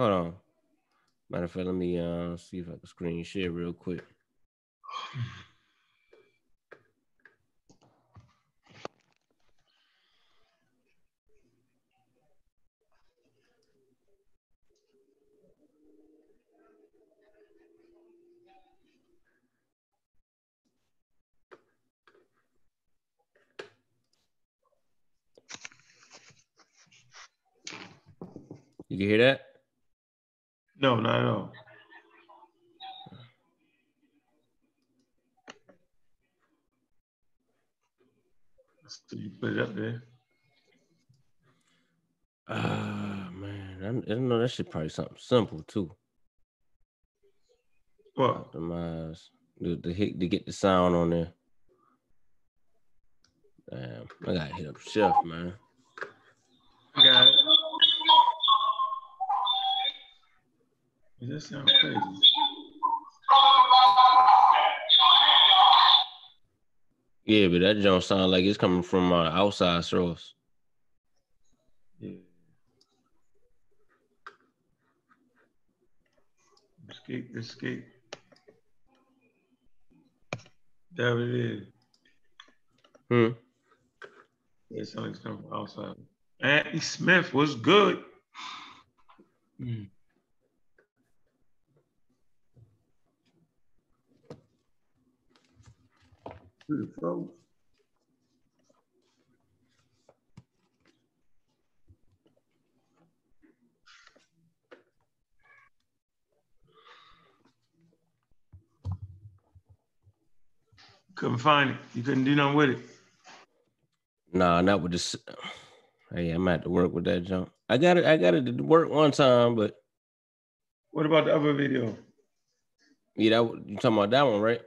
Hold on. Matter of fact, let me uh see if I can screen share real quick. You can hear that? No, not at all. So you put it up there. Ah man, I, don't know. That should probably something simple too. What? Optimize the the hit to get the sound on there. Damn, I gotta hit up Chef, man. Does that sound crazy? Yeah, but that don't sound like it's coming from uh, outside source. Yeah. Escape, escape. There it is. Hmm. Yeah, something's coming from outside. Anthony Smith was good. Through the throat. Couldn't find it. You couldn't do nothing with it. Nah, not with this. Hey, I'm at to work with that jump. I got it. I got it to work one time, but What about the other video? yeah, that you talking about that one, right?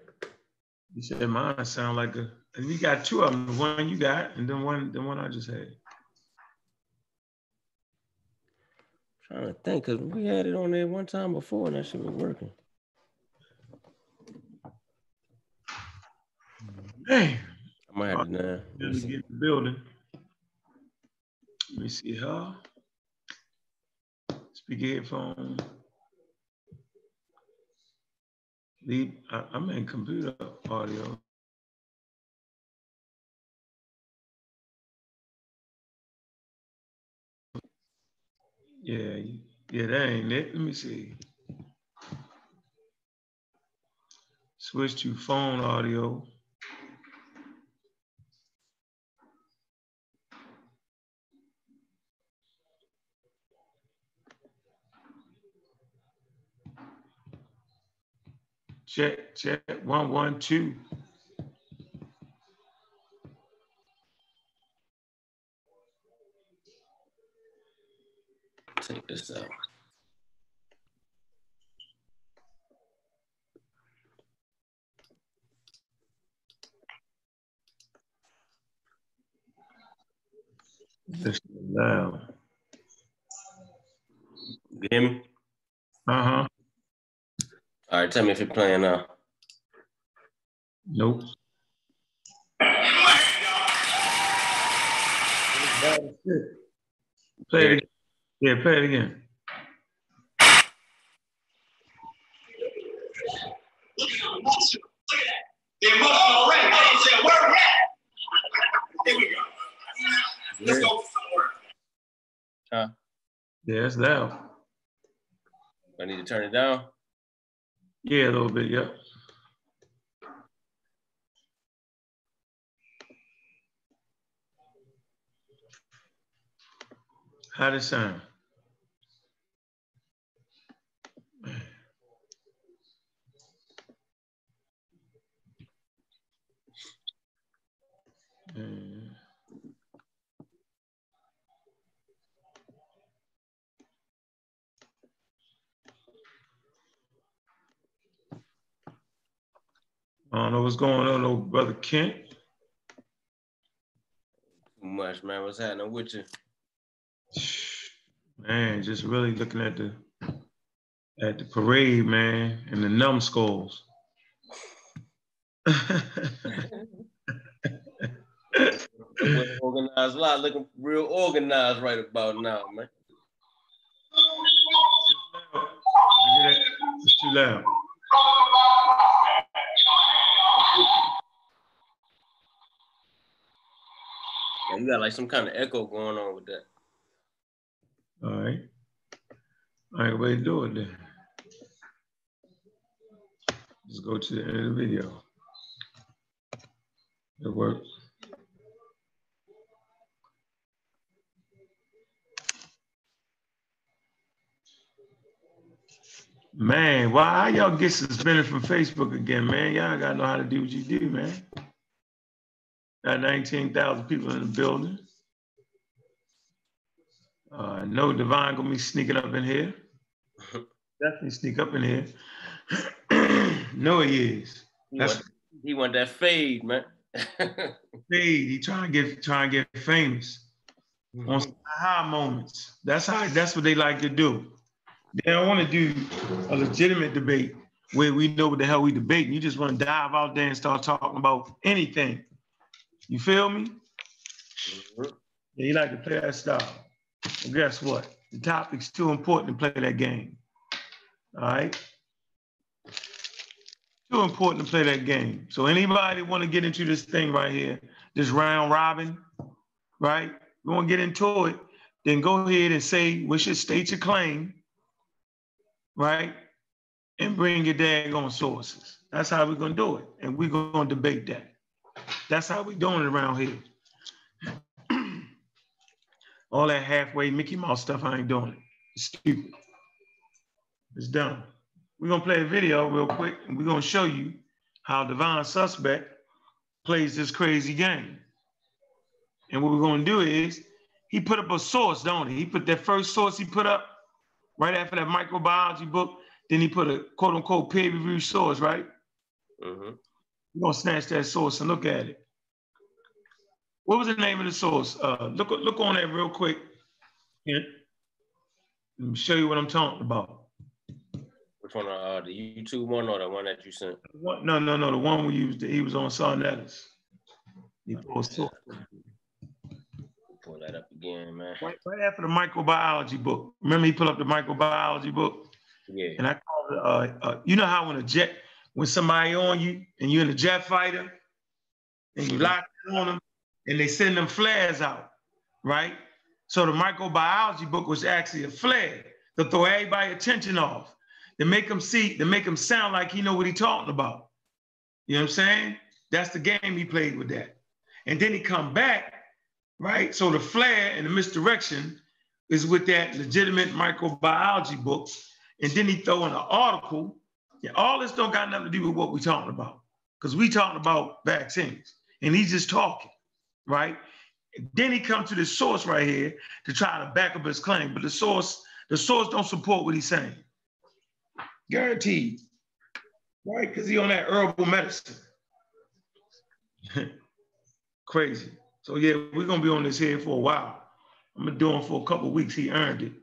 You said mine sound like a. and We got two of them. The one you got, and then one, the one I just had. trying to think, cause we had it on there one time before, and that shit was working. Hey, I might have to. Nah, let me just get the building. Let me see how. Speaker headphone. Lead. I, I'm in computer audio. Yeah, yeah, that ain't it. Let me see. Switch to phone audio. Check, check, one, one, two. Take this out. This is loud. You hear me? Uh-huh. All right, tell me if you're playing now. Nope. Play it again. Yeah, play it again. Look at the emotion. Look at that. The emotional rate. I saying where we at. Here we go. Let's go for some work. Huh? Yeah, it's loud. I need to turn it down. Yeah, a little bit, yeah. How does it sound? Mm. I don't know what's going on, though, brother Kent. Too much, man. What's happening with you? Man, just really looking at the at the parade, man, and the numbskulls. Organized, a lot looking real organized right about now, man. It's too loud. Yeah, you got like some kind of echo going on with that. All right. All right, way to do it then. Just go to the end of the video. It works. Man, why y'all get suspended from Facebook again, man? Y'all gotta know how to do what you do, man. Got 19,000 people in the building. Uh, know Divine gonna be sneaking up in here. Definitely sneak up in here. no, he is. He That's want, he want that fade, man. fade. He trying to get trying to get famous on high moments. That's how. That's what they like to do. They don't want to do a legitimate debate where we know what the hell we debating. You just want to dive out there and start talking about anything. You feel me? Mhm. Yeah, you like to play that style. Guess what? The topic's too important to play that game. All right? Too important to play that game. So anybody want to get into this thing right here, this round robin, right? We want to get into it, then go ahead and say, we should state your claim, right? And bring your daggone sources. That's how we're gonna do it. And we're gonna debate that. That's how we're doing it around here. All that halfway Mickey Mouse stuff, I ain't doing it. It's stupid. It's done. We're gonna play a video real quick, and we're gonna show you how Divine Suspect plays this crazy game. And what we're gonna do is he put up a source, don't he? He put that first source he put up right after that microbiology book. Then he put a quote unquote peer review source, right? Mhm. We're gonna snatch that source and look at it. What was the name of the source? Uh, look, look on that real quick. Yeah. Let me show you what I'm talking about. Which one? Uh, the YouTube one or the one that you sent? What? No, no, no. The one we used, he was on Sarnettas. He posted Pull that up again, man. right, right after the microbiology book. Remember, he put up the microbiology book, Yeah. and I called it. Uh, uh, you know how when a jet, when somebody on you and you're in a jet fighter, and you lock on them, and they send them flares out, right? So the microbiology book was actually a flare to throw everybody attention off, to make them see, to make them sound like he know what he talking about. You know what I'm saying? That's the game he played with that. And then he come back, right? So the flare and the misdirection is with that legitimate microbiology book. And then he throw in an article. Yeah, all this don't got nothing to do with what we're talking about. Because we talking about vaccines. And he's just talking, right? Then he comes to this source right here to try to back up his claim. But the source, the source don't support what he's saying. Guaranteed. Right? Because he on that herbal medicine. Crazy. So yeah, we're gonna be on this here for a while. I'm gonna do him for a couple weeks. He earned it.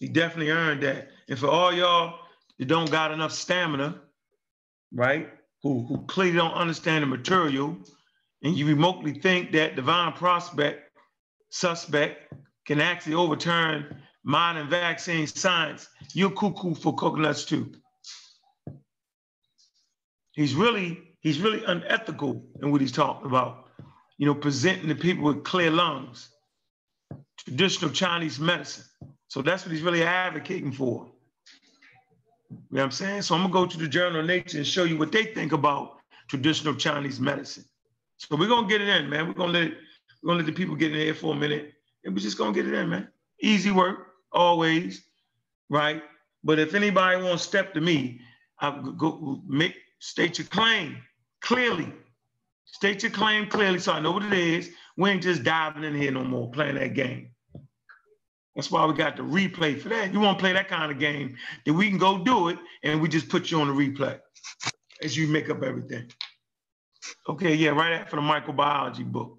He definitely earned that. And for all y'all that don't got enough stamina, right? Who who clearly don't understand the material, and you remotely think that divine prospect suspect can actually overturn modern vaccine science, you're cuckoo for coconuts too. He's really he's really unethical in what he's talking about. You know, presenting the people with clear lungs, traditional Chinese medicine. So that's what he's really advocating for. You know what I'm saying? So I'm gonna go to the Journal of Nature and show you what they think about traditional Chinese medicine. So we're gonna get it in, man. We're gonna let we're gonna let the people get in here for a minute, and we're just gonna get it in, man. Easy work, always, right? But if anybody wants to step to me, I go make state your claim clearly. State your claim clearly so I know what it is. We ain't just diving in here no more playing that game. That's why we got the replay for that. You want to play that kind of game, then we can go do it and we just put you on the replay as you make up everything. Okay, yeah, right after the microbiology book.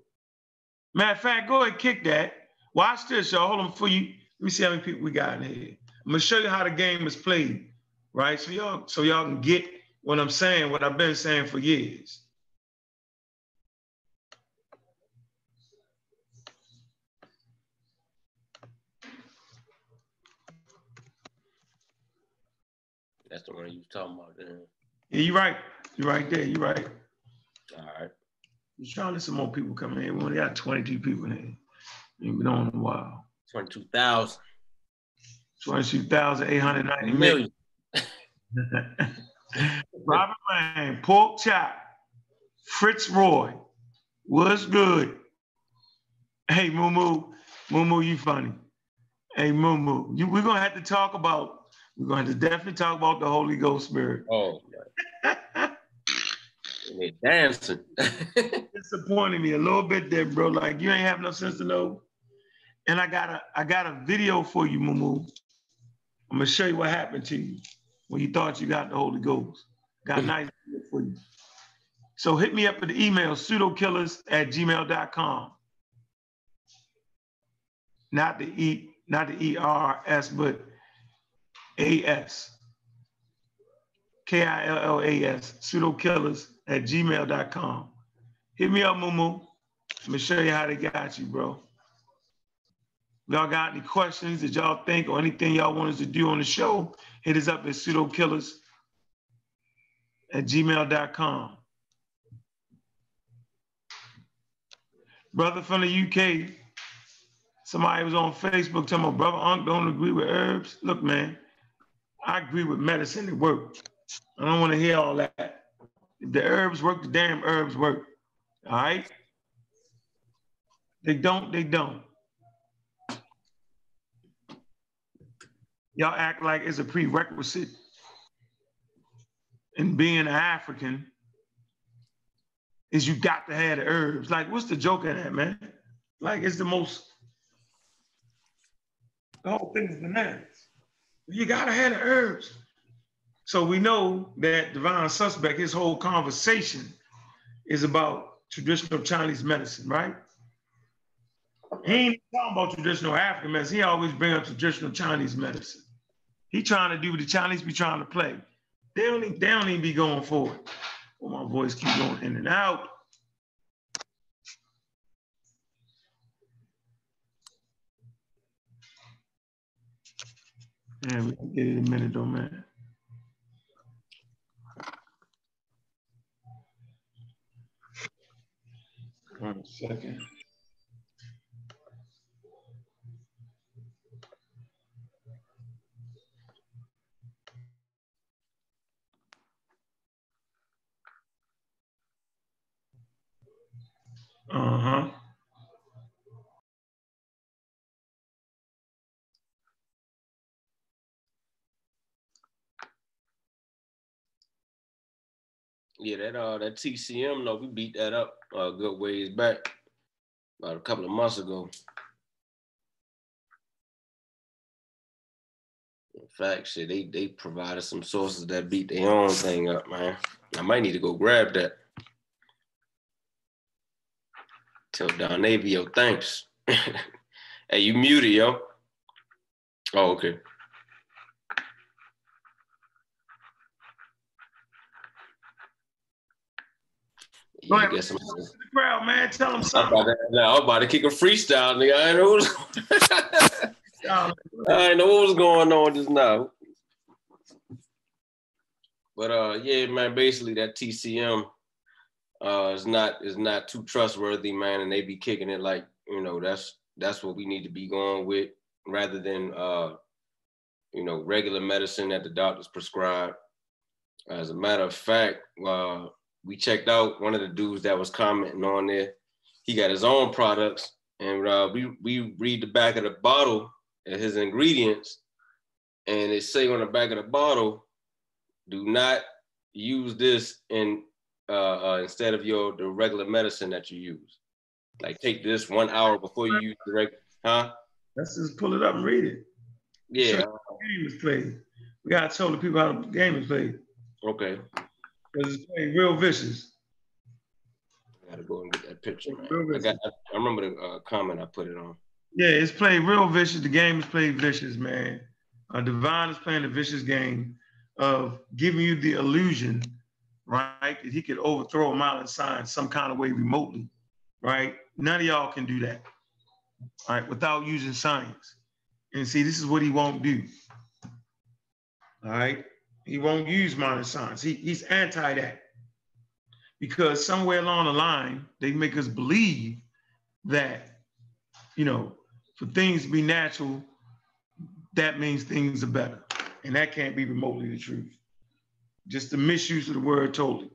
Matter of fact, go ahead, kick that. Watch this, y'all. Hold on for you. Let me see how many people we got in here. I'm gonna show you how the game is played, right? So y'all, so y'all can get what I'm saying, what I've been saying for years. That's the one you was talking about. Then. Yeah, you're right. You're right there. You're right. All right. We're trying to some more people coming in. We only got 22 people in here. We've been on a while. 22,000. 22,890 Million. Robert Lane, Pork Chop, Fritz Roy, what's good? Hey, Moo Moo, Moo Moo, you funny. Hey, Moo Moo, you, we're gonna have to talk about, we're gonna definitely talk about the Holy Ghost Spirit. Oh, they're dancing. Disappointed me a little bit there, bro. Like you ain't have no sense to know. And I got a, I got a video for you, Moo. I'm gonna show you what happened to you when you thought you got the Holy Ghost. Got a mm. nice video for you. So hit me up at the email, pseudokillas at gmail.com. Not the E, not the E-R-S, but A-S. K-I-L-L-A-S, pseudokillas at gmail.com. Hit me up, Moo. Let me show you how they got you, bro. Y'all got any questions that y'all think or anything y'all want us to do on the show, hit us up at pseudokillas at gmail.com. Brother from the UK, somebody was on Facebook telling my brother Unc don't agree with herbs. Look, man, I agree with medicine it works. I don't want to hear all that. The herbs work, the damn herbs work. All right? They don't, they don't. Y'all act like it's a prerequisite in being African is you got to have the herbs. Like, what's the joke in that, man? Like, it's the most, the whole thing is bananas. You gotta have the herbs. So we know that Divine Suspect, his whole conversation is about traditional Chinese medicine, right? He ain't talking about traditional African medicine. He always bring up traditional Chinese medicine. He trying to do what the Chinese be trying to play. They don't, even, they don't even be going forward. Well, my voice keep going in and out. Yeah, we can get it in a minute though, man. One second. Uh-huh. Yeah, that uh that TCM, no, we beat that up uh, a good ways back, about a couple of months ago. In fact, shit, they they provided some sources that beat their own thing up, man. I might need to go grab that. Tell Don Navio, thanks. hey, you muted, yo. Oh, okay. Go Yeah, ahead. I guess I'm, The crowd, man, tell them I'm something. about to, now, I'm about to kick a freestyle, nigga. I ain't know what Um, I know what was going on just now. But uh, yeah, man. Basically, that TCM uh is not is not too trustworthy, man. And they be kicking it like you know that's that's what we need to be going with, rather than uh, you know, regular medicine that the doctors prescribe. As a matter of fact, uh, we checked out one of the dudes that was commenting on there. He got his own products, and uh, we we read the back of the bottle and his ingredients, and it say on the back of the bottle, do not use this in uh, uh, instead of your the regular medicine that you use. Like take this one hour before you use the regular, huh? let's just pull it up and read it. Yeah. Game is played. We gotta tell the people how the game is played. Okay. Because it's played real vicious. I gotta go and get that picture, man. I, got, I remember the uh, comment I put it on. Yeah, it's played real vicious. The game is played vicious, man. Uh, Divine is playing a vicious game of giving you the illusion, right, that he could overthrow a mountain sign some kind of way remotely, right? None of y'all can do that, right, without using science. And see, this is what he won't do, all right? He won't use modern science. He, he's anti that because somewhere along the line, they make us believe that, you know, for things to be natural, that means things are better. And that can't be remotely the truth. Just the misuse of the word totally.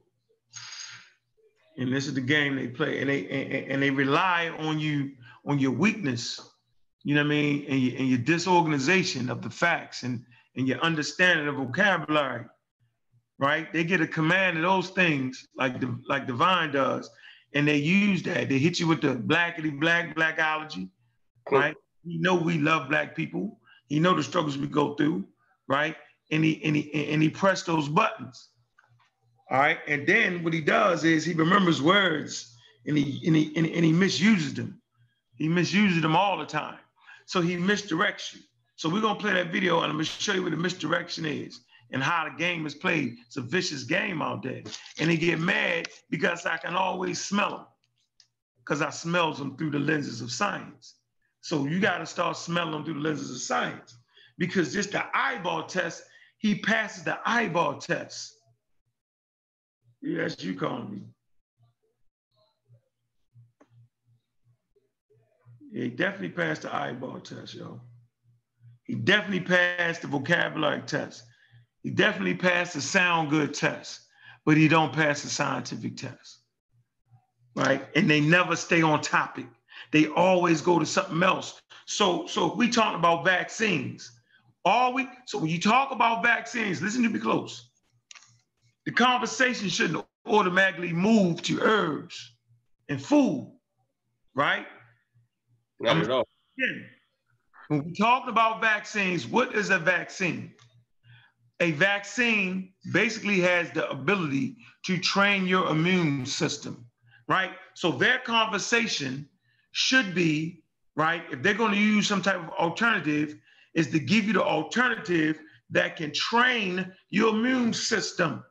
And this is the game they play. And they and, and they rely on you, on your weakness, you know what I mean, and your, and your disorganization of the facts and, and your understanding of vocabulary right? They get a command of those things like the like Divine does, and they use that. They hit you with the blackity black blackology, right? He know we love black people. He know the struggles we go through, right? And he and he and he press those buttons. All right. And then what he does is he remembers words and he and he and, and he misuses them. He misuses them all the time. So he misdirects you. So we're gonna play that video and I'm gonna show you what the misdirection is and how the game is played. It's a vicious game out there. And they get mad because I can always smell them because I smells them through the lenses of science. So you got to start smelling them through the lenses of science because just the eyeball test, he passes the eyeball test. Yes, you calling me. he definitely passed the eyeball test, yo. He definitely passed the vocabulary test. He definitely passed the sound good test, but he don't pass the scientific test. Right? And they never stay on topic. They always go to something else. So, so if we talk about vaccines, all we so when you talk about vaccines, listen to me close. The conversation shouldn't automatically move to herbs and food, right? Not at all. Again, when we talk about vaccines, what is a vaccine? a vaccine basically has the ability to train your immune system, right? So their conversation should be, right, if they're going to use some type of alternative, is to give you the alternative that can train your immune system.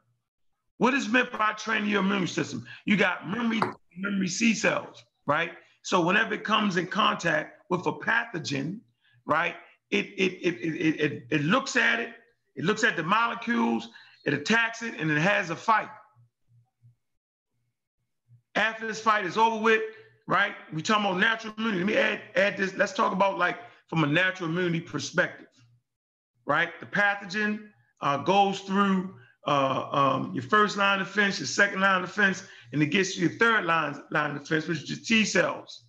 What is meant by training your immune system? You got memory, memory C cells, right? So whenever it comes in contact with a pathogen, right, it, it, it, it, it, it looks at it, it looks at the molecules, it attacks it, and it has a fight. After this fight is over with, right? We talk about natural immunity. Let me add, add this. Let's talk about like from a natural immunity perspective, right? The pathogen uh, goes through uh, um, your first line of defense, your second line of defense, and it gets to your third line, line of defense, which is your T cells.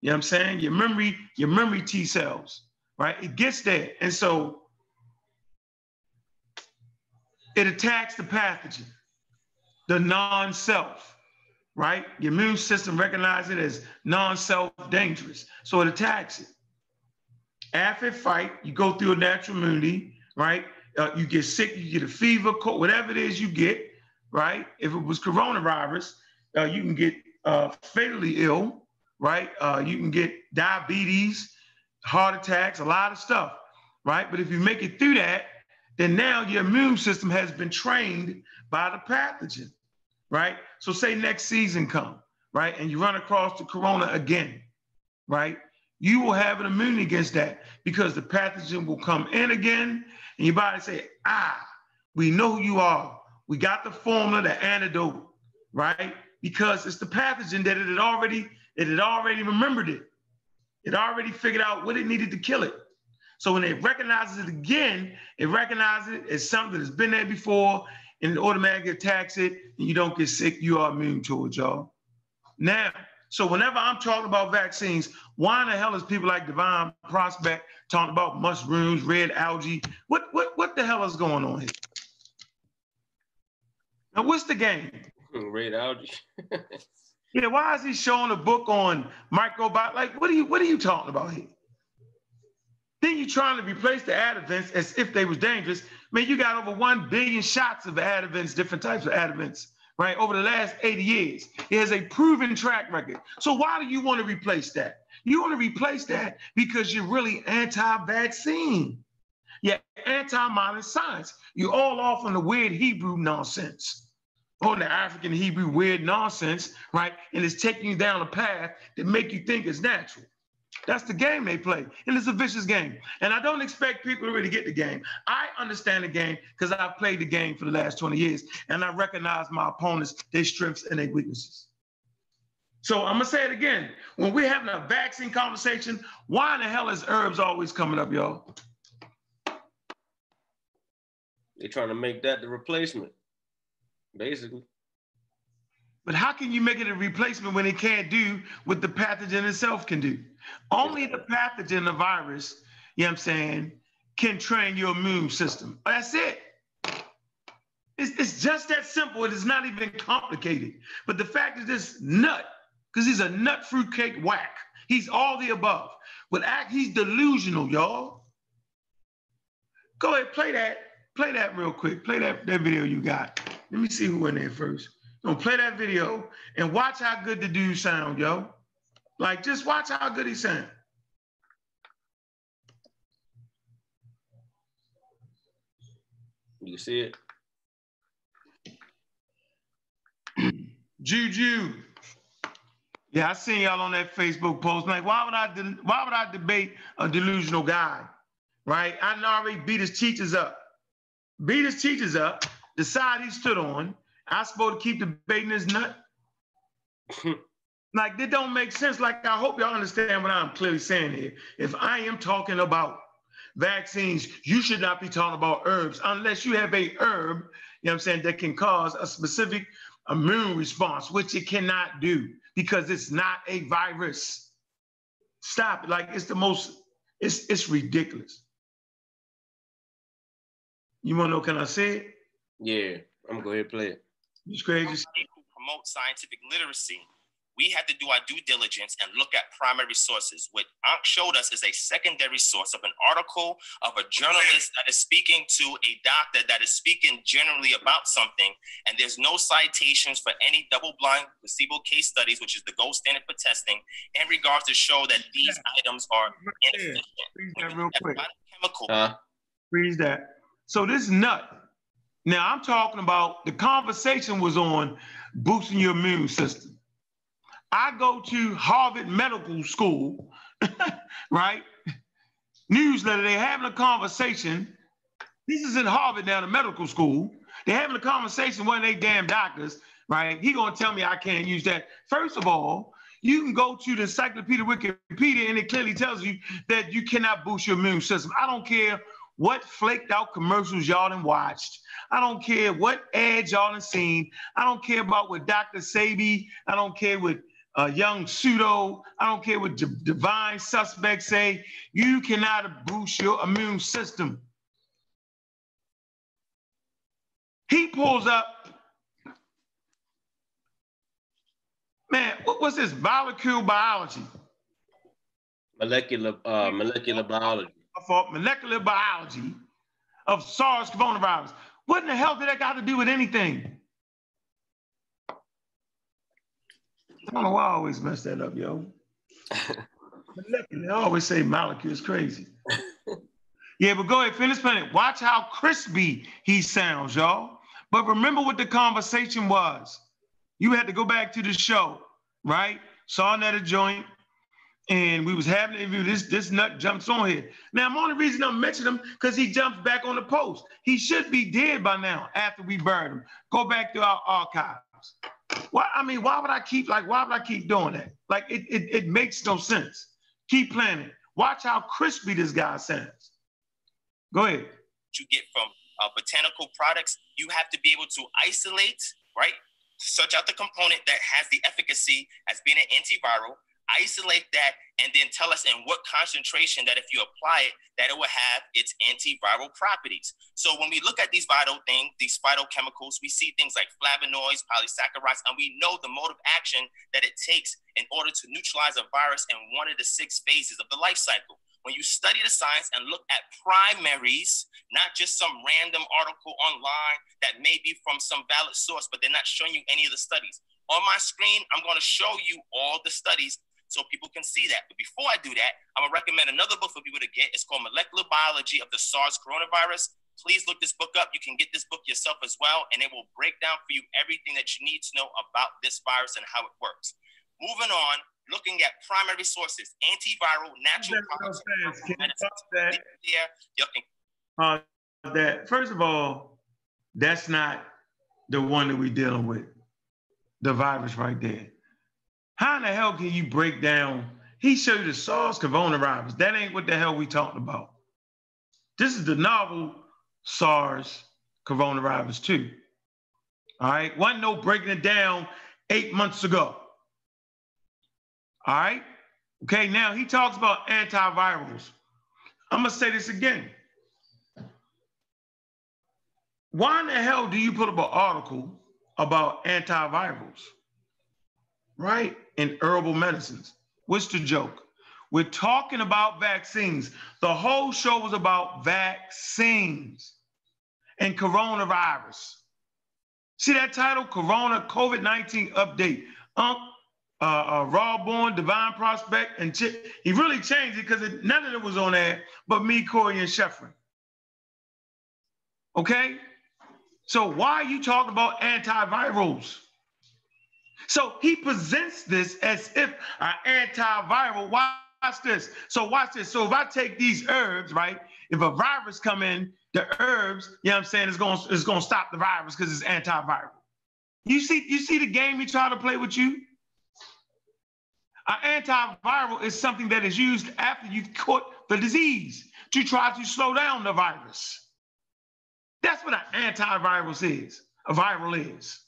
You know what I'm saying? Your memory, your memory T cells, right? It gets there. And so it attacks the pathogen, the non-self, right? Your immune system recognizes it as non-self dangerous. So it attacks it. After fight, you go through a natural immunity, right? Uh, you get sick, you get a fever, cold, whatever it is you get, right? If it was coronavirus, uh, you can get uh, fatally ill, right? Uh, you can get diabetes, heart attacks, a lot of stuff, right? But if you make it through that, then now your immune system has been trained by the pathogen, right? So say next season come, right? And you run across the corona again, right? You will have an immunity against that because the pathogen will come in again and your body say, ah, we know who you are. We got the formula, the antidote, right? Because it's the pathogen that it had already, it had already remembered it. It already figured out what it needed to kill it. So when it recognizes it again, it recognizes it as something that's been there before and it automatically attacks it and you don't get sick. You are immune to it, y'all. Now, so whenever I'm talking about vaccines, why in the hell is people like Divine Prospect talking about mushrooms, red algae? What what what the hell is going on here? Now, what's the game? Red algae. yeah, why is he showing a book on microbiome? Like, what are you what are you talking about here? Then you're trying to replace the adjuvants as if they was dangerous. Man, you got over 1 billion shots of adjuvants, different types of adjuvants, right? Over the last 80 years. It has a proven track record. So why do you want to replace that? You want to replace that because you're really anti-vaccine. You're anti-modern science. You're all off on the weird Hebrew nonsense, on the African Hebrew weird nonsense, right? And it's taking you down a path that make you think it's natural. That's the game they play. And it's a vicious game. And I don't expect people to really get the game. I understand the game because I've played the game for the last 20 years and I recognize my opponents, their strengths and their weaknesses. So I'm gonna say it again. When we're having a vaccine conversation, why in the hell is herbs always coming up, y'all? They're trying to make that the replacement, basically. But how can you make it a replacement when it can't do what the pathogen itself can do? Only the pathogen, the virus, you know what I'm saying, can train your immune system. That's it. It's, it's just that simple. It is not even complicated. But the fact is this nut, because he's a nut fruitcake whack. He's all the above. But act, he's delusional, y'all. Go ahead, play that. Play that real quick. Play that, that video you got. Let me see who in there first. Don't play that video and watch how good the dude sound, yo. Like, just watch how good he sound. You see it? Juju. Yeah, I seen y'all on that Facebook post. Like, why would I de- why would I debate a delusional guy? Right? I already beat his teachers up. Beat his teachers up, the side he stood on. I supposed to keep debating this nut. like, it don't make sense. Like, I hope y'all understand what I'm clearly saying here. If I am talking about vaccines, you should not be talking about herbs unless you have a herb, you know what I'm saying, that can cause a specific immune response, which it cannot do because it's not a virus. Stop it. Like it's the most, it's it's ridiculous. You wanna know, can I say it? Yeah, I'm gonna go ahead and play it. It's crazy. Who promote scientific literacy we had to do our due diligence and look at primary sources. What Ankh showed us is a secondary source of an article of a journalist that is speaking to a doctor that is speaking generally about something, and there's no citations for any double-blind placebo case studies, which is the gold standard for testing, in regards to show that these yeah. items are inefficient. Freeze that real quick. Chemical. Uh, Freeze that. So this nut. Now I'm talking about the conversation was on boosting your immune system. I go to Harvard Medical School, right? Newsletter, they're having a conversation. This is in Harvard now, the medical school. They're having a conversation with they damn doctors, right? He gonna tell me I can't use that. First of all, you can go to the Encyclopedia Wikipedia and it clearly tells you that you cannot boost your immune system. I don't care what flaked out commercials y'all done watched. I don't care what ads y'all done seen. I don't care about what Dr. Sebi, I don't care what a young pseudo, I don't care what divine suspects say, you cannot boost your immune system. He pulls up, man, what, what's this? Molecular biology. Molecular, uh, molecular biology. For molecular biology of SARS coronavirus. What in the hell did that got to do with anything? I don't know why I always mess that up, yo. I always say molecule is crazy. yeah, but go ahead, finish playing it. Watch how crispy he sounds, y'all. But remember what the conversation was. You had to go back to the show, right? Saw him at a joint, and we was having an interview. This this nut jumps on here. Now, I'm only reason I'm mentioning him because he jumps back on the post. He should be dead by now after we buried him. Go back to our archives. Why? I mean, why would I keep like? Why would I keep doing that? Like, it it, it makes no sense. Keep playing it. Watch how crispy this guy sounds. Go ahead. You get from uh, botanical products, you have to be able to isolate, right? Search out the component that has the efficacy as being an antiviral, isolate that and then tell us in what concentration that if you apply it that it will have its antiviral properties so when we look at these vital things these phytochemicals we see things like flavonoids polysaccharides and we know the mode of action that it takes in order to neutralize a virus in one of the six phases of the life cycle when you study the science and look at primaries, not just some random article online that may be from some valid source, but they're not showing you any of the studies. On my screen, I'm going to show you all the studies so people can see that. But before I do that, I'm gonna recommend another book for people to get. It's called Molecular Biology of the SARS Coronavirus. Please look this book up. You can get this book yourself as well, and it will break down for you everything that you need to know about this virus and how it works. Moving on, looking at primary sources, antiviral, natural products. That. Uh, that first of all, that's not the one that we're dealing with. The virus right there. How in the hell can you break down? He showed you the SARS coronavirus. That ain't what the hell we talking about. This is the novel SARS coronavirus too. All right, one no breaking it down eight months ago. All right. Okay, now he talks about antivirals. I'm gonna say this again. Why in the hell do you put up an article about antivirals? Right? In herbal medicines. What's the joke? We're talking about vaccines. The whole show was about vaccines and coronavirus. See that title, Corona COVID 19 Update. Unc, uh, uh, Raw Born, Divine Prospect, and. He really changed it because none of it was on there but me, Corey, and Sheffrin. Okay? So why are you talking about antivirals? So he presents this as if an antiviral. Watch this. So watch this. So if I take these herbs, right? If a virus come in, the herbs, you know what I'm saying, is gonna going to stop the virus because it's antiviral. You see, you see the game he try to play with you. An antiviral is something that is used after you've caught the disease to try to slow down the virus. That's what an antiviral is. A viral is.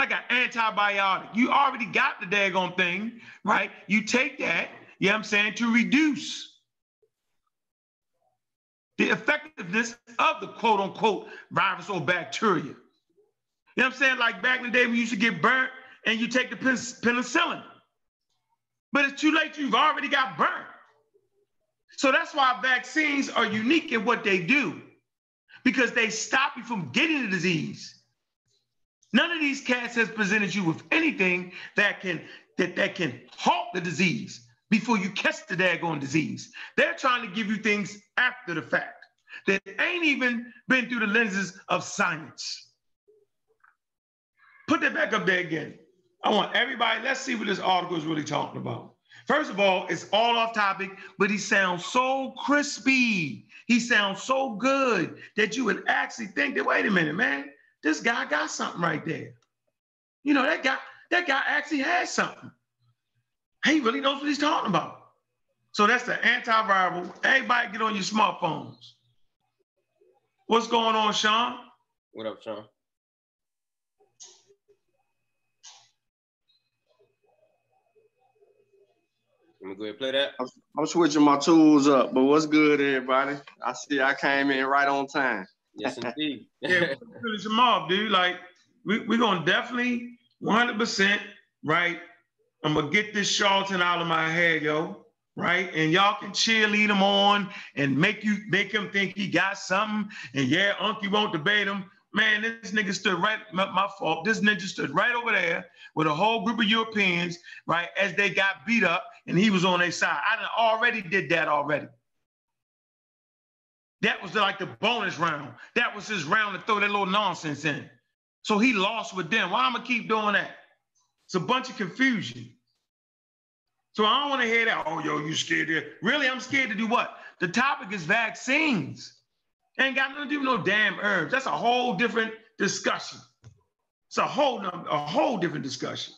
Like an antibiotic. You already got the daggone thing, right? You take that, you know what I'm saying, to reduce the effectiveness of the quote unquote virus or bacteria. You know what I'm saying? Like back in the day, we used to get burnt and you take the penicillin. But it's too late, you've already got burnt. So that's why vaccines are unique in what they do because they stop you from getting the disease. None of these cats has presented you with anything that can that, that can halt the disease before you catch the daggone disease. They're trying to give you things after the fact that ain't even been through the lenses of science. Put that back up there again. I want everybody, let's see what this article is really talking about. First of all, it's all off topic, but he sounds so crispy. He sounds so good that you would actually think that, wait a minute, man, this guy got something right there. You know, that guy, that guy actually has something. He really knows what he's talking about. So that's the antiviral. Everybody get on your smartphones. What's going on, Sean? What up, Sean? Let me go ahead and play that. I'm switching my tools up, but what's good, everybody? I see I came in right on time. Yes, indeed. yeah, finish them off, dude. Like, we, we're going to definitely 100%, right? I'm going to get this charlatan out of my head, yo, right? And y'all can cheerlead him on and make you make him think he got something. And yeah, Unky won't debate him. Man, this nigga stood right, my, my, fault. This ninja stood right over there with a whole group of Europeans, right, as they got beat up, and he was on their side. I already did that already. That was like the bonus round. That was his round to throw that little nonsense in. So he lost with them. Why am I keep doing that? It's a bunch of confusion. So I don't want to hear that. Oh, yo, you scared to? Really, I'm scared to do what? The topic is vaccines. Ain't got nothing to do with no damn herbs. That's a whole different discussion. It's a whole a whole different discussion.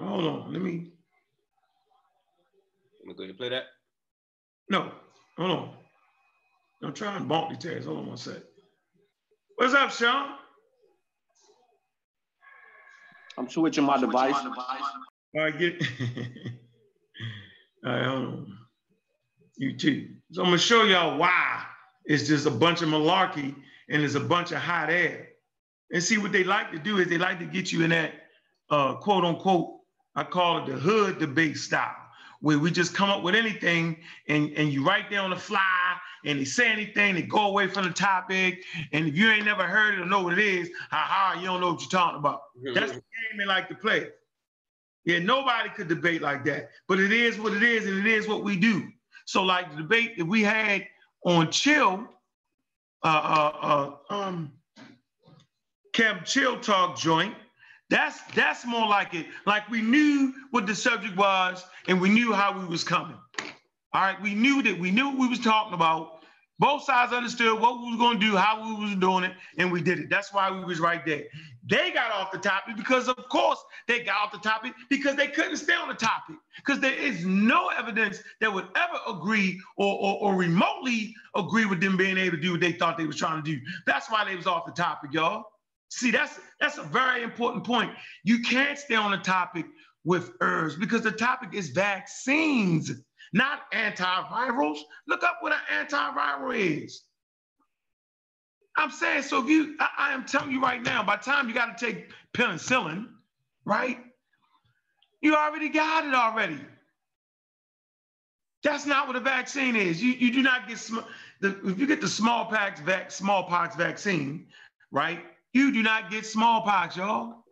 Hold on, let me. Let me go ahead and play that. No, hold on. I'm trying to multitask. Hold on one sec. What's up, Sean? I'm switching my device. All right, get. All right, hold on. You too. So I'm gonna show y'all why it's just a bunch of malarkey and it's a bunch of hot air. And see what they like to do is they like to get you in that uh, quote unquote, I call it the hood debate style, where we just come up with anything and, and you write there on the fly and they say anything, they go away from the topic. And if you ain't never heard it or know what it is, ha, you don't know what you're talking about. That's the game they like to play. Yeah, nobody could debate like that, but it is what it is, and it is what we do. So like the debate that we had on Chill, uh, uh, uh, um, Camp Chill Talk joint, That's that's more like it. Like we knew what the subject was and we knew how we was coming. All right, we knew that we knew what we was talking about. Both sides understood what we was to do, how we was doing it, and we did it. That's why we was right there. They got off the topic because, of course, they got off the topic because they couldn't stay on the topic. Because there is no evidence that would ever agree or, or, or remotely agree with them being able to do what they thought they was trying to do. That's why they was off the topic, y'all. See, that's that's a very important point. You can't stay on the topic with herbs because the topic is vaccines, not antivirals. Look up what an antiviral is. I'm saying, so if you, I, I am telling you right now, by time you got to take penicillin, right? You already got it already. That's not what a vaccine is. You, you do not get sm- the, if you get the smallpox vac, smallpox vaccine, right? You do not get smallpox, y'all.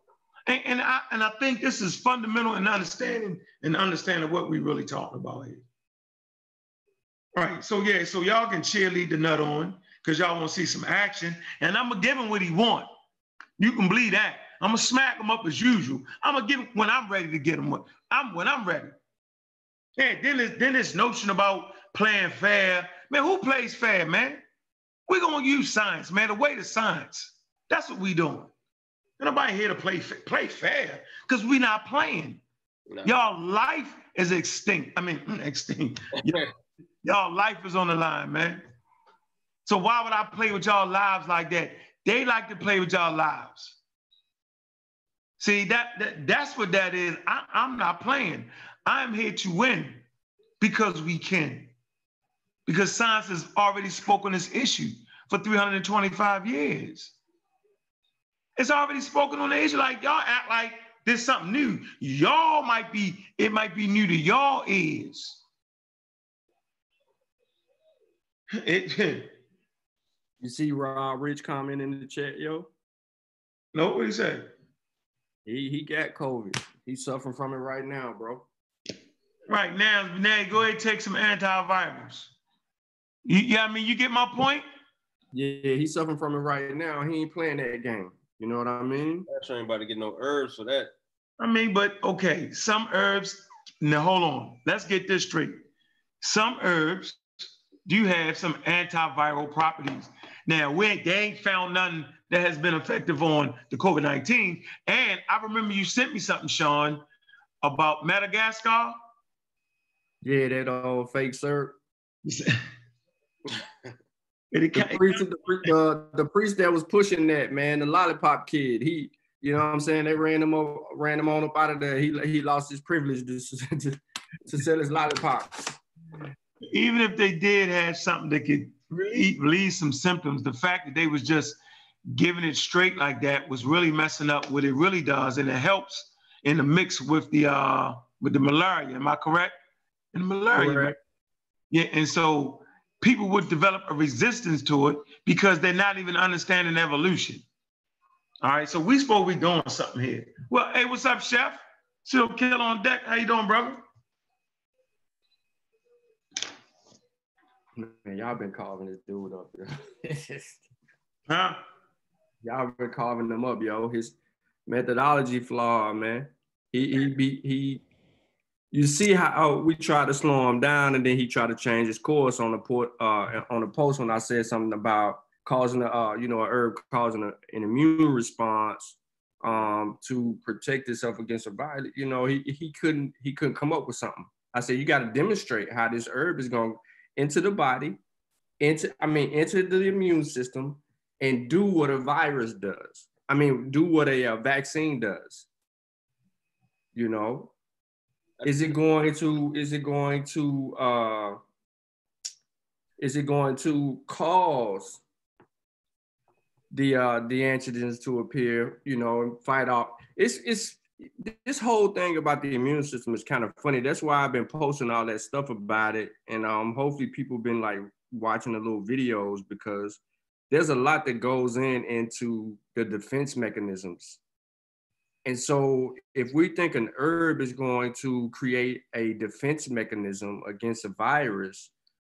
And, and I and I think this is fundamental in understanding and understanding what we really talking about here. All right, so yeah, so y'all can cheerlead the nut on because y'all want to see some action, and I'm gonna give him what he want. You can believe that. I'm gonna smack him up as usual. I'm gonna give him when I'm ready to get him. I'm when I'm ready. Yeah, then this then this notion about playing fair, man. Who plays fair, man? We're gonna use science, man. The way to science. That's what we doing. nobody here to play play fair because we not playing. No. Y'all life is extinct. I mean, extinct. y'all life is on the line, man. So why would I play with y'all lives like that? They like to play with y'all lives. See, that, that that's what that is. I, I'm not playing. I'm here to win because we can. Because science has already spoken this issue for 325 years. It's already spoken on the issue. Like y'all act like there's something new. Y'all might be, it might be new to y'all ears. It, you see Rob Rich comment in the chat, yo? No, what he said? He he got COVID. He's suffering from it right now, bro. Right now, now go ahead and take some antivirals. You, yeah, I mean, you get my point? Yeah, he's suffering from it right now. He ain't playing that game. You know what I mean? That's ain't about to get no herbs for that. I mean, but okay, some herbs. Now hold on. Let's get this straight. Some herbs do have some antiviral properties. Now, we ain't, they ain't found nothing that has been effective on the COVID 19. And I remember you sent me something, Sean, about Madagascar. Yeah, that old fake sir. the, priest, the, uh, the priest that was pushing that man, the lollipop kid, he, you know what I'm saying? They ran him over, ran him on up out of there. He he lost his privilege to, to, to sell his lollipops. Even if they did have something that could relieve some symptoms, the fact that they was just giving it straight like that was really messing up what it really does, and it helps in the mix with the uh with the malaria. Am I correct? In malaria, correct. yeah. And so people would develop a resistance to it because they're not even understanding evolution. All right, so we supposed to be doing something here. Well, hey, what's up, Chef? Still kill on deck. How you doing, brother? Man, y'all been carving this dude up, yo. huh? Y'all been carving him up, yo. His methodology flaw, man. He he be he you see how oh, we tried to slow him down, and then he tried to change his course on the port uh, on the post when I said something about causing a uh, you know a herb causing a, an immune response um, to protect itself against a virus. You know, he he couldn't he couldn't come up with something. I said you got to demonstrate how this herb is going into the body, into I mean into the immune system, and do what a virus does. I mean, do what a, a vaccine does. You know, is it going to is it going to uh is it going to cause the uh the antigens to appear, you know, and fight off? It's it's this whole thing about the immune system is kind of funny. That's why I've been posting all that stuff about it. And um hopefully people been like watching the little videos because there's a lot that goes in into the defense mechanisms and so, if we think an herb is going to create a defense mechanism against a virus,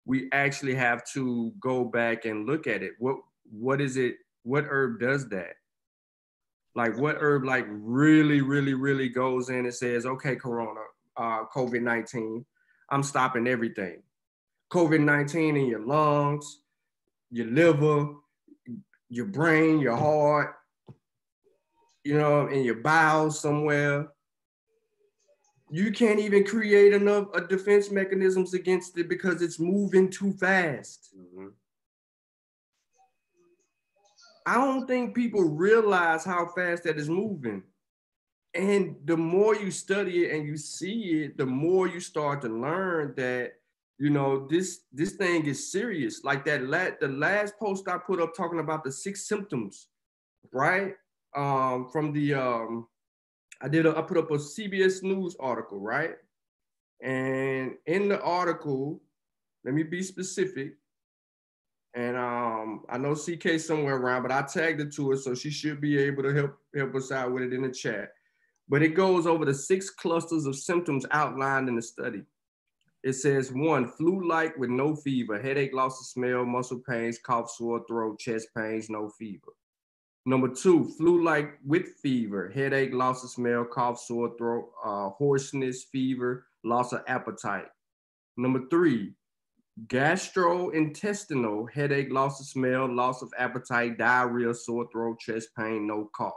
we actually have to go back and look at it. What what is it? What herb does that? Like what herb like really, really, really goes in and says, okay, Corona, uh, COVID-19, I'm stopping everything. COVID-19 in your lungs, your liver, your brain, your heart, you know, in your bowels somewhere. You can't even create enough uh, defense mechanisms against it because it's moving too fast. Mm-hmm. I don't think people realize how fast that is moving. And the more you study it and you see it, the more you start to learn that you know this this thing is serious. Like that la- the last post I put up talking about the six symptoms, right? Um, from the um, I did a, I put up a CBS News article, right? And in the article, let me be specific. And um, I know CK somewhere around, but I tagged it to her, so she should be able to help help us out with it in the chat. But it goes over the six clusters of symptoms outlined in the study. It says one, flu-like with no fever, headache, loss of smell, muscle pains, cough, sore throat, chest pains, no fever. Number two, flu-like with fever, headache, loss of smell, cough, sore throat, uh, hoarseness, fever, loss of appetite. Number three, gastrointestinal headache, loss of smell, loss of appetite, diarrhea, sore throat, chest pain, no cough.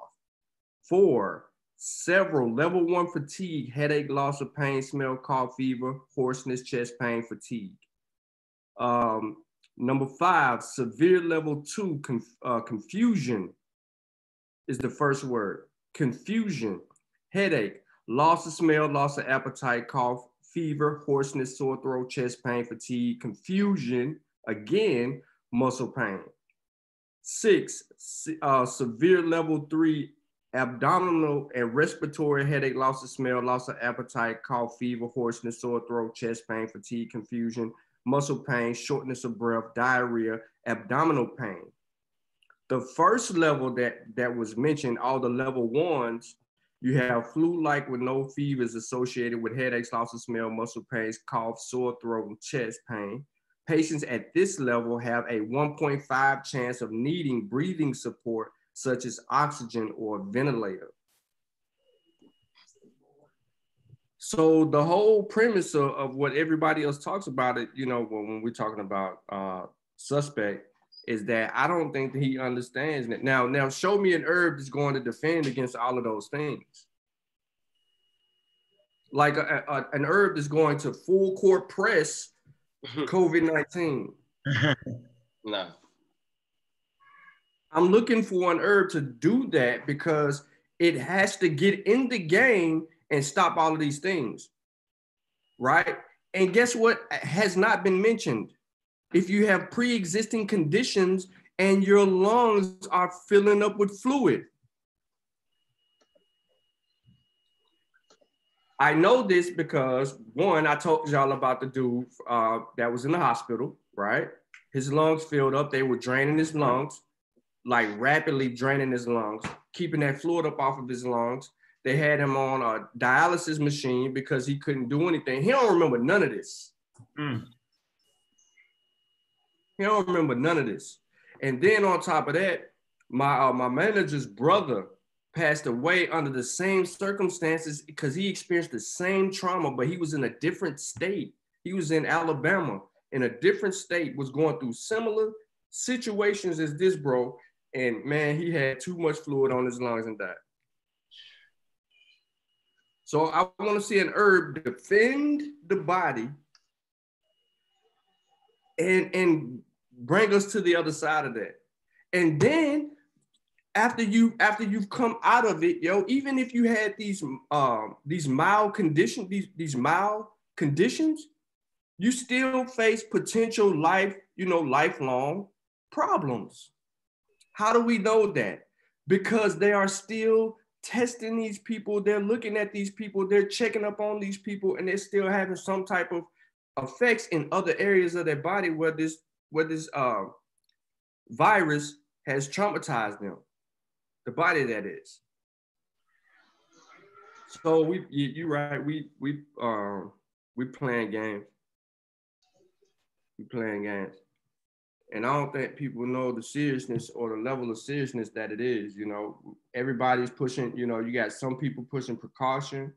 Four, several level one fatigue, headache, loss of pain, smell, cough, fever, hoarseness, chest pain, fatigue. Um, number five, severe level two conf- uh, confusion is the first word. Confusion, headache, loss of smell, loss of appetite, cough, fever, hoarseness, sore throat, chest pain, fatigue, confusion, again, muscle pain. Six, uh, severe level three abdominal and respiratory headache, loss of smell, loss of appetite, cough, fever, hoarseness, sore throat, chest pain, fatigue, confusion, muscle pain, shortness of breath, diarrhea, abdominal pain. The first level that, that was mentioned, all the level ones, you have flu-like with no fevers associated with headaches, loss of smell, muscle pains, cough, sore throat, and chest pain. Patients at this level have a 1.5 chance of needing breathing support, such as oxygen or ventilator. So the whole premise of, of what everybody else talks about it, you know, when, when we're talking about uh, suspect, is that I don't think that he understands it. Now, now show me an herb that's going to defend against all of those things. Like a, a, an herb that's going to full court press COVID-19. no. I'm looking for an herb to do that because it has to get in the game and stop all of these things. Right? And guess what has not been mentioned? If you have pre-existing conditions and your lungs are filling up with fluid. I know this because one, I told y'all about the dude uh, that was in the hospital, right? His lungs filled up. They were draining his lungs, like rapidly draining his lungs, keeping that fluid up off of his lungs. They had him on a dialysis machine because he couldn't do anything. He don't remember none of this. Mm. He don't remember none of this. And then on top of that, my uh, my manager's brother passed away under the same circumstances because he experienced the same trauma, but he was in a different state. He was in Alabama in a different state, was going through similar situations as this bro. And man, he had too much fluid on his lungs and died. So I want to see an herb defend the body and and bring us to the other side of that. And then after you after you've come out of it, yo, even if you had these um these mild conditions, these these mild conditions, you still face potential life, you know, lifelong problems. How do we know that? Because they are still testing these people, they're looking at these people, they're checking up on these people, and they're still having some type of effects in other areas of their body where this where this uh, virus has traumatized them, the body that is. So we, you, you right. We we um we playing games. We playing games. And I don't think people know the seriousness or the level of seriousness that it is. You know, everybody's pushing, you know, you got some people pushing precaution,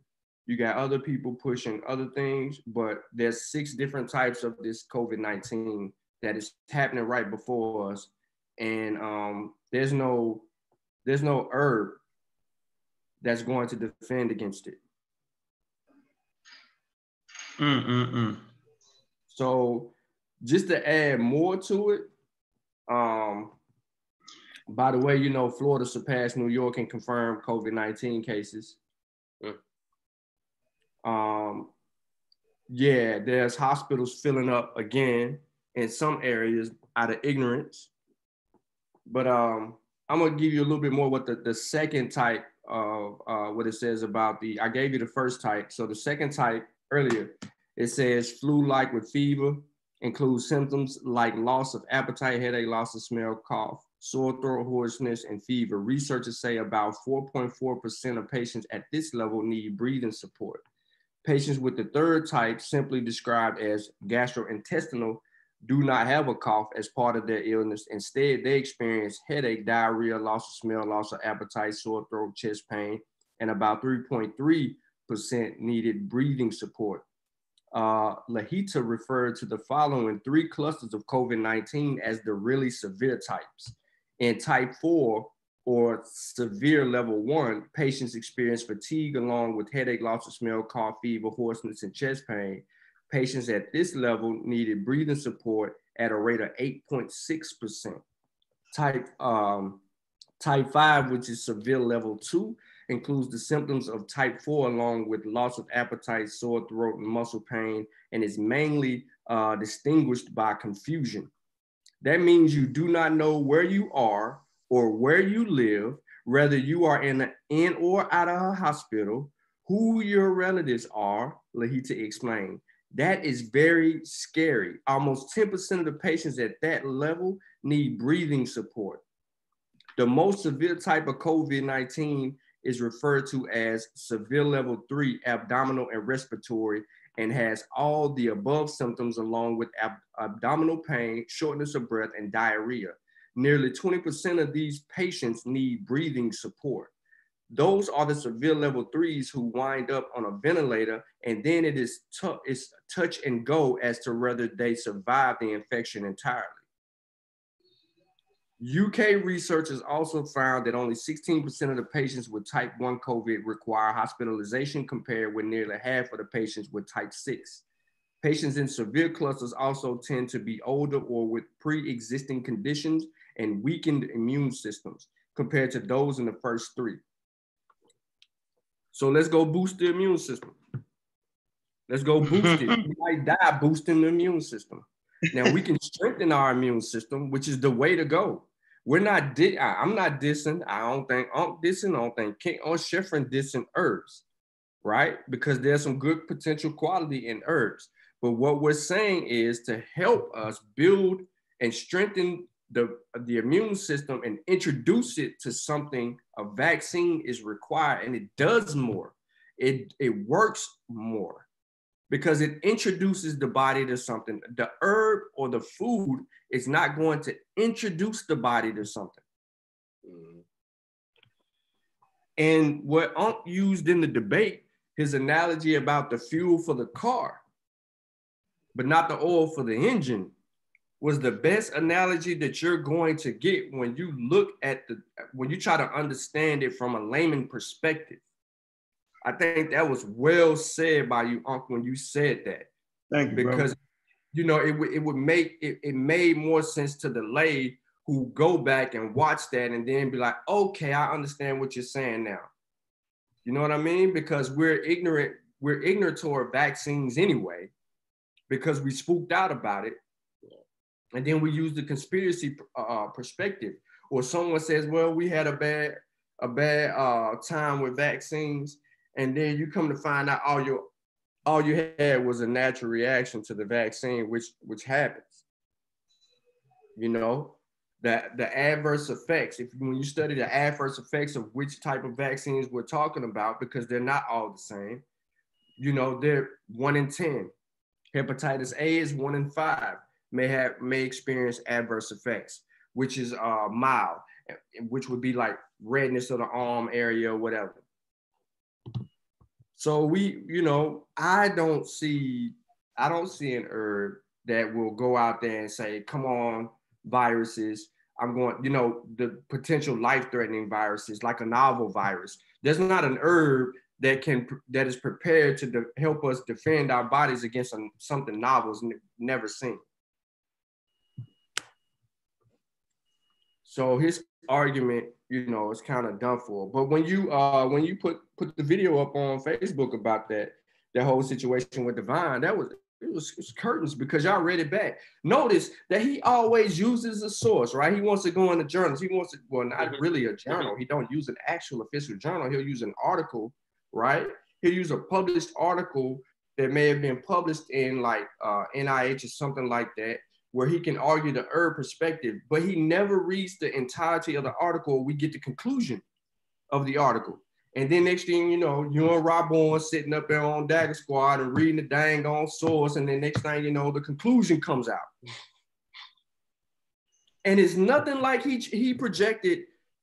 you got other people pushing other things, but there's six different types of this COVID-19 that is happening right before us. And um, there's no there's no herb that's going to defend against it. Mm-mm-mm. So just to add more to it, um, by the way, you know, Florida surpassed New York and confirmed COVID-19 cases. Mm. Um, yeah, there's hospitals filling up again in some areas out of ignorance. But um, I'm gonna give you a little bit more what the, the second type of uh, what it says about the, I gave you the first type. So the second type earlier, it says flu-like with fever, includes symptoms like loss of appetite, headache, loss of smell, cough, sore throat, hoarseness, and fever. Researchers say about 4.4% of patients at this level need breathing support. Patients with the third type, simply described as gastrointestinal, do not have a cough as part of their illness. Instead, they experience headache, diarrhea, loss of smell, loss of appetite, sore throat, chest pain, and about 3.3% needed breathing support. Uh, Lahita referred to the following three clusters of COVID 19 as the really severe types. In type 4, or severe level one, patients experience fatigue along with headache, loss of smell, cough, fever, hoarseness, and chest pain. Patients at this level needed breathing support at a rate of 8.6%. Type, um, type 5, which is severe level 2, includes the symptoms of type 4 along with loss of appetite, sore throat, and muscle pain, and is mainly uh, distinguished by confusion. That means you do not know where you are or where you live, whether you are in, a, in or out of a hospital, who your relatives are, Lahita explained. That is very scary. Almost 10% of the patients at that level need breathing support. The most severe type of COVID 19 is referred to as severe level three abdominal and respiratory and has all the above symptoms along with ab- abdominal pain, shortness of breath, and diarrhea. Nearly 20% of these patients need breathing support. Those are the severe level threes who wind up on a ventilator, and then it is it's touch and go as to whether they survive the infection entirely. UK researchers also found that only 16% of the patients with type 1 COVID require hospitalization compared with nearly half of the patients with type 6. Patients in severe clusters also tend to be older or with pre-existing conditions and weakened immune systems compared to those in the first three. So let's go boost the immune system. Let's go boost it. We might die boosting the immune system. Now we can strengthen our immune system, which is the way to go. We're not, di- I, I'm not dissing. I don't think I'm dissing. I don't think King or Schifrin dissing herbs, right? Because there's some good potential quality in herbs. But what we're saying is to help us build and strengthen the, the immune system and introduce it to something, a vaccine is required and it does more. It, it works more because it introduces the body to something. The herb or the food is not going to introduce the body to something. Mm-hmm. And what Unc used in the debate, his analogy about the fuel for the car, but not the oil for the engine, was the best analogy that you're going to get when you look at the when you try to understand it from a layman perspective. I think that was well said by you, Uncle, when you said that. Thank you. Because bro. you know it, it would make it, it made more sense to the lay who go back and watch that and then be like, okay, I understand what you're saying now. You know what I mean? Because we're ignorant, we're ignorant to our vaccines anyway, because we spooked out about it and then we use the conspiracy uh, perspective or someone says well we had a bad a bad uh, time with vaccines. And then you come to find out all your all you had was a natural reaction to the vaccine which which happens. You know that the adverse effects if when you study the adverse effects of which type of vaccines we're talking about because they're not all the same you know they're one in 10 hepatitis a is one in five may have may experience adverse effects, which is uh, mild, which would be like redness of the arm area or whatever. So we, you know, I don't see, I don't see an herb that will go out there and say, "Come on, viruses." I'm going, you know, the potential life-threatening viruses like a novel virus. There's not an herb that can that is prepared to de- help us defend our bodies against something novel, never seen. So his argument, you know, is kind of done for. But when you uh when you put put the video up on Facebook about that that whole situation with Divine, that was it was, it was curtains because y'all read it back. Notice that he always uses a source, right? He wants to go in the journals. He wants to, well, not mm-hmm. really a journal. He don't use an actual official journal. He'll use an article, right? He'll use a published article that may have been published in like uh, NIH or something like that, where he can argue the herb perspective, but he never reads the entirety of the article. We get the conclusion of the article. And then next thing you know, you and Rob Bowen sitting up there on Dagger Squad and reading the dang on source. And then next thing you know, the conclusion comes out. And it's nothing like he, he projected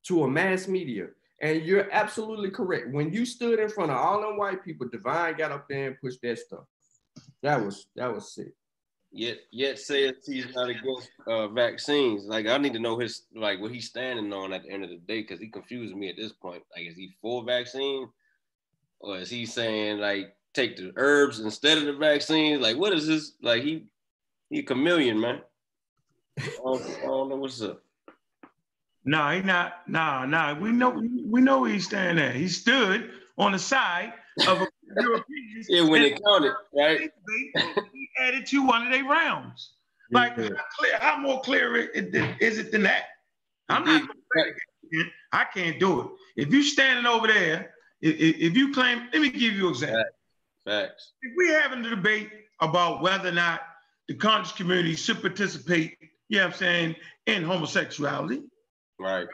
to a mass media. And you're absolutely correct. When you stood in front of all them white people, Divine got up there and pushed that stuff. That was that was sick yet yet says he's not against uh, vaccines. Like I need to know his like what he's standing on at the end of the day because he confused me at this point. Like is he for vaccine or is he saying like take the herbs instead of the vaccine? Like what is this? Like he he a chameleon man. I don't, I don't know what's up. No, he not. No, no. We know we know where he's standing at. He stood on the side of a Europeans. yeah, when it counted, right? Added to one of their rounds. Like, yeah. how, clear, how more clear is it than that? I'm not. I can't do it. If you standing over there, if, if you claim, let me give you an example. Facts. If we're having a debate about whether or not the conscious community should participate, you know what I'm saying, in homosexuality. Right.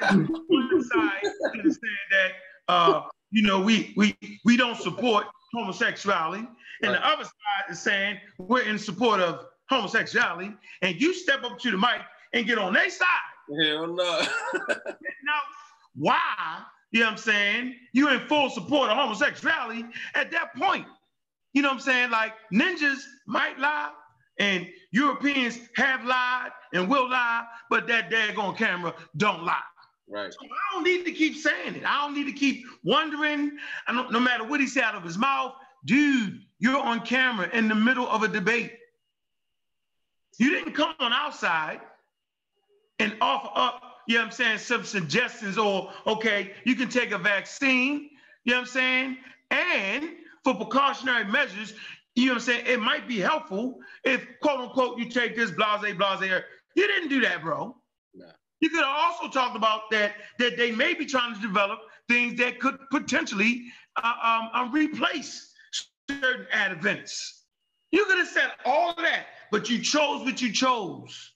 One side understand that uh, you know, we we we don't support homosexuality, and right. the other side is saying we're in support of homosexuality, and you step up to the mic and get on their side. Hell no. now, why? You know what I'm saying? You're in full support of homosexuality at that point. You know what I'm saying? Like ninjas might lie, and Europeans have lied and will lie, but that daggone camera don't lie. Right. So I don't need to keep saying it. I don't need to keep wondering. I don't, no matter what he said out of his mouth, dude, you're on camera in the middle of a debate. You didn't come on outside and offer up, you know what I'm saying, some suggestions or, okay, you can take a vaccine, you know what I'm saying? And for precautionary measures, you know what I'm saying, it might be helpful if, quote unquote, you take this blase, blase. You didn't do that, bro. You could also talk about that that they may be trying to develop things that could potentially uh, um, uh, replace certain events. You could have said all of that, but you chose what you chose.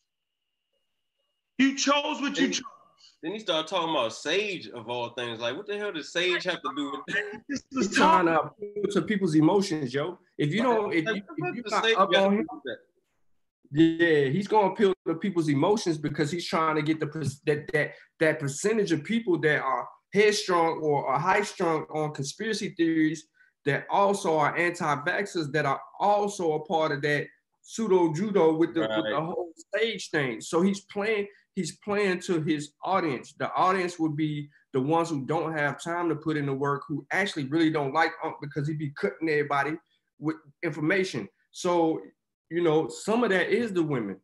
You chose what you chose. Then he started talking about sage of all things. Like, what the hell does sage have to do with that? this? He's trying to appeal to people's emotions, yo. If you don't, if, you, if you're not up on him, yeah, he's going to appeal to people's emotions because he's trying to get the that that that percentage of people that are headstrong or are high strung on conspiracy theories that also are anti-vaxxers that are also a part of that pseudo judo with the, right. with the whole stage thing. So he's playing he's playing to his audience. The audience would be the ones who don't have time to put in the work, who actually really don't like Unc because he'd be cutting everybody with information. So you know, some of that is the women.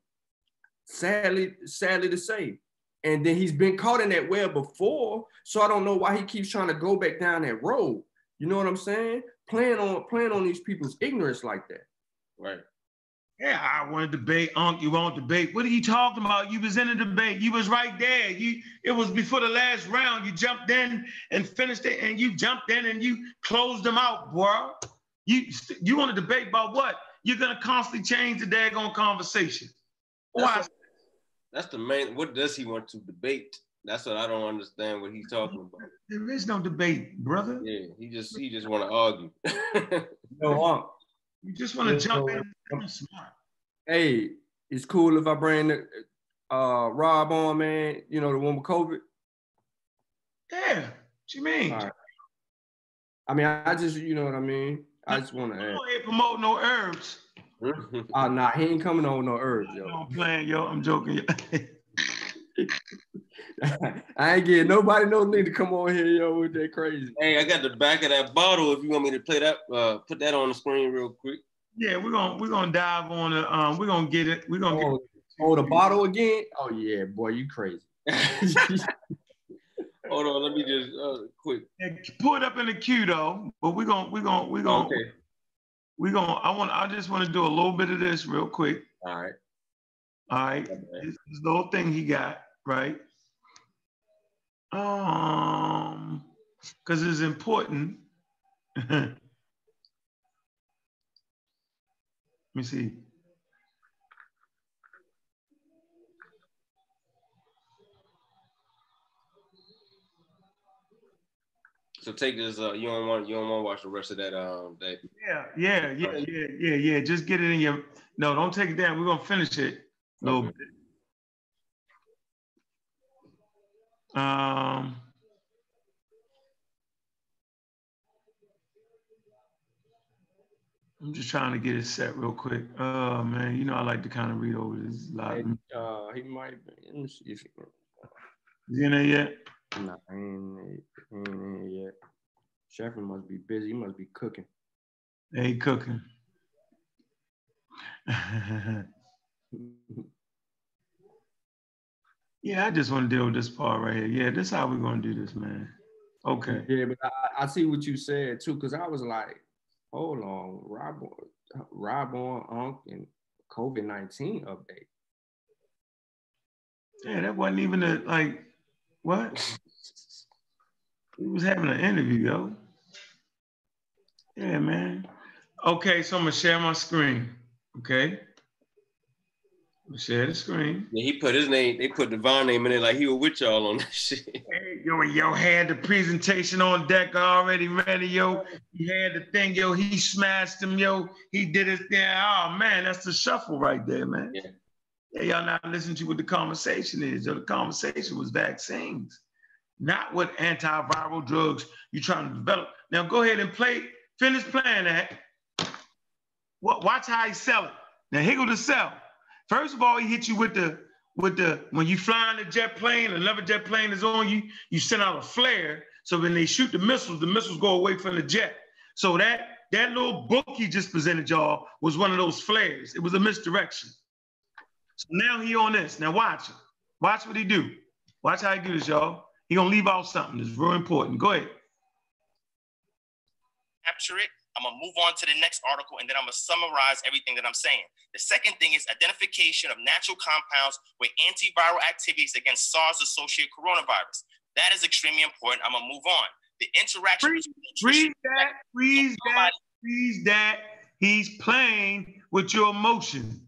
Sadly, sadly to say. And then he's been caught in that web before. So I don't know why he keeps trying to go back down that road. You know what I'm saying? Playing on playing on these people's ignorance like that. Right. Yeah, I want to debate, Unc. You won't debate. What are you talking about? You was in a debate. You was right there. You it was before the last round. You jumped in and finished it, and you jumped in and you closed them out, bro. You you want to debate about what? You're gonna constantly change the daggone conversation. Why? That's, that's the main. What does he want to debate? That's what I don't understand. What he's talking about. There is no debate, brother. Yeah, he just he just want to argue. no, You just want to jump in. And smart. Hey, it's cool if I bring uh Rob on, man. You know the one with COVID. Yeah. What you mean? All right. I mean, I just, you know what I mean. I just want to. You ain't promote no herbs. Uh, nah, he ain't coming on with no herbs, yo. I'm playing, yo. I'm joking. I ain't getting nobody no need to come on here, yo, with that crazy. hey, I got the back of that bottle. If you want me to play that, uh, put that on the screen real quick. yeah, we're gonna we're gonna dive on the um we're gonna get it. We're gonna get Oh, oh, the bottle again? Oh yeah, boy, you crazy. Hold on, let me just uh, quick. Pull it up in the queue though, but we're gonna we're gonna we're gonna Okay. we're gonna I want I just want to do a little bit of this real quick. All right. All right. This, this little thing he got, right? Um, because it's important. Let me see. So take this. Uh, you don't want you don't want to watch the rest of that. Um, that Yeah, yeah, yeah, yeah, yeah, yeah. Just get it in your. No, don't take it down. We're gonna finish it a little Okay. bit. Um. I'm just trying to get it set real quick. Oh man, you know I like to kind of read over this. A lot. Is uh, he might be. Let me see if he, he in there yet? Nah, he ain't, he ain't in here yet. Sheffrin must be busy. He must be cooking. Hey, cooking. yeah, I just want to deal with this part right here. Yeah, this is how we're gonna do this, man. Okay. Yeah, but I, I see what you said too, because I was like, hold on, Rob, Rob on Unc and COVID nineteen update. Yeah, that wasn't even a like what? We was having an interview, yo. Yeah, man. Okay, so I'm gonna share my screen. Okay. Share the screen. yeah, he put his name. They put Devon name in it like he was with y'all on that shit. Hey, yo, yo had the presentation on deck already ready, yo. He had the thing, yo. He smashed him, yo. He did his thing. Oh man, that's the shuffle right there, man. Yeah. Yeah, y'all not listening to what the conversation is. Yo, the conversation was vaccines, not what antiviral drugs you're trying to develop. Now go ahead and play, finish playing that. Wa- Watch how he sell it. Now here go the sell. First of all, he hit you with the with the when you flying the jet plane, another jet plane is on you, you send out a flare. So when they shoot the missiles, the missiles go away from the jet. So that that little book he just presented y'all was one of those flares. It was a misdirection. So now he on this. Now watch him. Watch what he do. Watch how he do this, y'all. He gonna leave out something that's real important. Go ahead. capture it. I'm gonna move on to the next article and then I'm gonna summarize everything that I'm saying. The second thing is identification of natural compounds with antiviral activities against SARS associated coronavirus. That is extremely important. I'm gonna move on. The interaction Freeze, Freeze that, freeze that, freeze that. He's playing with your emotion.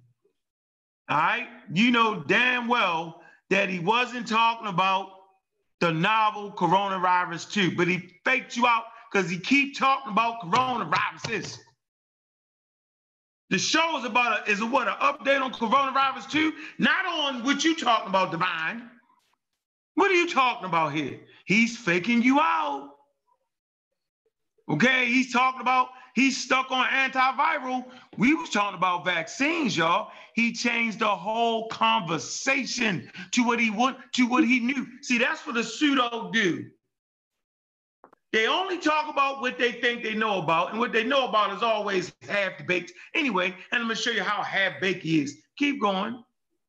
All right? You know damn well that he wasn't talking about the novel coronavirus too, but he faked you out because he keep talking about coronaviruses. The show is about a, is a, what an update on coronavirus too, not on what you talking about, Divine. What are you talking about here? He's faking you out. Okay, he's talking about he's stuck on antiviral. We was talking about vaccines, y'all. He changed the whole conversation to what he want to what he knew. See, that's what the pseudo do. They only talk about what they think they know about, and what they know about is always half baked. Anyway, and I'm gonna show you how half baked he is. Keep going.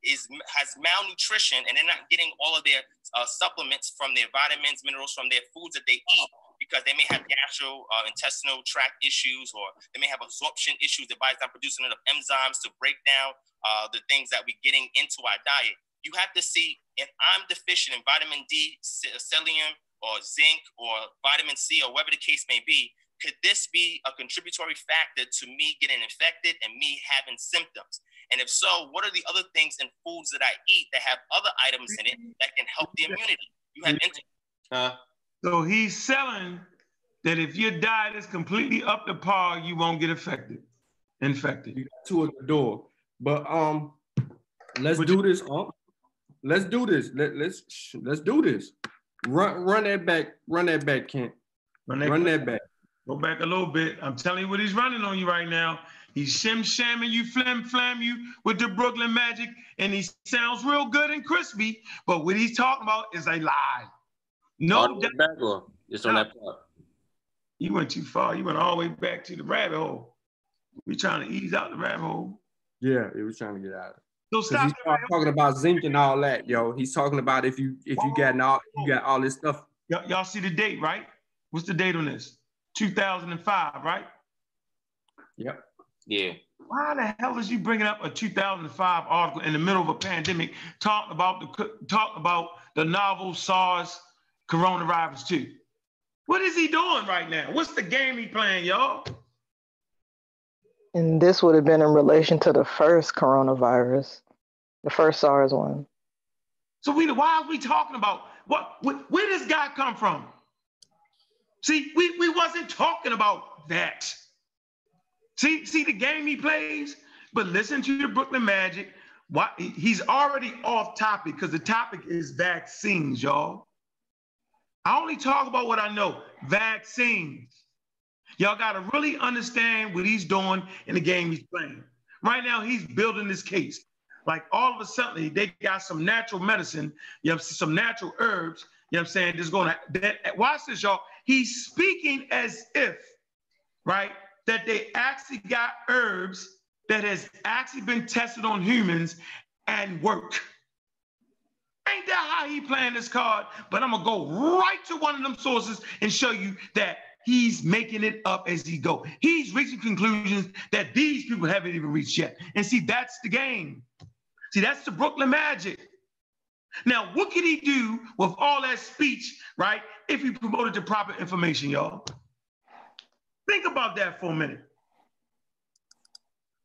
is has malnutrition and they're not getting all of their uh, supplements from their vitamins, minerals from their foods that they eat because they may have gastrointestinal tract issues or they may have absorption issues. Their body's not producing enough enzymes to break down uh, the things that we're getting into our diet. You have to see if I'm deficient in vitamin D, selenium, or zinc, or vitamin C, or whatever the case may be. Could this be a contributory factor to me getting infected and me having symptoms? And if so, what are the other things in foods that I eat that have other items in it that can help the immunity? You have inter- Huh? So he's selling that if your diet is completely up to par, you won't get affected, infected. You got two at the door. But um, Let's Would do you- this, Unc. Let's do this. Let, let's sh- let's do this. Run run that back. Run that back, Kent. Run that, Run that back. Go back a little bit. I'm telling you what he's running on you right now. He's shim shamming you, flim flam you with the Brooklyn Magic, and he sounds real good and crispy. But what he's talking about is a lie. All No, the way back or just on that part? you went too far. You went all the way back to the rabbit hole. We trying to ease out the rabbit hole. Yeah, he was trying to get out. So stop. he started talking about zinc and all that, yo. He's talking about if you if you got all you got all this stuff. Y'all, y'all see the date, right? What's the date on this? 2005, right? Yep. Yeah. Why the hell is you bringing up a 2005 article in the middle of a pandemic talking about the talk about the novel SARS coronavirus too. What is he doing right now? What's the game he playing, y'all? And this would have been in relation to the first coronavirus, the first SARS one. So we why are we talking about what where, where does God come from? See, we, we wasn't talking about that. See, see the game he plays, but listen to the Brooklyn Magic. Why he's already off topic because the topic is vaccines, y'all. I only talk about what I know. Vaccines. Y'all got to really understand what he's doing in the game he's playing. Right now, he's building this case. Like all of a sudden, they got some natural medicine, you have some natural herbs, you know what I'm saying? Just to that watch this, y'all. He's speaking as if, right, that they actually got herbs that has actually been tested on humans and work. Ain't that how he playing this card? But I'm gonna go right to one of them sources and show you that he's making it up as he go. He's reaching conclusions that these people haven't even reached yet. And see, that's the game. See, that's the Brooklyn Magic. Now, what could he do with all that speech, right? If he promoted the proper information, y'all. Think about that for a minute.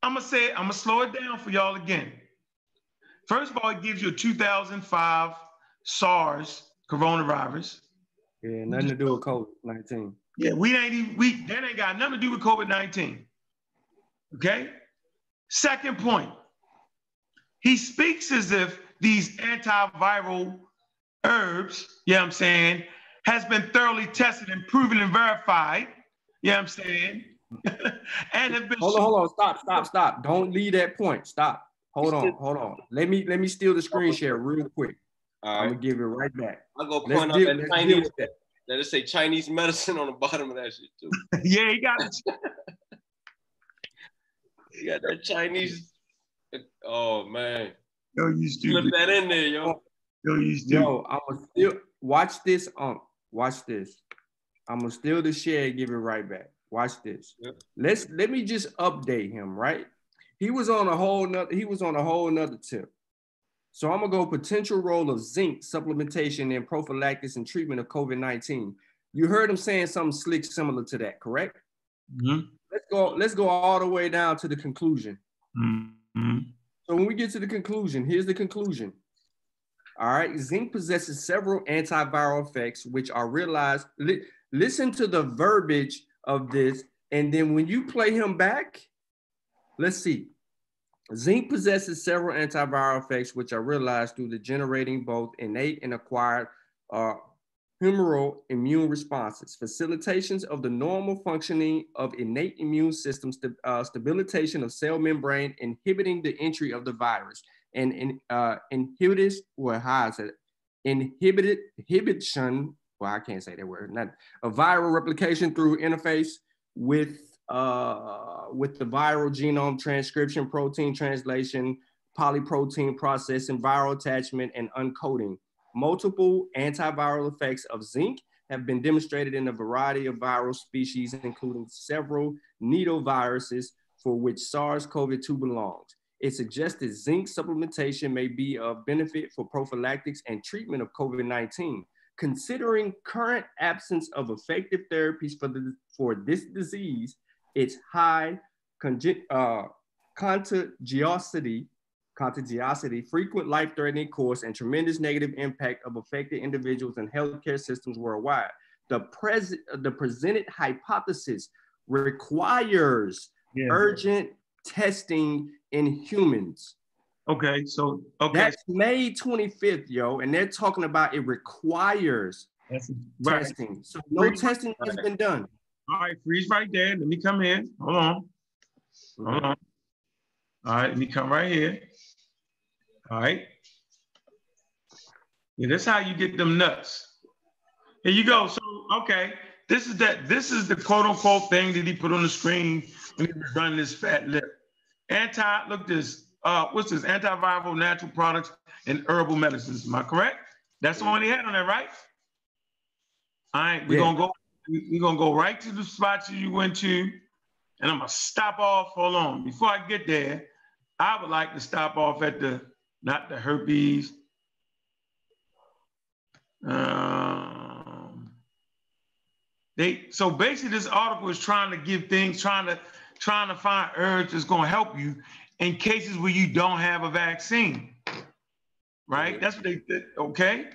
I'm gonna say, I'm gonna slow it down for y'all again. First of all, it gives you a 2005 SARS coronavirus. Yeah, nothing to do with COVID nineteen. Yeah, we ain't even, we that ain't got nothing to do with COVID-19. Okay? Second point, he speaks as if these antiviral herbs, you know what I'm saying, has been thoroughly tested and proven and verified, you know what I'm saying, and have been Hold on, hold on, stop, stop, stop. Don't leave that point. Stop. Hold on, hold on. Let me let me steal the screen share real quick. All I'm gonna give it right back. I'll go Let's point out deal, that let's Chinese that. that it say Chinese medicine on the bottom of that shit too. yeah, he got it. You got that Chinese. Oh man. Yo, you Slip stupid. that in there, yo. Yo, you stupid. Yo, I'm gonna still watch this. Um, watch this. I'm gonna steal the share and give it right back. Watch this. Yep. Let's let me just update him. Right, he was on a whole nother. He was on a whole nother tip. So I'm gonna go potential role of zinc supplementation in prophylaxis and treatment of COVID-19. You heard him saying something slick similar to that, correct? Mhm. Let's go. Let's go all the way down to the conclusion. Mhm. So when we get to the conclusion, here's the conclusion. All right, zinc possesses several antiviral effects which are realized. Li- listen to the verbiage of this, and then when you play him back, let's see. Zinc possesses several antiviral effects which are realized through the generating both innate and acquired uh, humoral immune responses, facilitations of the normal functioning of innate immune system, st- uh, stabilization of cell membrane, inhibiting the entry of the virus, and in, uh, inhibited, well, how is it? Inhibited, inhibition, well, I can't say that word, not a viral replication through interface with uh, with the viral genome transcription, protein translation, polyprotein processing, viral attachment, and uncoating. Multiple antiviral effects of zinc have been demonstrated in a variety of viral species, including several nidoviruses for which SARS-CoV-2 belongs. It suggests that zinc supplementation may be of benefit for prophylactics and treatment of COVID-19. Considering current absence of effective therapies for, the, for this disease, its high uh, contagiosity, contagiosity, frequent life-threatening course, and tremendous negative impact of affected individuals and healthcare systems worldwide. The, pres- the presented hypothesis requires Yeah. urgent testing in humans. Okay, so okay, That's May 25th, yo, and they're talking about it requires right. testing. So no testing has been done. All right, freeze right there. Let me come in. Hold on. Hold on. All right, let me come right here. All right. Yeah, that's how you get them nuts. Here you go. So, okay, this is that. This is the quote unquote thing that he put on the screen when he was running this fat lip. Anti, look this. Uh, what's this? Antiviral natural products and herbal medicines. Am I correct? That's the one he had on there, right? All right, we're Yeah. gonna go. We- We're gonna go right to the spot that you went to, and I'm gonna stop off. Hold on. Before I get there, I would like to stop off at the not the herpes. Um, they so basically this article is trying to give things, trying to trying to find herbs that's gonna help you in cases where you don't have a vaccine. Right? That's what they did. Okay.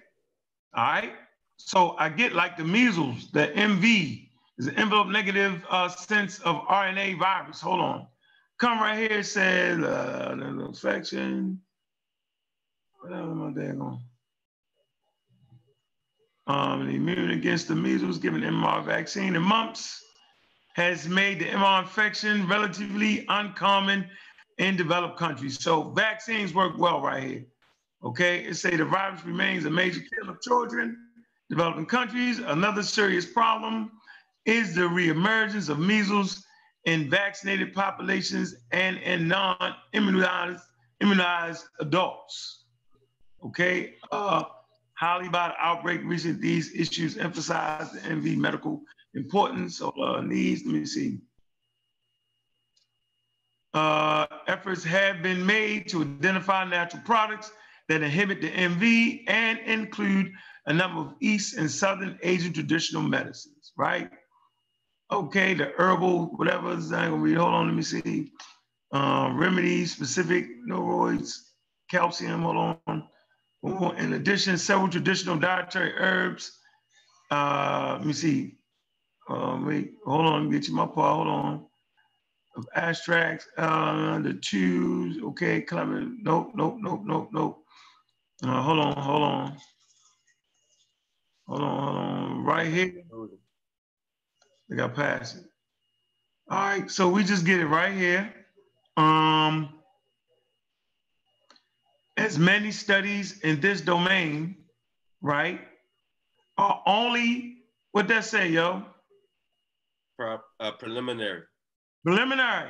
All right. So I get like the measles, the MV is an envelope negative uh, sense of RNA virus. Hold on. Come right here, says uh, infection. What else am I there going? Um, immune against the measles given MR vaccine and mumps has made the MR infection relatively uncommon in developed countries. So vaccines work well right here. Okay, it say the virus remains a major killer of children, developing countries. Another serious problem is the reemergence of measles in vaccinated populations and in non-immunized immunized adults. Okay, uh, highly about outbreak recent, these issues emphasize the MV medical importance of uh, needs. Let me see. Uh, efforts have been made to identify natural products that inhibit the MV and include a number of East and Southern Asian traditional medicines, right? Okay, the herbal, whatever, I ain't gonna read, hold on, let me see. Uh, remedies, specific neuroids, calcium, hold on. In addition, several traditional dietary herbs. Uh, let me see. Uh, wait, hold on, let me get you my part, hold on. Of abstracts, uh, the tubes, okay, climate, nope, nope, nope, nope, nope. Uh, hold on, hold on. Hold on, hold on, right here. I got past it. All right, so we just get it right here. Um, as many studies in this domain, right, are only what that say, yo? Pro- uh, preliminary. Preliminary.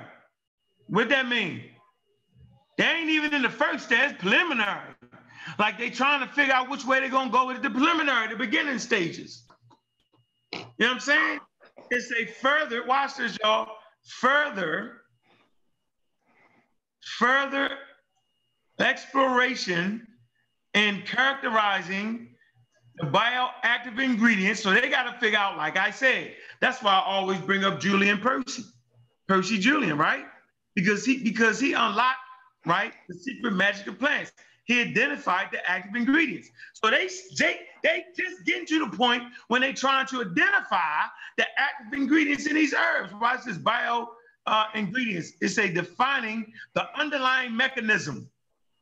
What that mean? They ain't even in the first stage, preliminary. Like they trying to figure out which way they're gonna go with the preliminary, the beginning stages. You know what I'm saying? It's a further, watch this, y'all. Further, further exploration in characterizing the bioactive ingredients. So they got to figure out, like I said, that's why I always bring up Julian Percy, Percy Julian, right? Because he because he unlocked right the secret magic of plants. He identified the active ingredients. So they they they just getting to the point when they trying to identify the active ingredients in these herbs. Watch this bio uh, ingredients. It's a defining the underlying mechanism,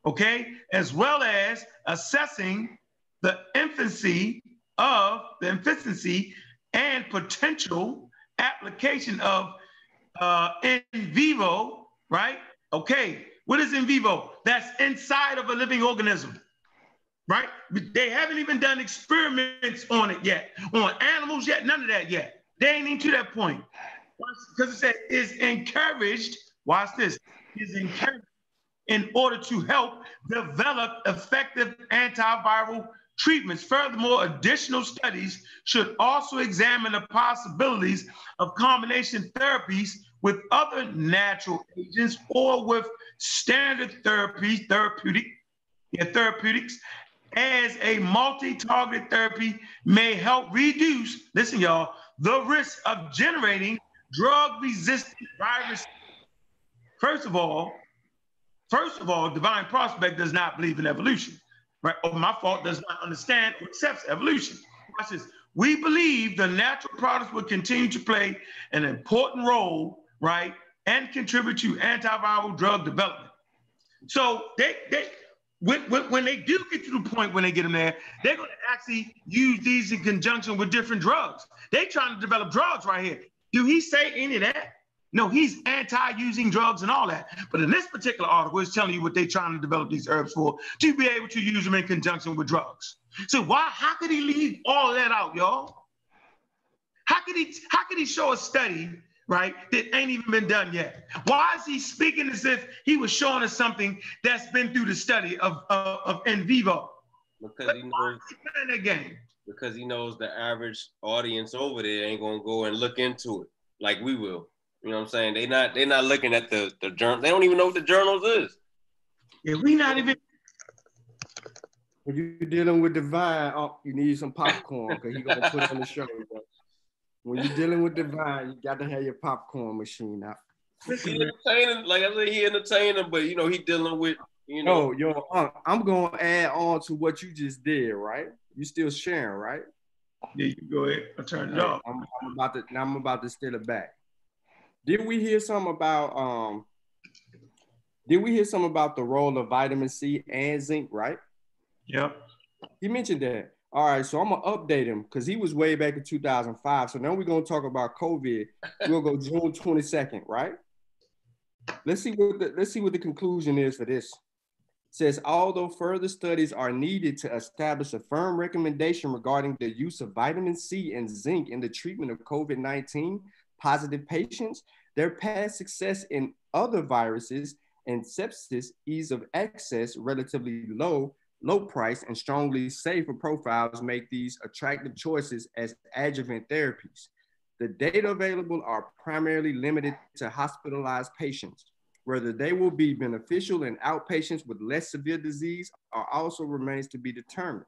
okay, as well as assessing the infancy of the infancy and potential application of uh, in vivo, right? Okay, what is in vivo? That's inside of a living organism, right? They haven't even done experiments on it yet, on animals yet, none of that yet. They ain't even to that point. Because it said is encouraged, watch this, is encouraged in order to help develop effective antiviral treatments. Furthermore, additional studies should also examine the possibilities of combination therapies with other natural agents or with standard therapies, therapeutic, yeah, therapeutics, as a multi-targeted therapy may help reduce, listen, y'all, the risk of generating drug-resistant virus. First of all, first of all, Divine Prospect does not believe in evolution right? Or my fault does not understand or accepts evolution. Watch this. We believe the natural products will continue to play an important role, right, and contribute to antiviral drug development. So they they when, when, when they do get to the point when they get them there, they're going to actually use these in conjunction with different drugs. They're trying to develop drugs right here. Do he say any of that? No, he's anti-using drugs and all that. But in this particular article, it's telling you what they're trying to develop these herbs for to be able to use them in conjunction with drugs. So why? How could he leave all that out, y'all? How could he? How could he show a study right that ain't even been done yet? Why is he speaking as if he was showing us something that's been through the study of of, of in vivo? Because he knows he playing that game. because he knows the average audience over there ain't gonna go and look into it like we will. You know what I'm saying? They not they not looking at the the journal. They don't even know what the journals is. Yeah, we not even. When you're dealing with Divine, oh, you need some popcorn because he's gonna put on the show. Bro. When you're dealing with Divine, you got to have your popcorn machine out. He entertaining, like I said, he entertaining, but you know he dealing with you know. Yo, yo, I'm gonna add on to what you just did, right? You still sharing, right? Yeah, you go ahead. I turn it off. I'm, I'm about to now I'm about to steal it back. Did we hear something about um did we hear something about the role of vitamin C and zinc, right? Yep. He mentioned that. All right, so I'm gonna update him because he was way back in 2005. So now we're gonna talk about COVID. We'll go June 22nd, right? Let's see what the, let's see what the conclusion is for this. It says although further studies are needed to establish a firm recommendation regarding the use of vitamin C and zinc in the treatment of COVID-19 positive patients, their past success in other viruses and sepsis, ease of access, relatively low, low price, and strongly safer profiles make these attractive choices as adjuvant therapies. The data available are primarily limited to hospitalized patients. Whether they will be beneficial in outpatients with less severe disease are also remains to be determined.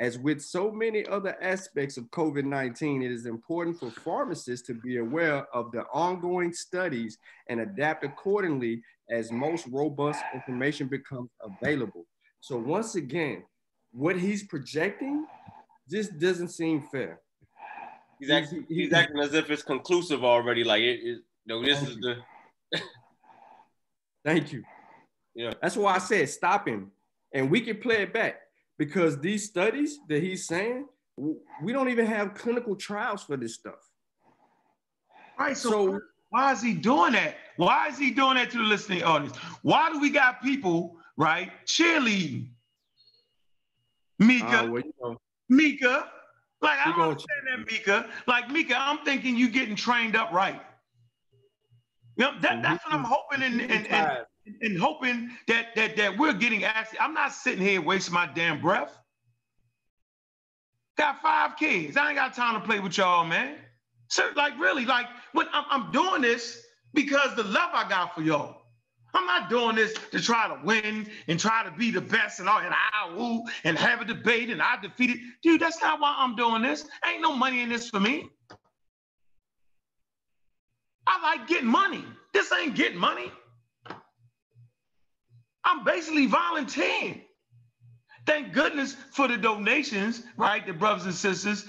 As with so many other aspects of COVID 19, it is important for pharmacists to be aware of the ongoing studies and adapt accordingly as most robust information becomes available. So, once again, what he's projecting just doesn't seem fair. He's acting, he's acting as if it's conclusive already. Like it, it no, this is the Thank you. Yeah. That's why I said stop him. And we can play it back because these studies that he's saying, we don't even have clinical trials for this stuff. Right. So, So- why is he doing that? Why is he doing that to the listening audience? Why do we got people right cheerleading? Mika, Uh, well, you know, Mika, like I don't understand that Mika. Like Mika, I'm thinking you getting trained up right. Yep, that, that's what I'm hoping and, and, and, and hoping that that that we're getting access. I'm not sitting here wasting my damn breath. Got five kids. I ain't got time to play with y'all, man. So, like, really, like, what I'm, I'm doing this because the love I got for y'all. I'm not doing this to try to win and try to be the best and all and I woo and have a debate and I defeated. Dude, that's not why I'm doing this. Ain't no money in this for me. I like getting money. This ain't getting money. I'm basically volunteering. Thank goodness for the donations, right? The brothers and sisters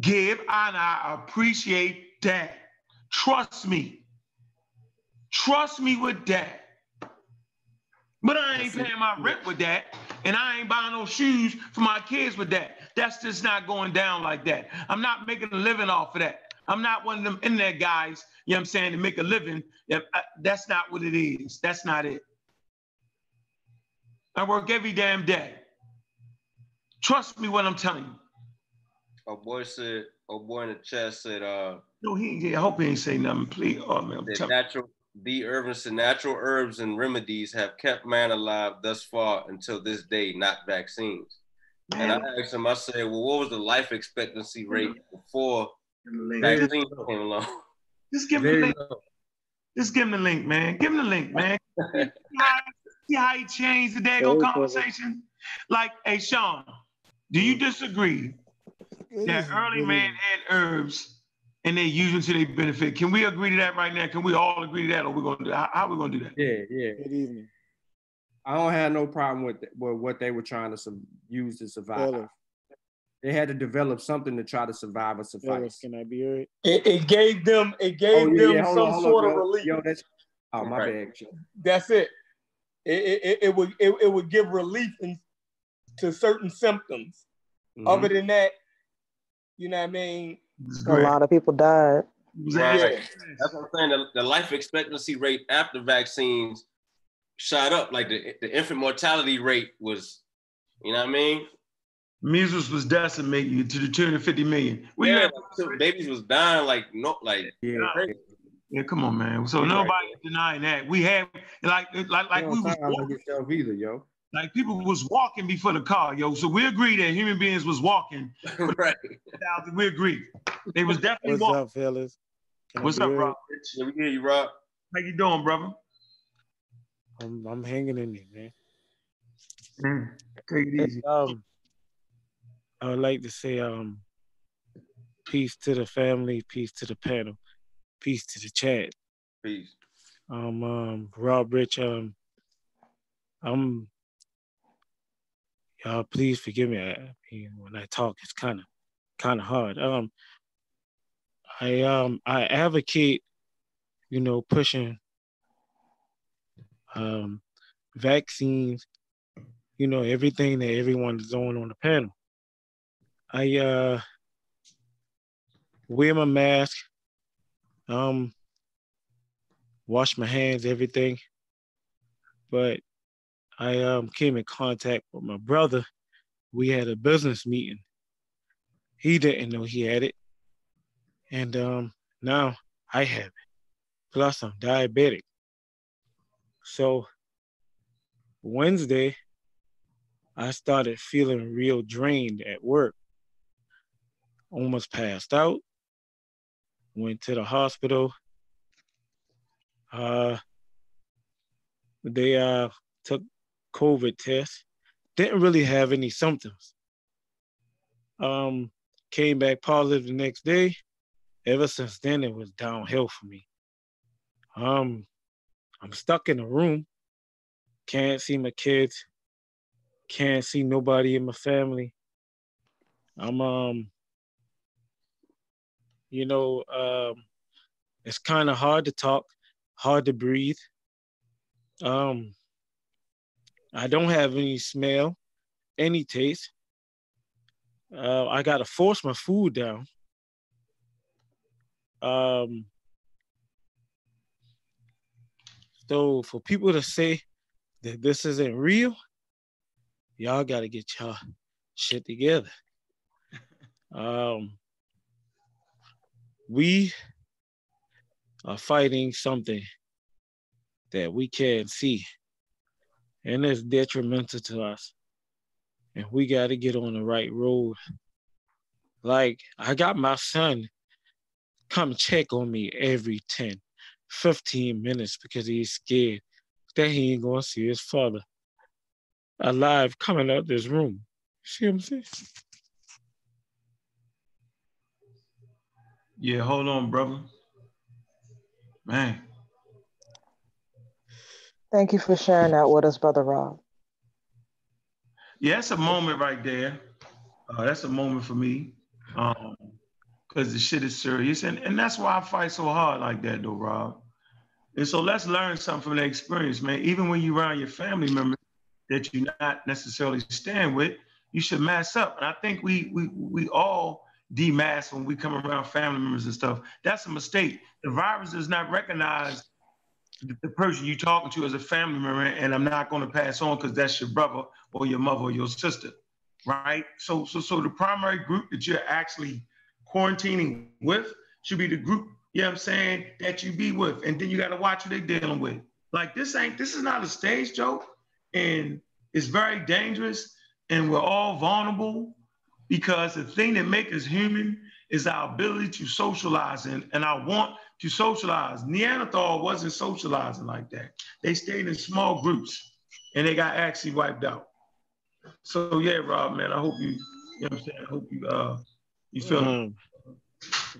give, and I appreciate that. Trust me. Trust me with that. But I ain't paying my rent with that, and I ain't buying no shoes for my kids with that. That's just not going down like that. I'm not making a living off of that. I'm not one of them internet guys, you know what I'm saying, to make a living. That's not what it is. That's not it. I work every damn day. Trust me when I'm telling you. a boy said, a boy in the chat said, uh, No, he. I hope he ain't say nothing. Please, oh man, I'm telling natural B. Irvin said natural herbs and remedies have kept man alive thus far until this day, not vaccines. And I man, asked him, I said, well, what was the life expectancy rate before give him the link. vaccines came along? Just give him the link. low. Just give him the link, man. Give him the link, man. See how- See how he changed the daggone conversation? Like, hey, Sean, do you disagree that early man had herbs and they use them to their benefit? Can we agree to that right now? Can we all agree to that, or we're gonna do? How, how we gonna do that? Yeah, yeah. Good evening. I don't have no problem with, with what they were trying to su- use to survive. Fellas, They had to develop something to try to survive or fellas, suffice. can I be heard? It, it gave them it gave Oh, yeah, them yeah, some on, sort on, of yo. relief. Yo, that's oh my Right. bad. Joe. That's it. it, it, it would it, it would give relief in, to certain symptoms. Mhm. Other than that, you know what I mean? It's A lot of people died. Right. Yeah. That's what I'm saying. The, the life expectancy rate after vaccines shot up. Like the, the infant mortality rate was, you know what I mean? Measles was decimating to the tune of 50 million. We yeah, had, like, so babies was dying like no, like Yeah. yeah, come on, man. So Right. nobody denying that. We have like like like You we don't was sound like walking, yourself either, yo. Like people was walking before the car, yo. So we agree that human beings was walking. right. We agree. They was definitely What's walking. up, fellas? Can What's up. Rob? Yeah, we hear you, Rob. How you doing, brother? I'm, I'm hanging in there, man. Mm, Take it easy. Um, I would like to say, um, peace to the family, peace to the panel, peace to the chat. Peace. Um, um, Rob Rich, um, I'm, y'all please forgive me. I mean, when I talk, it's kind of, kind of hard. Um, I, um, I advocate, you know, pushing, um, vaccines, you know, everything that everyone is doing on the panel. I, uh, wear my mask, um, wash my hands, everything. But I um, came in contact with my brother. We had a business meeting. He didn't know he had it. And um, now I have it. Plus, I'm diabetic. So Wednesday, I started feeling real drained at work. Almost passed out. Went to the hospital. Uh, they uh, took COVID test. Didn't really have any symptoms. Um, came back positive the next day. Ever since then, it was downhill for me. Um, I'm stuck in a room. Can't see my kids. Can't see nobody in my family. I'm um, you know, um, it's kind of hard to talk, hard to breathe. Um, I don't have any smell, any taste. Uh, I gotta force my food down. Um, so for people to say that this isn't real, y'all gotta get y'all shit together. Um, we are fighting something that we can't see, and it's detrimental to us. And we got to get on the right road. Like, I got my son come check on me every 10, 15 minutes because he's scared that he ain't gonna see his father alive coming out this room. See what I'm saying? Yeah, hold on, brother. Man. Thank you for sharing that with us, Brother Rob. Yeah, that's a moment right there. Uh, that's a moment for me. Um, because the shit is serious. And, and that's why I fight so hard like that, though, Rob. And so let's learn something from the experience, man. Even when you're around your family members that you're not necessarily staying with, you should mask up. And I think we we we all demask when we come around family members and stuff. That's a mistake. The virus does not recognize the, person you're talking to as a family member, and I'm not going to pass on because that's your brother or your mother or your sister, right? So so so the primary group that you're actually quarantining with should be the group, you know what I'm saying, that you be with. And then you got to watch what they're dealing with. Like this ain't, this is not a stage joke. And it's very dangerous. And we're all vulnerable because the thing that makes us human is our ability to socialize and, and our want to socialize. Neanderthal wasn't socializing like that. They stayed in small groups and they got actually wiped out. So yeah, Rob, man, I hope you, you know what I'm saying? I hope you uh you feel Um,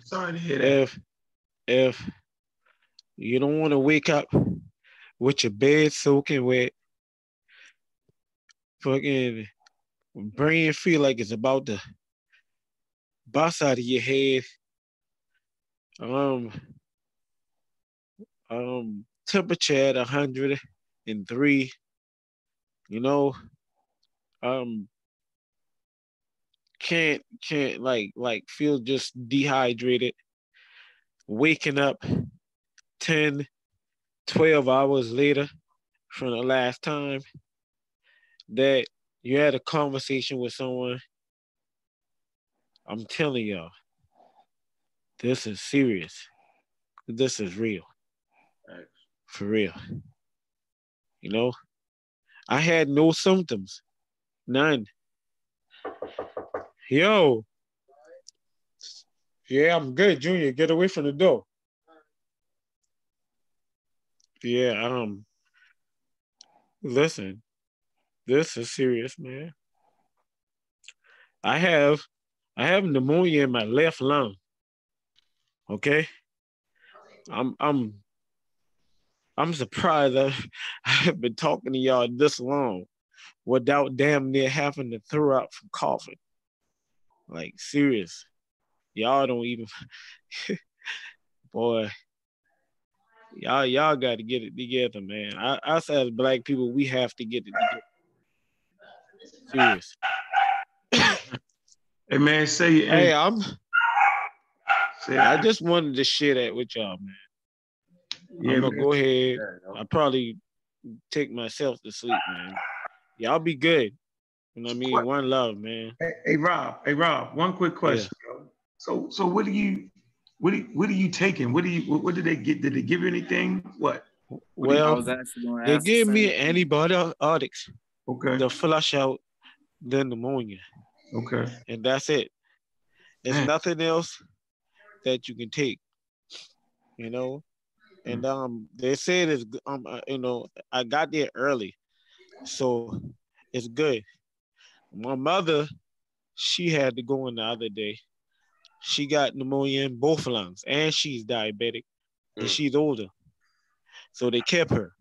sorry to hear that. if if you don't want to wake up with your bed soaking wet, fucking brain feel like it's about to bust out of your head. Um, um, temperature at hundred and three, you know, um, can't can't like like feel just dehydrated, waking up 10, 12 hours later from the last time that you had a conversation with someone. I'm telling y'all, this is serious. This is real. For real. You know, I had no symptoms, none. Yo. Yeah, I'm good, Junior. Get away from the door. Yeah, um, listen, this is serious, man. I have, I have pneumonia in my left lung. Okay, I'm, I'm, I'm surprised I, I've been talking to y'all this long without damn near having to throw up from coughing. Like serious. Y'all don't even boy. Y'all y'all gotta get it together, man. I, us as black people, we have to get it together. Serious. Hey man, say. Hey, I'm say I just wanted to share that with y'all, man. Yeah, I'm gonna man. go ahead. I probably take myself to sleep, man. Y'all be good. You know what I mean? One love, man. Hey, hey, Rob. Hey Rob. One quick question. bro. So so what do you what do you, what are you taking? What do you what, what did they get? Did they give you anything? What? I Well, was actually going to they ask. the gave me same thing. antibiotics Okay. to flush out the pneumonia, Okay. and that's it. There's Man. nothing else that you can take, you know. And um, they said it's g- um, uh, you know, I got there early, so it's good. My mother, she had to go in the other day. She got pneumonia in both lungs, and she's diabetic, and Mm. she's older, so they kept her.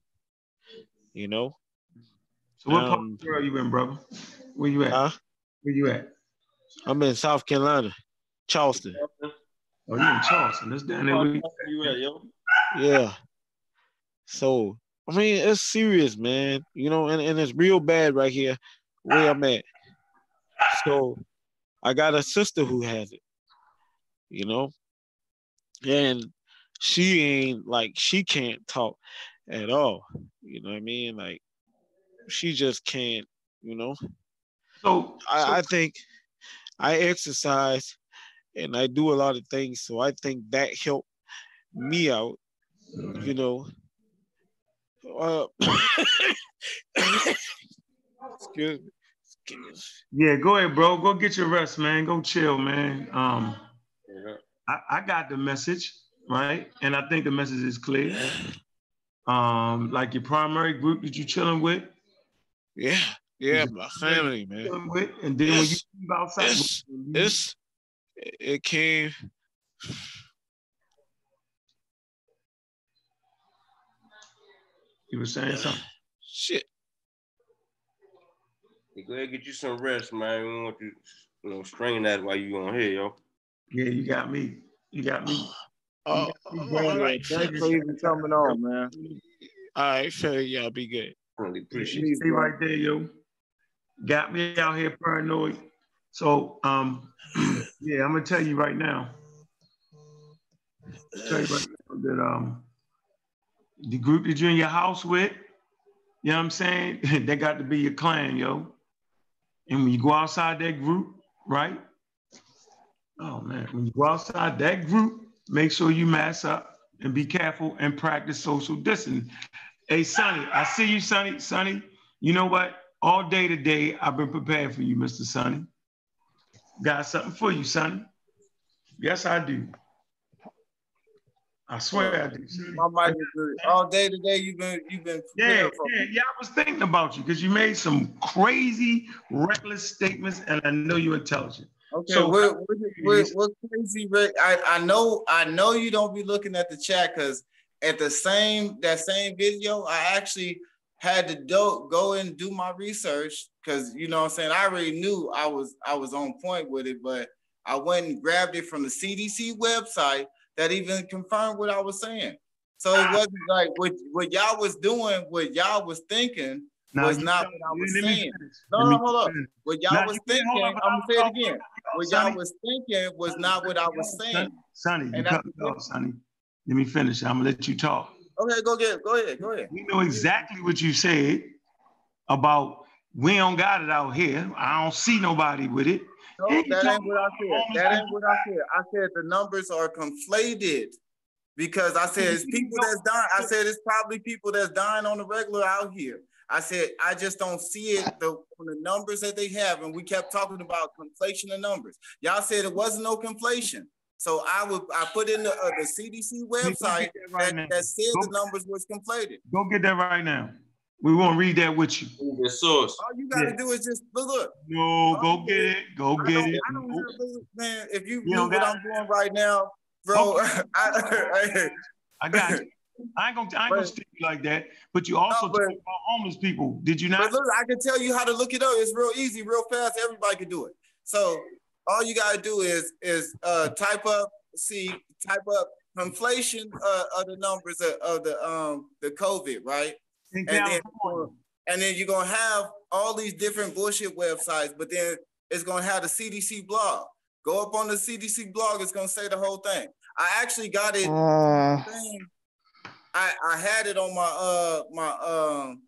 You know, So what part Um, of the world you in, brother? Where you at? huh? Where you at? I'm in South Carolina, Charleston. Oh, you in Charleston. That's down there. Where you, you at, yo? Yeah. So I mean, it's serious, man. You know, and, and it's real bad right here where I'm at. So I got a sister who has it, you know, and she ain't like she can't talk at all. You know what I mean? Like she just can't, you know. so, so I, I think I exercise and I do a lot of things, so I think that helped me out, you know. Uh, excuse me. Yeah, go ahead, bro. Go get your rest, man. Go chill, man. Um, Yeah. I, I got the message, right? And I think the message is clear. Um, like your primary group that you're chilling with, Yeah, yeah, my family, man. with, and then when you It's, leave outside, it's, it's, it came. You were saying something. Shit. You go ahead and get you some rest, man. We don't want you, you know, strain that while you on here, yo. Yeah, you got me. You got me. Oh, You all got me, right. Thank you for even coming on, man. All right, feel y'all be good. Really appreciate You it. Stay right there, yo. Got me out here paranoid. So, um, yeah, I'm gonna tell you right now. Tell you right now that um, the group that you're in your house with, you know what I'm saying? they got to be your clan, yo. And when you go outside that group, right? Oh man, when you go outside that group, make sure you mask up and be careful and practice social distancing. Hey, Sonny, I see you, Sonny. Sonny, you know what? All day today, I've been prepared for you, Mr. Sonny. Got something for you, Sonny. Yes, I do. I swear I do. My mic is good. All day today, you've been you've been Yeah, yeah, yeah. I was thinking about you because you made some crazy, reckless statements, and I know you're intelligent. Okay, So- what, what, what, what crazy? I I know I know you don't be looking at the chat because at the same that same video, I actually had to do, go and do my research because you know what I'm saying I already knew I was I was on point with it, but I went and grabbed it from the CDC website that even confirmed what I was saying. So it ah. wasn't like what what y'all was doing, what y'all was thinking Now, was not what I was saying. No, no, hold up. What y'all Now, was thinking, I'm on, gonna say it again. What y'all was thinking was not what I was saying. Sonny, you cut me off, Sonny. Let me finish. I'm gonna let you talk. Okay, go get, go ahead, go ahead. We know exactly what you said about we don't got it out here. I don't see nobody with it. No, And that ain't what I said. homeless That ain't what I said. I said the numbers are conflated because I said it's people that's dying. I said it's probably people that's dying on the regular out here. I said I just don't see it the on the numbers that they have, and we kept talking about conflation of numbers. Y'all said it wasn't no conflation. So I would I put in the, uh, the CDC website that right that, that said Go- the numbers was conflated. Go get that right now. We want to read that with you. The source. All you gotta Yeah. do is just look. look. No, go get it. Go I get don't, it. I don't Nope. have, man. If you You knew what I'm doing right now, bro, Okay. I, I got you. I ain't gonna, I ain't gonna But- stick you like that. But you also No, but- talk about homeless people. Did you But not? look, I can tell you how to look it up. It's real easy, real fast. Everybody can do it. So all you gotta do is is uh type up, see, type up inflation uh, of the numbers of, of the um the COVID, right? In And then and then you're gonna have all these different bullshit websites, but then it's gonna have the CDC blog. Go up on the CDC blog, it's gonna say the whole thing. I actually got it. Uh, I I had it on my uh my um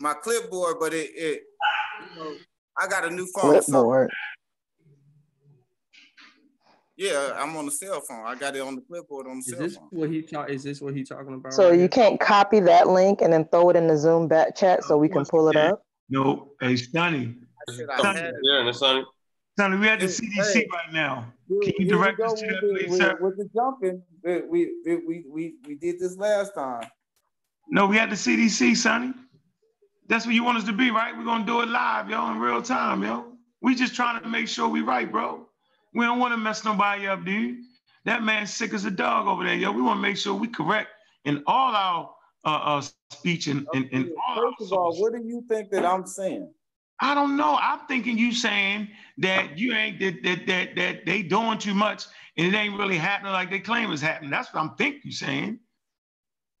my clipboard, but it it you know, I got a new phone. So clipboard. Yeah, I'm on the cell phone. I got it on the clipboard on the Is cell this phone. what he talk? Is this what he talking about? So right you here? can't copy that link and then throw it in the Zoom back chat so we can pull it up. No, hey, Sonny. I said I had it. Yeah, and it's on. Sonny, we at the Hey, CDC hey. right now. Here- Can you direct us to that, the- please, with- sir? With the jumping, we we we we we, we did this last time. No, we at the CDC, Sonny. That's where you want us to be, right? We're gonna do it live, yo, in real time, yo. We just trying to make sure we right, bro. We don't want to mess nobody up, dude. That man's sick as a dog over there, yo. We want to make sure we correct in all our uh, uh speech and, and, and First of all, what do you think that I'm saying? I don't know. I'm thinking you saying that you ain't that that that, that they doing too much and it ain't really happening like they claim it's happening. That's what I'm thinking you saying.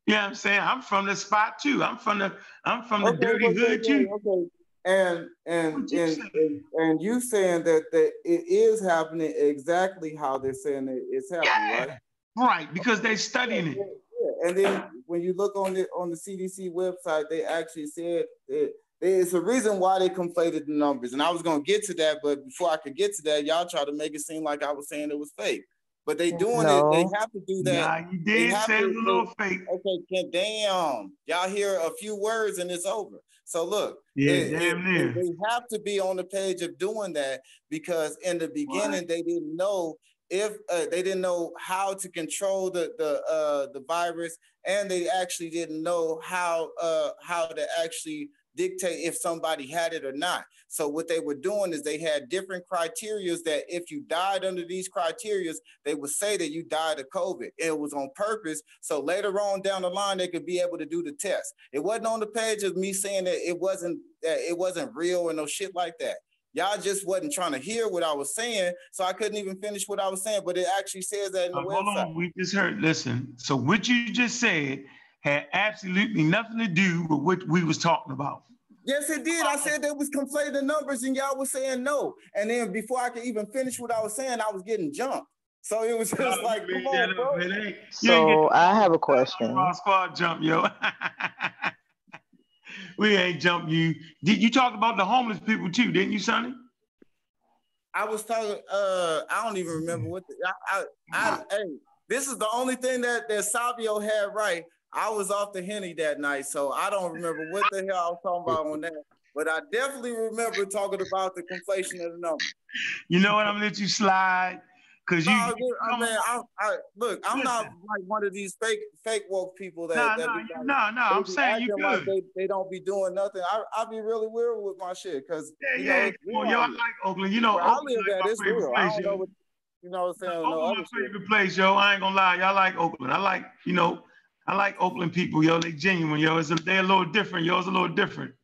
Yeah, I'm saying I'm from the spot too. I'm from the I'm from the dirty okay, hood okay, too. Okay. And and you and, saying? and and you saying that that it is happening exactly how they're saying it, it's happening, Yeah. right? Right, because they're studying it. Yeah. And then when you look on the on the CDC website, they actually said it. It's a reason why they conflated the numbers, and I was gonna get to that, but before I could get to that, y'all try to make it seem like I was saying it was fake. But they doing it. They have to do that. Nah, you did say it was a little fake. Okay, damn. Y'all hear a few words and it's over. So look, Yeah, it- damn it- near. They have to be on the page of doing that because in the beginning they didn't know if uh, they didn't know how to control the the uh, the virus, and they actually didn't know how uh, how to actually dictate if somebody had it or not. So what they were doing is they had different criterias that if you died under these criterias, they would say that you died of COVID. It was on purpose. So later on down the line, they could be able to do the test. It wasn't on the page of me saying that it wasn't that it wasn't real or no shit like that. Y'all just wasn't trying to hear what I was saying, so I couldn't even finish what I was saying. But it actually says that in the Uh, hold on, we just heard. Listen, so what you just said had absolutely nothing to do with what we was talking about. Yes, it did. I said they was conflating the numbers, and y'all was saying no. And then before I could even finish what I was saying, I was getting jumped. So it was just like, come on, bro. It ain't- you ain't So I have a question. Raw squad jump, yo. we ain't jump you. Did you talk about the homeless people too? Didn't you, Sonny? I was talking. Uh, I don't even remember what. The, I, I, I, hey, this is the only thing that that Savio had right. I was off the henny that night, so I don't remember what the hell I was talking about on that. But I definitely remember talking about the conflation of the number. You know what? I'm gonna let you slide because you. No, I, you I mean, I, I, look, I'm not like one of these fake fake woke people that. No, that no, like- no, no. I'm saying you acting like good. they, they don't be doing nothing. I I be really weird with my shit because Yeah, you yeah. know, it's Come on, real yo, I like Oakland. You know, I Oakland live like at, my it's real. I place, don't yo. know what you know what I'm saying. No Oakland my favorite place, yo. I ain't gonna lie, y'all like Oakland. I like, you know, I like Oakland people, yo. They genuine, yo. It's a, they a little different, yo. It's a little different.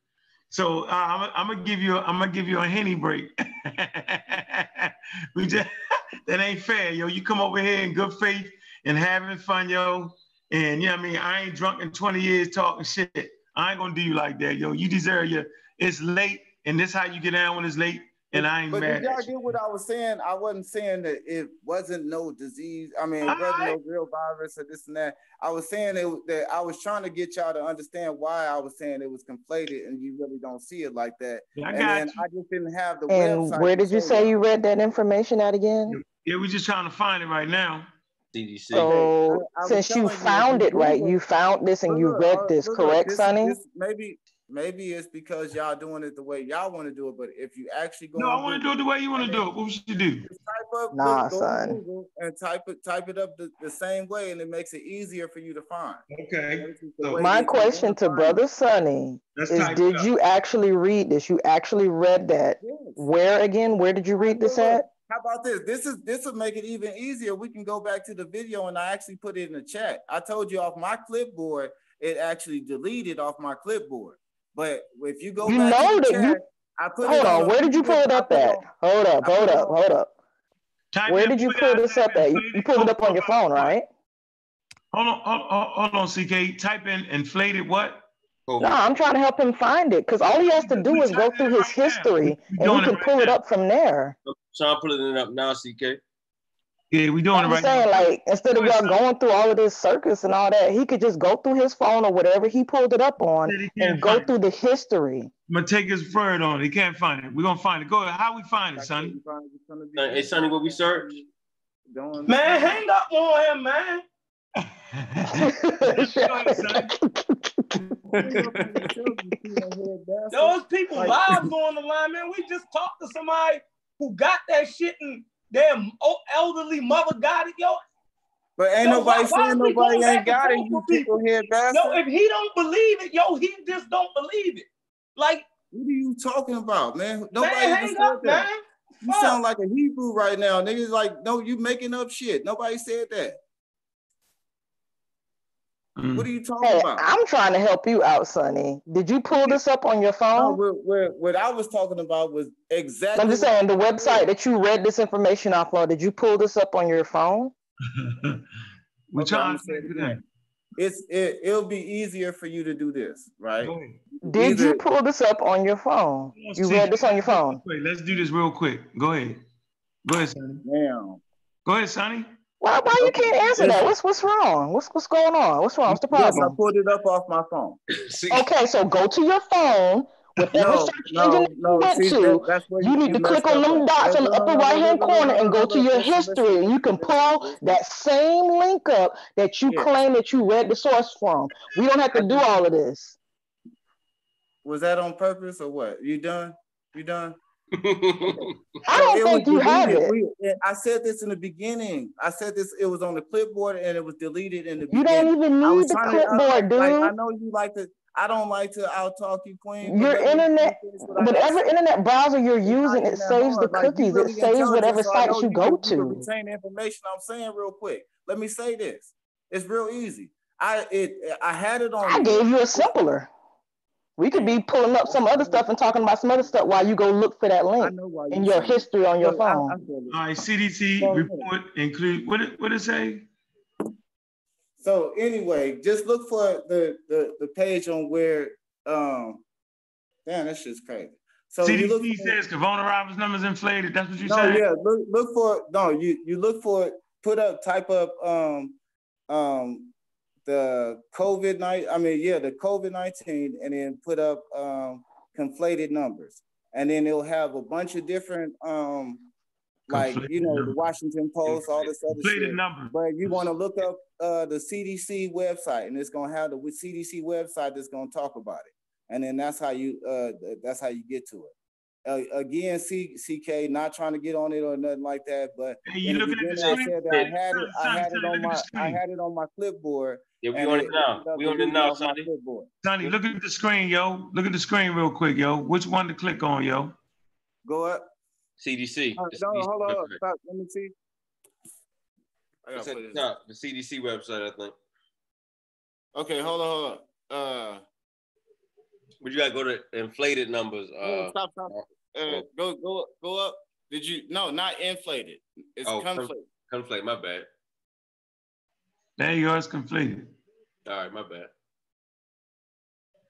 So uh, I'm, I'm gonna give you, a, I'm gonna give you a henny break. we just that ain't fair, yo. You come over here in good faith and having fun, yo. And you know what I mean? I ain't drunk in 20 years talking shit. I ain't gonna do you like that, yo. You deserve your. It's late, and this how you get down when it's late, and I ain't But mad. did y'all get what I was saying? I wasn't saying that it wasn't no disease. I mean, it wasn't no real virus or this and that. I was saying it, that I was trying to get y'all to understand why I was saying it was conflated, and you really don't see it like that. Yeah, I and then you. I just didn't have the And website. where did you say y'all. you read that information at again? Yeah, we're just trying to find it right now. CDC. So I- I was since you telling you, if found you it right, you found this and Look, you read uh, this, look, look, correct, this- Sonny? this- maybe maybe it's because y'all doing it the way y'all want to do it, but if you actually go No, I want to do it the way you want to do it. What we should do? type up, Nah, go son. Google and type it, type it up the, the same way, and it makes it easier for you to find. Okay. This is the So- My question wanna find Brother it. Sonny Let's is did you actually read this? You actually read that? Yes. Where again? Where did you read this Look, look, at? How about this? This is this will make it even easier. We can go back to the video and I actually put it in the chat. I told you off my clipboard, it actually deleted off my clipboard. But if you go You back know to the that you- I put Hold on. on, where did you pull it I up put at? Hold up, hold up, hold up. Type Where did you pull this up at? You, you pulled it up on your phone, right? Hold on, hold, hold, hold on, CK. Type in inflated what? Oh. COVID. No, I'm trying to help him find it because all he has to We do is go through his right history We and he can right pull it up from there. Sean pulling it up now, CK. Yeah, we doing I'm it just right saying, now. like, instead of y'all going through all of this circus and all that, he could just go through his phone or whatever he pulled it up on he and go find it. through the history. I'm gonna take his word on it. He can't find it. We're gonna find it. Go ahead. How we find it, Sonny? You find it's Hey, hey, Sonny, what we search? Doing- Man, hang up on him, man. Go ahead, Sonny. Those people Like- lives on the line, man. We just talked to somebody who got that shit and their o- oh, elderly mother got it, yo. But ain't Yo, nobody why- why saying he nobody ain't got it. You people? here, bastard. Yo, if he don't believe it, yo, he just don't believe it. Like, what are you talking about, man? Nobody man, hang said up, that. man. You Fuck. sound like a Hebrew right now. Niggas like, no, you making up shit. Nobody said that. Mm. What are you talking Hey, about? I'm trying to help you out, Sonny. Did you pull this up on your No, phone? what, what, what I was talking about was exactly. I'm just saying the website that you read this information off of. Did you pull this up on your phone? we Okay, trying I'ma say figure it it out. again. It's it, it'll be easier for you to do this, right? Go ahead. Did you pull this up on your phone? You See, read this on your phone? Wait, let's do this real quick. Go ahead. Go ahead, Sonny. Now, Go ahead, Sonny. Why, why you can't answer that? What's what's wrong? What's what's going on? What's wrong? What's the yes, I pulled it up off my phone. See, Okay, so go to your phone, whatever No, search no, engine no. you went See, to. that, that's where You need to click on up them dots in the upper no, no, right hand no, no, corner and go to your history. And you can pull that same link up that you Yes. claim that you read the source from. We don't have to do all of this. Was that on purpose or what? You done? You done? I don't it think was you have it. We, I said this in the beginning. I said this. It was on the clipboard and it was deleted in the You beginning. don't even I need the trying to, I, clipboard, like, I know you like to. I don't like to out talk you, Queen. Your let internet, finish what whatever said. internet browser you're using, it saves the hard. Like you cookies. It saves whatever so sites you you go can, you to. retain the information I'm saying real quick. Let me say this. It's real easy. I it I had it on. I gave you a simpler. We could be pulling up some other stuff and talking about some other stuff while you go look for that link in your history on your Look, I, I phone. All right, CDC So- report include what it what it say? So anyway, just look for the the, the page on where um damn that shit's crazy. So you look CDC for, says coronavirus numbers inflated. That's what you no, said. yeah, look look for no, you you look for put up type up um um the COVID night I mean yeah the COVID nineteen and then put up um conflated numbers and then it'll have a bunch of different um like Conflated you know the. Washington Post all this other Inflated shit. numbers. But you want to look up uh, the CDC website, and it's gonna have the CDC website that's gonna talk about it, and then that's how you uh, that's how you get to it. Uh, again, C- CK, not trying to get on it or nothing like that, but Hey, you looking at the I screen? said that I had it, I had it on my, I had it on my clipboard. Yeah, we and on it now. We on it deleting now, off my Sonny. Sonny, look at the screen, yo. Look at the screen real quick, yo. Which one to click on, yo? Go up. CDC. Uh, the no, CDC hold on, website. stop. Let me see. I gotta at put the it. top, the CDC website, I think. Okay, hold on, hold on. Uh, But you gotta go to inflated numbers. Uh, stop, stop. Uh, go, go, go up. Did you? No, not inflated. It's Oh, com- conflated. conflate. My bad. There you go. It's completed. All right, my bad.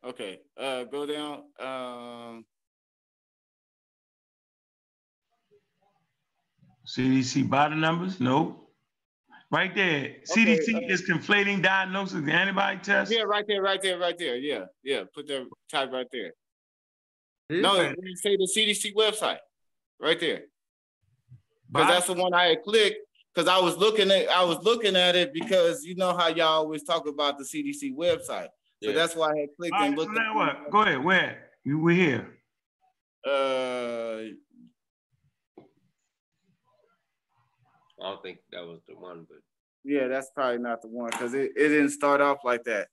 Okay. Uh, go down. Um, CDC body numbers? No. Right there. CDC uh, is conflating diagnosis and antibody test. yeah, right there, right there, right there. Yeah, yeah. Put that type right there. This No, man- you say the CDC website, right there. Because that's the one I had clicked. Because I was looking at, I was looking at it because you know how y'all always talk about the CDC website. Yeah. So that's why I had clicked All right, and so looked. now what? Go ahead. Where? You were here. Uh, I don't think that was the one, but yeah, that's probably not the one because it, it didn't start off like that.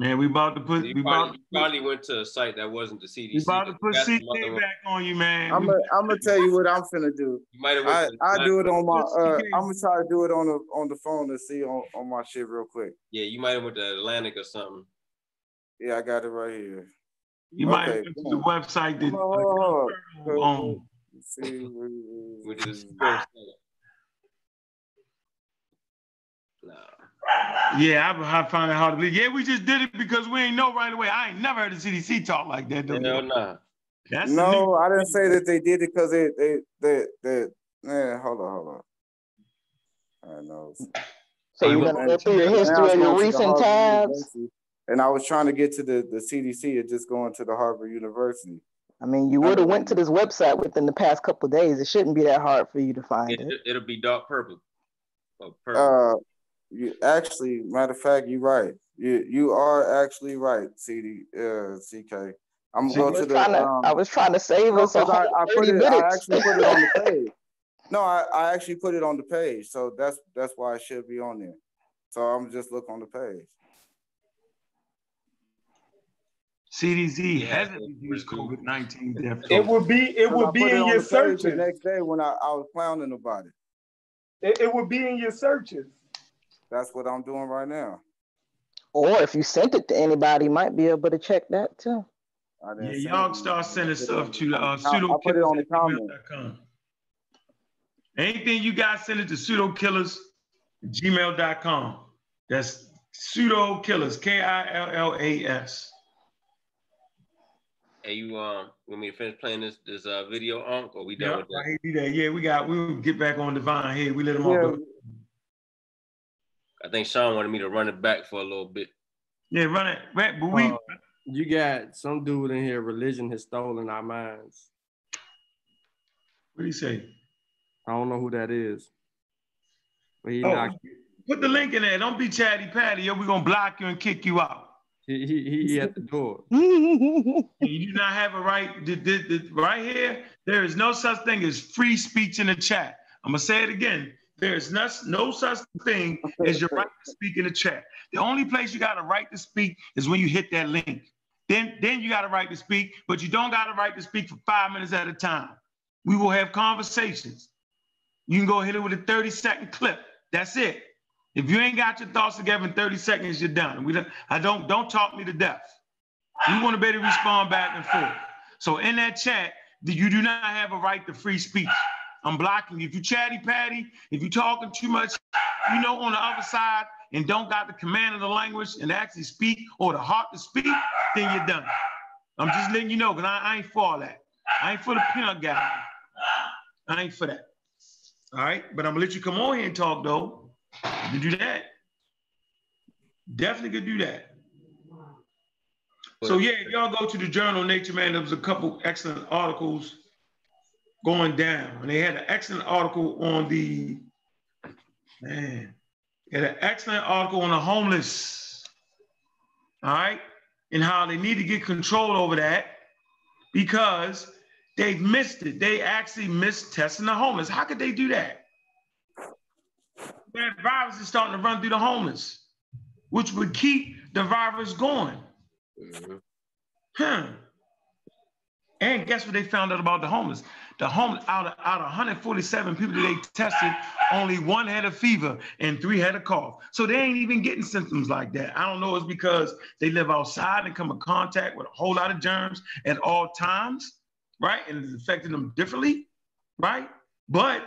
Man, we about to put you we about probably, to probably went to a site that wasn't the CDC. we about to put That's some CK other one. back on you, man. I'm gonna tell you what I'm finna do. You might have I went to I do it on my uh. I'm gonna try to do it on the on the phone and see on, on my shit real quick. Yeah, you might have went to Atlantic or something. Yeah, I got it right here. you might have went to the website that Hold on, hold on. on. Let's see. Yeah, I, I found it hard to believe. Yeah, we just did it because we ain't know right away. I ain't never heard the CDC talk like that. Though. Hell nah. That's No, I didn't say that they did it because they they they they man, hold on, hold on. I know. So you're gonna go through your history and your recent tabs. And I was trying to get to the, the CDC and just going to the Harvard University. I mean, you would have went to this website within the past couple of days. It shouldn't be that hard for you to find It, it. it'll be dark purple. Or purple. Uh, You actually, matter of fact, you're right. You you are actually right, CD uh, CK. I'm gonna was, the. trying to, um, I was trying to save us a 'cause I, I put 30 it. I minutes. actually put it on the page. No, I, I actually put it on the page, so that's that's why it should be on there. So I'm just look on the page. CDZ hasn't it reduced COVID nineteen death It would be it 'Cause I would be in your the page the searches. next day when I, I was clowning about it. It, it would be in your searches. That's what I'm doing right now. Or if you sent it to anybody, you might be able to check that too. I Yeah, didn't y'all start sending stuff to uh, I put it on the comment. Anything you guys send it to pseudokillas gmail.com. That's pseudo killas, K I L L A S. Hey, you um, want me to finish playing this this uh video, Unc, or we done Yeah, with that? right, do that. Yeah, we got. We'll get back on Divine here. We let him Yeah, off. the- I think Sean wanted me to run it back for a little bit. Yeah, run it. back. but we. Uh, you got some dude in here. Religion has stolen our minds. what do you say? I don't know who that is, but he Oh, knocked. put the link in there. Don't be chatty patty, or we're gonna block you and kick you out. He he he, he at the door. You do not have a right. th- th- th- Right here, there is no such thing as free speech in the chat. I'm gonna say it again. There is no, no such thing as your right to speak in the chat. The only place you got a right to speak is when you hit that link. Then, then you got a right to speak, but you don't got a right to speak for five minutes at a time. We will have conversations. You can go hit it with a 30 second clip. That's it. If you ain't got your thoughts together in 30 seconds, you're done. We don't, I don't don't talk me to death. You want to be able to respond back and forth. So in that chat, you do not have a right to free speech. I'm blocking you. If you chatty patty, if you talking too much, you know, on the other side and don't got the command of the language and actually speak or the heart to speak, then you're done. I'm just letting you know because I, I ain't for all that. I ain't for the peanut guy. I ain't for that. All right, but I'm gonna let you come on here and talk though. You do that. Definitely could do that. So yeah, y'all go to the journal Nature Man, there was a couple excellent articles going down. And they had an excellent article on the man, they had an excellent article on the homeless. All right, and how they need to get control over that because they've missed it. They actually missed testing the homeless. How could they do that? That virus is starting to run through the homeless, which would keep the virus going. Mhm. Huh. And guess what they found out about the homeless? The home out of out of 147 people they tested, only one had a fever and three had a cough. So they ain't even getting symptoms like that. I don't know. It's because they live outside and come in contact with a whole lot of germs at all times, right? And it's affecting them differently, right? But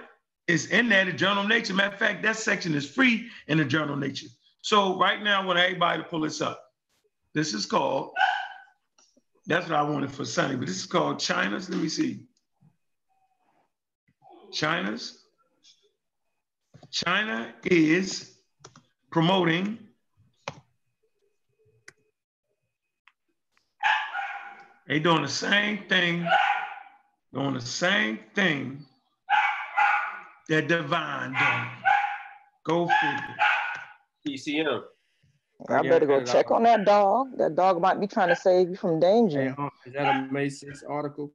it's in there, the Journal of Nature. Matter of fact, that section is free in the Journal of Nature. So right now, I want everybody to pull this up. This is called, that's what I wanted for Sunny, but this is called China's, let me see. China's, China is promoting they doing the same thing, doing the same thing that Divine done. Go figure. TCM. I Yeah, better go check on that dog. That dog might be trying to save you from danger. um, is that a May 6th article?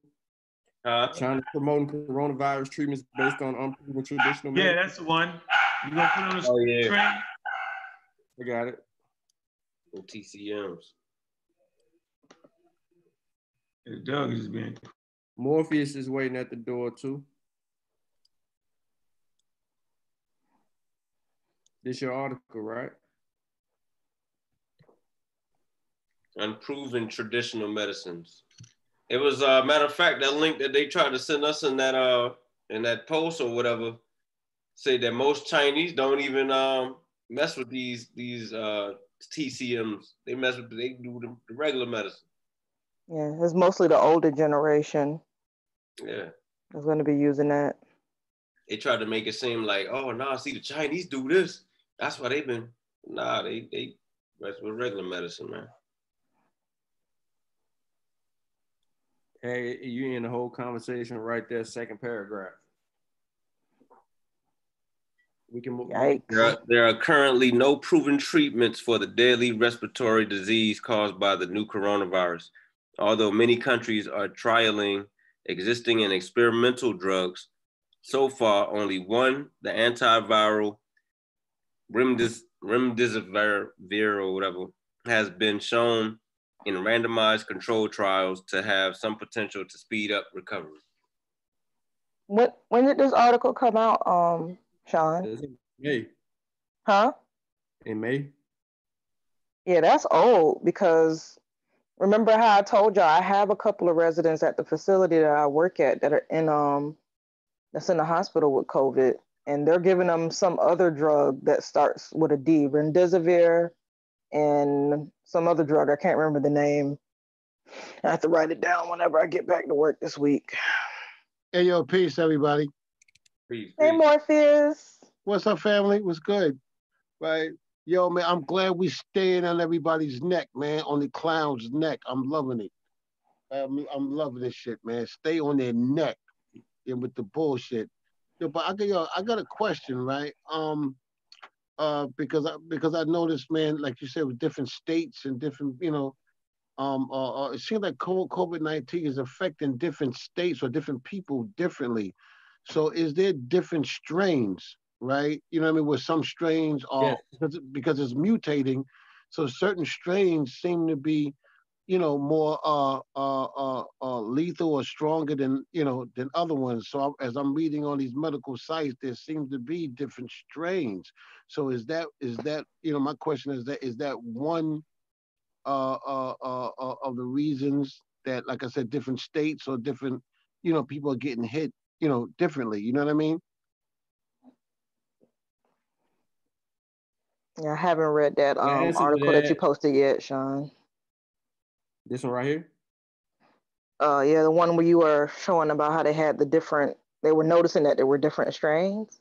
Huh? China promoting coronavirus treatments based on unproven traditional Yeah, medicine? that's the one. You gonna put on the Oh yeah. screen? I got it. The TCMs. The dog is being Morpheus is waiting at the door too. This your article, right? Unproven traditional medicines. It was a uh, matter of fact that link that they tried to send us in that uh in that post or whatever say that most Chinese don't even um mess with these these uh TCMs. They mess with they do the, the regular medicine. Yeah, it's mostly the older generation Yeah. that's going to be using that. They tried to make it seem like, oh nah, see the Chinese do this. That's why they've been nah, they they mess with regular medicine, man. Hey, you in the whole conversation right there, second paragraph. We can move. Yikes. There are, there are currently no proven treatments for the deadly respiratory disease caused by the new coronavirus. Although many countries are trialing existing and experimental drugs, so far only one, the antiviral remdis, remdesivir or whatever, has been shown in randomized controlled trials to have some potential to speed up recovery. When, when did this article come out, um, Sean? It's in May. Huh? In May. Yeah, that's old because remember how I told y'all I have a couple of residents at the facility that I work at that are in um that's in the hospital with COVID and they're giving them some other drug that starts with a D, remdesivir and some other drug. I can't remember the name. I have to write it down whenever I get back to work this week. Hey, yo, peace, everybody. Please, Hey Morpheus. What's up, family? What's good? Right. Yo, man, I'm glad we staying on everybody's neck, man, on the clown's neck. I'm loving it. I'm, I'm loving this shit, man. Stay on their neck and with the bullshit. Yo, but I got yo, I got a question, right? Um, uh, because I because I noticed, man, like you said, with different states and different, you know, um, uh, uh, it seems like COVID nineteen is affecting different states or different people differently. So, is there different strains, right? You know what I mean? Where some strains are because because it's mutating, so certain strains seem to be, you know, more uh, uh, uh, uh, lethal or stronger than you know than other ones. So, I, as I'm reading on these medical sites, there seems to be different strains. So, is that is that you know? My question is that is that one uh, uh, uh, uh, of the reasons that, like I said, different states or different, you know, people are getting hit, you know, differently. You know what I mean? Yeah, I haven't read that um, answer article that you posted yet, Sean. This one right here. Uh, yeah, the one where you were showing about how they had the different, they were noticing that there were different strains.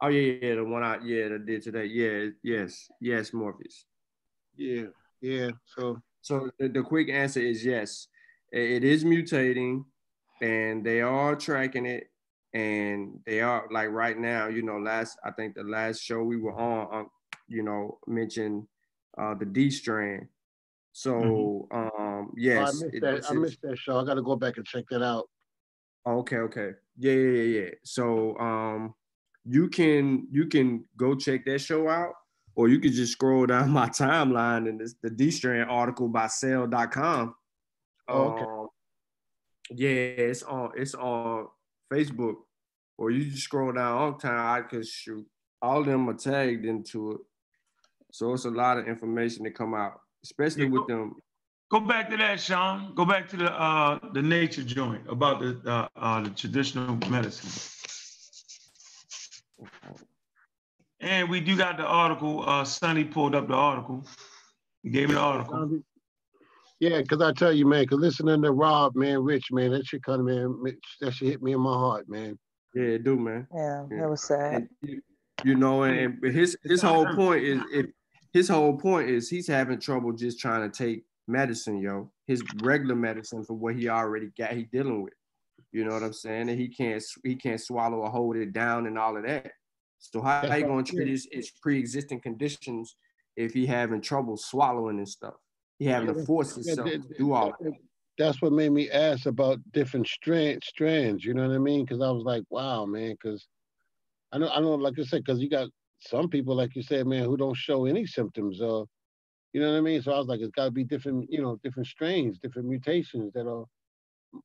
Oh yeah, yeah, the one I yeah that did today. Yeah, yes, yes, Morpheus. Yeah, yeah. So So the, the quick answer is yes. I- It is mutating, and they are tracking it, and they are like right now. You know, last I think the last show we were on, um, you know, mentioned uh, the D strand. So um, oh, I missed it- that. I missed that show. I got to go back and check that out. Okay, okay. Yeah, yeah, yeah, yeah. So um you can you can go check that show out, or you could just scroll down my timeline and it's the D Strand article by cell.com. Oh, okay. Um, yeah, it's on it's on Facebook. Or you just scroll down on time, I could shoot. All of them are tagged into it. So it's a lot of information to come out, especially Yeah, with go- them. Go back to that, Sean. Go back to the uh the nature joint about the uh, uh the traditional medicine. And we do got the article. Uh, Sonny pulled up the article. He gave me the article. Yeah, because I tell you, man, because listening to Rob, man, Rich, man, that shit kind of, man, that shit hit me in my heart, man. Yeah, it do, man. Yeah, that was sad. And you, you know, and, and his his whole point is if his whole point is he's having trouble just trying to take medicine, yo, his regular medicine for what he already got, he dealing with. You know what I'm saying? And he can't he can't swallow or hold it down and all of that. So how, how you gonna treat his, his pre-existing conditions if he having trouble swallowing and stuff? He having to force himself to do all that. That's what made me ask about different strand, strands. You know what I mean? Because I was like, wow, man. Because I know, I know, like I said, because you got some people, like you said, man, who don't show any symptoms. Uh, you know what I mean? So I was like, it's got to be different, you know, different strains, different mutations that are,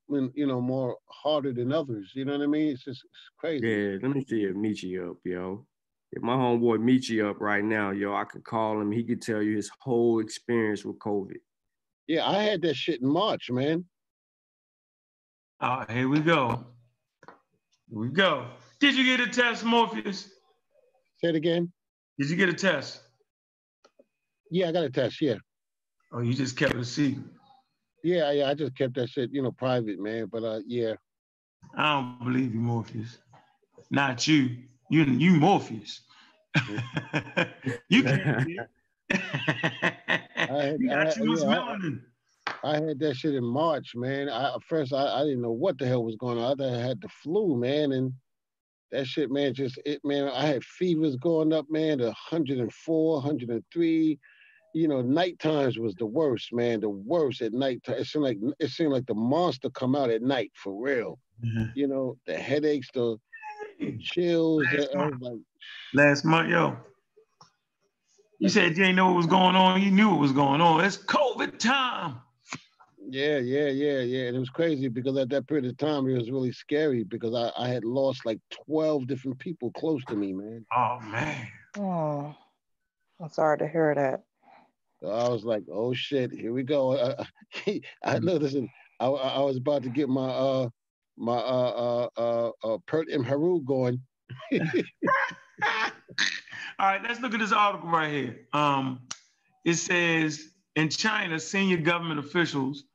you know, more harder than others. You know what I mean? It's just it's crazy. Yeah, let me see if Michi up, yo. If my homeboy Michi up right now, yo, I could call him. He could tell you his whole experience with COVID. Yeah, I had that shit in March, man. Oh, here we go. Here we go. Did you get a test, Morpheus? Say it again. Did you get a test? Yeah, I got a test. Yeah. Oh, you just kept it a secret. Yeah, yeah. I just kept that shit, you know, private, man. But uh, yeah. I don't believe you, Morpheus. Not you. You, you Morpheus. you can't. I had, you got I, too much yeah, melanin. I had that shit in March, man. I first I, I didn't know what the hell was going on. I had the flu, man, and that shit, man, just it, man. I had fevers going up, man, to 104, 103. You know, night times was the worst, man. The worst at night. It seemed like it seemed like the monster come out at night for real. You know, the headaches, the chills. Last I month. like, Last month, yo. You said you ain't know what was going on. You knew what was going on. It's COVID time. Yeah, yeah, yeah, yeah. And it was crazy because at that period of time, it was really scary because I, I had lost like 12 different people close to me, man. Oh man. Oh, I'm sorry to hear that. So I was like, oh shit, here we go. I, I, I look, listen, I, I I was about to get my uh my uh uh uh, uh Pert M. Haru going. All right, let's look at this article right here. Um, it says in China, senior government officials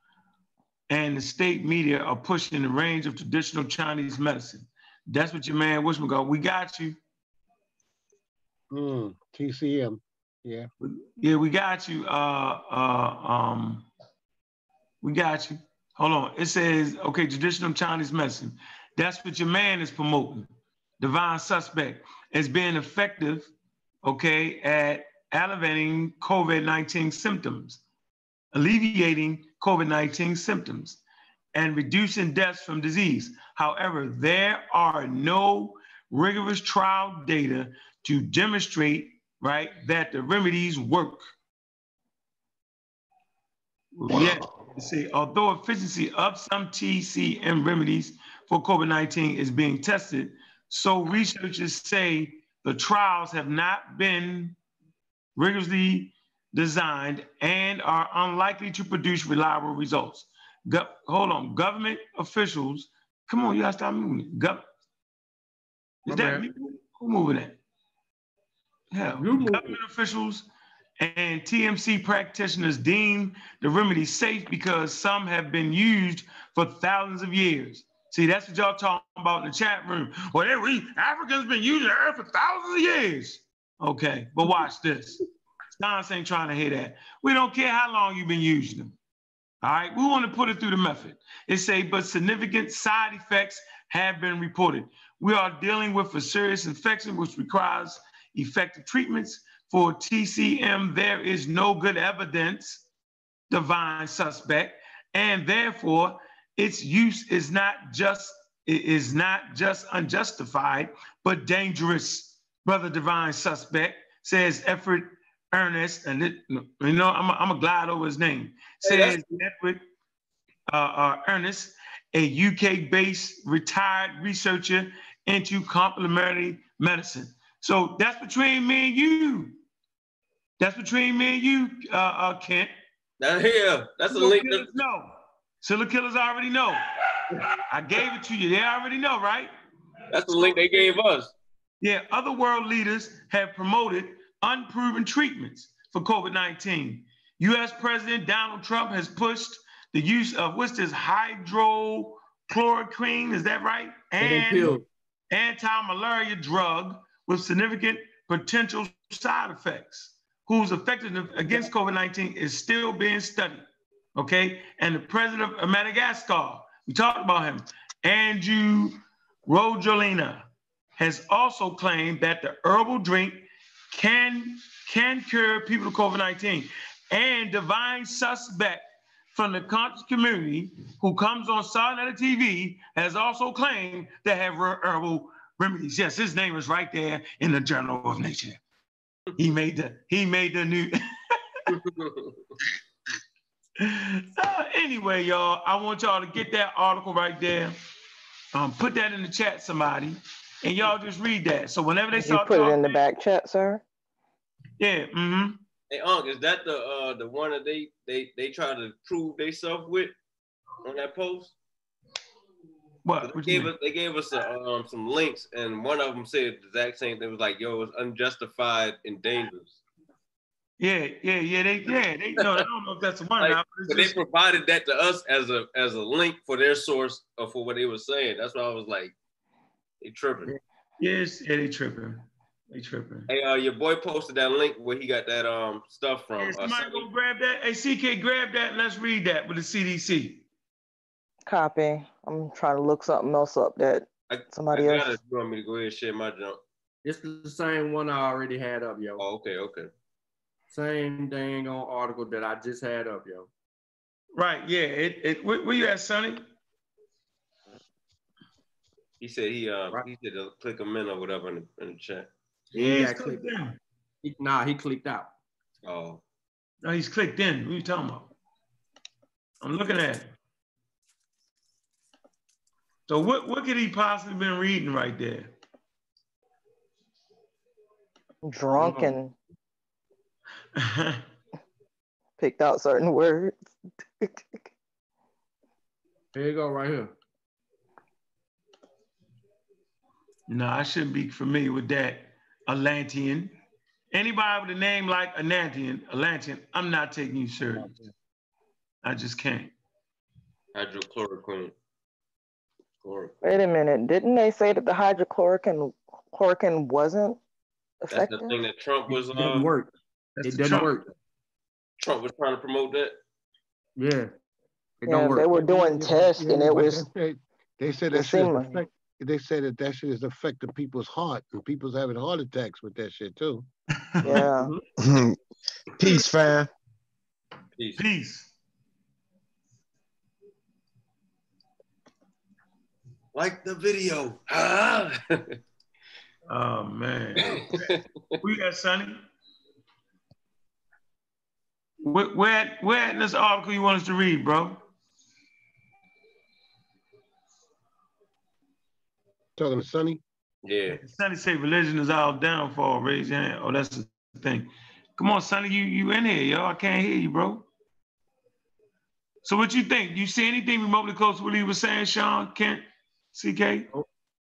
and the state media are pushing the range of traditional Chinese medicine. That's what your man Wishman got. We got you. Mm, TCM. Yeah. Yeah, we got you. Uh, uh, um, we got you. Hold on. It says, okay, traditional Chinese medicine. That's what your man is promoting. Divine suspect as being effective, okay, at alleviating COVID-19 symptoms, alleviating COVID-19 symptoms, and reducing deaths from disease. However, there are no rigorous trial data to demonstrate, right, that the remedies work. Yet, see, although efficiency of some TCM remedies for COVID-19 is being tested, so researchers say the trials have not been rigorously designed and are unlikely to produce reliable results. Go- hold on, government officials, come on, you gotta stop moving. My is that bad. me? Who moving that? Yeah, government officials and TMC practitioners deem the remedy safe because some have been used for thousands of years. See, that's what y'all talking about in the chat room. Well, we Africans been using it for thousands of years. Okay, but watch this. Science ain't trying to hear that. We don't care how long you've been using them. All right, we want to put it through the method. It say, but significant side effects have been reported. We are dealing with a serious infection which requires effective treatments. For TCM, there is no good evidence, divine suspect, and therefore its use is not just it is not just unjustified, but dangerous. Brother divine suspect says effort Ernest, and it, you know, I'm I'm gonna glide over his name. Says Edward uh, uh, Ernest, a UK-based retired researcher into complementary medicine. So that's between me and you. That's between me and you, uh, uh, Kent. Now here, that's a link. killers know. Killers already know. I gave it to you. They already know, right? That's the link they gave us. Yeah, other world leaders have promoted unproven treatments for COVID 19. U.S. President Donald Trump has pushed the use of what's this hydrochloroquine? Is that right? And anti-malaria drug with significant potential side effects, whose effectiveness against COVID-19 is still being studied. Okay, and the president of Madagascar, we talked about him, Andrew Rajoelina, has also claimed that the herbal drink can can cure people with COVID-19. And divine suspect from the conscious community who comes on Sarnetta TV has also claimed to have herbal remedies. Yes, his name is right there in the Journal of Nature. He made the he made the new. uh, anyway, y'all, I want y'all to get that article right there. Um, put that in the chat, somebody, and y'all just read that. So whenever they start, you put it in the back chat, sir. Yeah. Mm-hmm. Hey, Unc, is that the uh the one that they they they try to prove themselves with on that post? What? They gave us they gave us a, um some links, and one of them said the exact same thing. It was like, "Yo, it's unjustified and dangerous." Yeah, yeah, yeah. They yeah they know. I don't know if that's the one. Like, now, but they provided that to us as a as a link for their source or for what they were saying. That's why I was like, they tripping. Yes, yeah, they tripping. They tripping. Hey, uh, your boy posted that link where he got that um stuff from. Hey, uh, somebody go grab that. Hey, CK, grab that let's read that with the CDC. Copy. I'm trying to look something else up that I, somebody I else. it. You want me to go ahead and share my jump? It's the same one I already had up, yo. Oh, okay, okay. Same dang on article that I just had up, yo. Right. Yeah. It. it where, where you at, Sonny? He said he uh he said to click him in or whatever in the, in the chat. Yeah, He's I clicked. clicked in. He, nah, he clicked out. Oh, No, he's clicked in. What are you talking about? I'm looking at it. So what, what could he possibly been reading right there? Drunken. picked out certain words. Here you go, right here. No, I shouldn't be familiar with that. Atlantean. Anybody with a name like Atlantean, Atlantean, I'm not taking you serious. I just can't. hydrochloroquine. Chloroquine. Wait a minute. Didn't they say that the hydrochloroquine chloroquine wasn't effective? That's the thing that Trump was It doesn't uh, work. That's It the doesn't Trump. work. Trump was trying to promote that. Yeah. It Yeah, don't work. they were doing tests and it was They said, they said it that seemed like- affect, they said that that shit is affecting people's heart and people's having heart attacks with that shit too. yeah. Peace, fam. Peace. Peace. Like the video. Ah. Oh man. Who you got, Sonny? Where, where, where in this article you want us to read, bro? Talking to Sonny. yeah. Sonny say religion is our downfall. Raise your hand. Oh, that's the thing. Come on, Sonny, you you in here, yo? I can't hear you, bro. So what you think? You see anything remotely close to what he was saying, Sean? Kent, CK?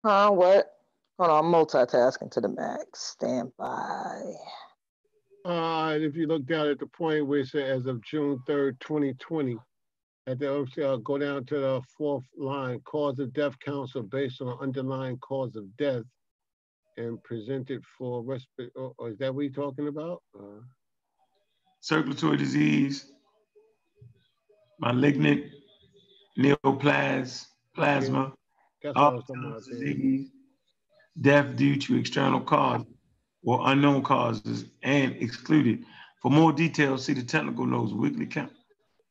Huh? What? Hold on, I'm multitasking to the max. Stand by. Uh, if you look down at the point where it says as of June 3rd, 2020, at the uh, go down to the fourth line, cause of death counts are based on underlying cause of death and presented for respir. Or, or is that what you're talking about? Uh, Circulatory disease, malignant neoplasm, plasma, that's what I was about. Disease, death due to external cause or unknown causes and excluded. For more details, see the technical notes weekly count.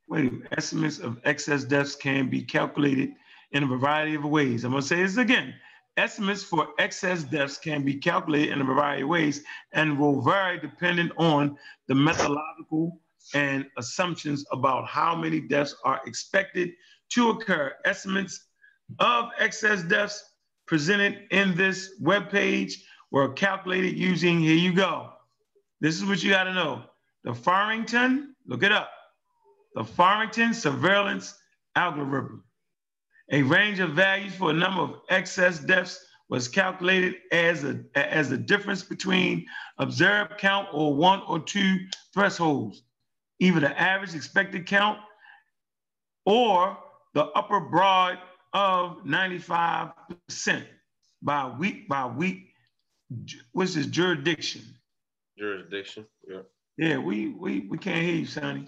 Wait, estimates of excess deaths can be calculated in a variety of ways. I'm gonna say this again. Estimates for excess deaths can be calculated in a variety of ways and will vary depending on the methodological and assumptions about how many deaths are expected to occur. Estimates of excess deaths presented in this webpage were calculated using, here you go. This is what you got to know. The Farmington, look it up. The Farmington surveillance algorithm. A range of values for a number of excess deaths was calculated as a as the difference between observed count or one or two thresholds. either the average expected count or the upper broad of 95% by week by week, which is jurisdiction. Jurisdiction, yeah. Yeah, we we we can't hear you, Sonny.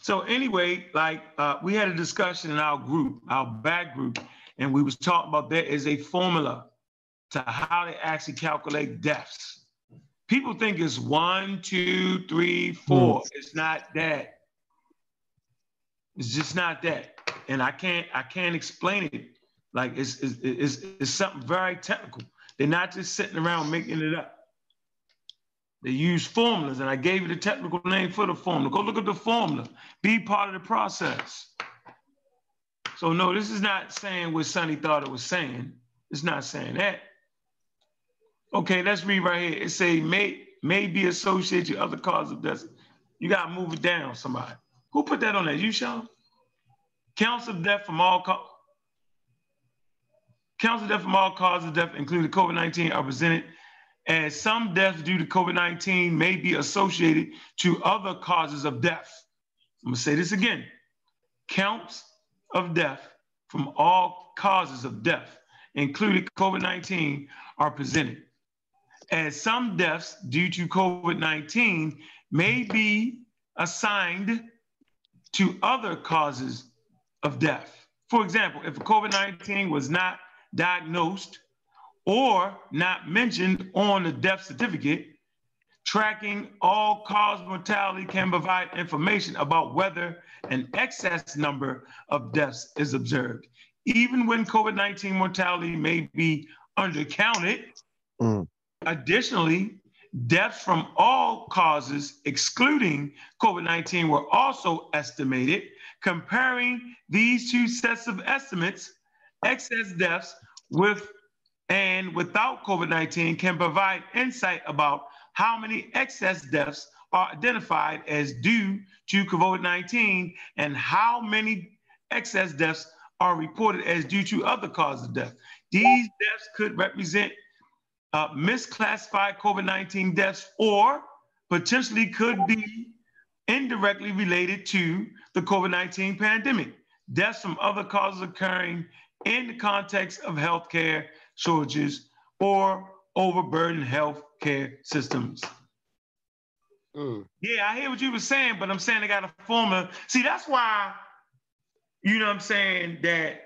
So anyway, like uh, we had a discussion in our group, our back group, and we was talking about there is a formula to how they actually calculate deaths. People think it's one, two, three, four. Mm. It's not that. It's just not that. And I can't I can't explain it. Like it's it's, it's, it's something very technical. They're not just sitting around making it up. They use formulas, and I gave you the technical name for the formula. Go look at the formula. Be part of the process. So no, this is not saying what Sonny thought it was saying. It's not saying that. Okay, let's read right here. It say may may be associated with other causes of death. You gotta move it down, somebody. Who put that on there? You, Sean? Counts of death from all co- counts of death from all causes of death, including COVID-19, are presented as some deaths due to COVID-19 may be associated to other causes of death. I'm gonna say this again. Counts of death from all causes of death, including COVID-19, are presented as some deaths due to COVID 19 may be assigned to other causes of death. For example, if COVID 19 was not diagnosed or not mentioned on the death certificate, tracking all cause mortality can provide information about whether an excess number of deaths is observed. Even when COVID 19 mortality may be undercounted, mm. Additionally, deaths from all causes, excluding COVID 19, were also estimated. Comparing these two sets of estimates, excess deaths with and without COVID 19 can provide insight about how many excess deaths are identified as due to COVID 19 and how many excess deaths are reported as due to other causes of death. These deaths could represent uh, misclassified COVID 19 deaths or potentially could be indirectly related to the COVID 19 pandemic. Deaths from other causes occurring in the context of healthcare shortages or overburdened healthcare systems. Mm. Yeah, I hear what you were saying, but I'm saying they got a formula. See, that's why, you know what I'm saying, that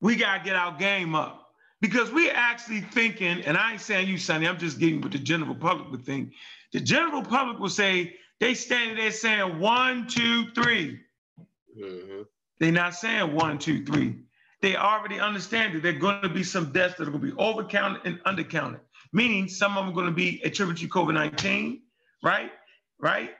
we got to get our game up because we're actually thinking, and I ain't saying you, Sonny, I'm just getting what the general public would think. The general public will say, they standing there saying one, two, three. Mm-hmm. They're not saying one, two, three. They already understand that there are going to be some deaths that are going to be overcounted and undercounted, meaning some of them are going to be attributed to COVID 19, right? Right?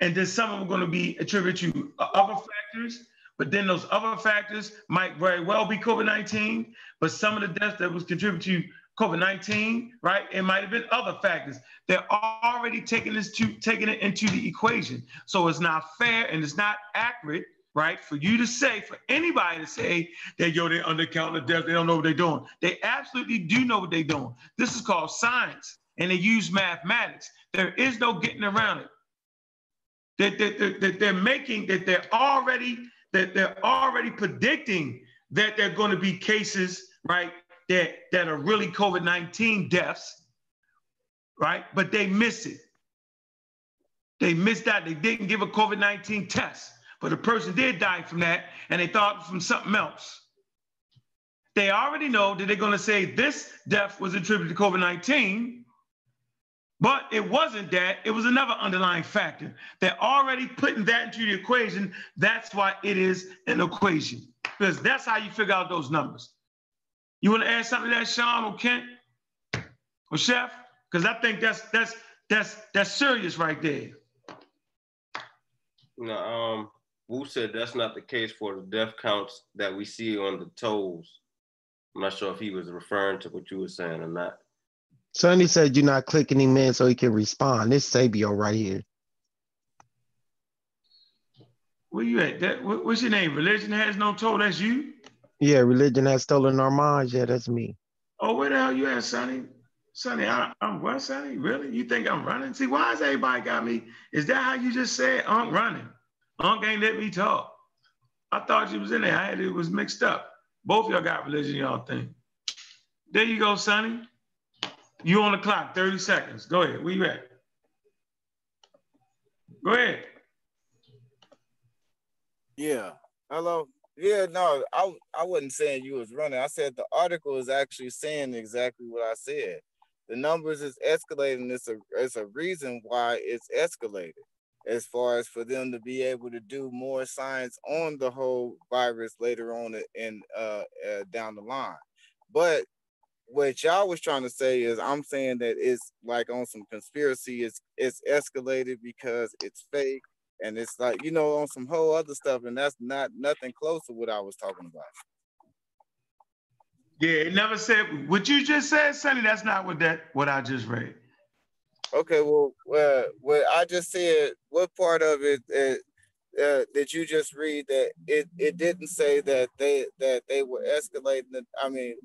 And then some of them are going to be attributed to uh, other factors but then those other factors might very well be COVID 19, but some of the deaths that was contributed to COVID 19, right? It might have been other factors. They're already taking this to taking it into the equation. So it's not fair and it's not accurate, right? For you to say, for anybody to say that yo, they're undercounting the deaths, they don't know what they're doing. They absolutely do know what they're doing. This is called science, and they use mathematics. There is no getting around it. That they're, they're making that they're already that they're already predicting that there are going to be cases, right, that, that are really COVID 19 deaths, right? But they miss it. They missed that. They didn't give a COVID 19 test, but a person did die from that, and they thought from something else. They already know that they're going to say this death was attributed to COVID 19, but it wasn't that, it was another underlying factor. They're already putting that into the equation. That's why it is an equation, because that's how you figure out those numbers. You want to add something to that, Sean or Kent or Chef? Because I think that's that's that's that's serious right there. No, um, Wu said that's not the case for the death counts that we see on the tolls. I'm not sure if he was referring to what you were saying or not. Sonny said you're not clicking him in so he can respond. This Sabio right here. Where you at? That, what's your name? Religion has no toll. That's you. Yeah, religion has stolen our minds. Yeah, that's me. Oh, where the hell you at, Sonny? Sonny, I, I'm what, Sonny? Really? You think I'm running? See, why is everybody got me? Is that how you just said I'm running? Unc ain't let me talk. I thought you was in there. I had it was mixed up. Both y'all got religion, y'all think. There you go, Sonny. You on the clock, 30 seconds. Go ahead. Where you at? Go ahead. Yeah. Hello. Yeah, no, I I wasn't saying you was running. I said the article is actually saying exactly what I said. The numbers is escalating. It's a it's a reason why it's escalated. As far as for them to be able to do more science on the whole virus later on in uh, uh down the line. But what y'all was trying to say is I'm saying that it's like on some conspiracy, it's it's escalated because it's fake and it's like you know on some whole other stuff, and that's not nothing close to what I was talking about. Yeah, it never said what you just said, Sonny. That's not what that what I just read. Okay, well, uh, what I just said, what part of it uh, uh, did you just read that it, it didn't say that they that they were escalating? The, I mean,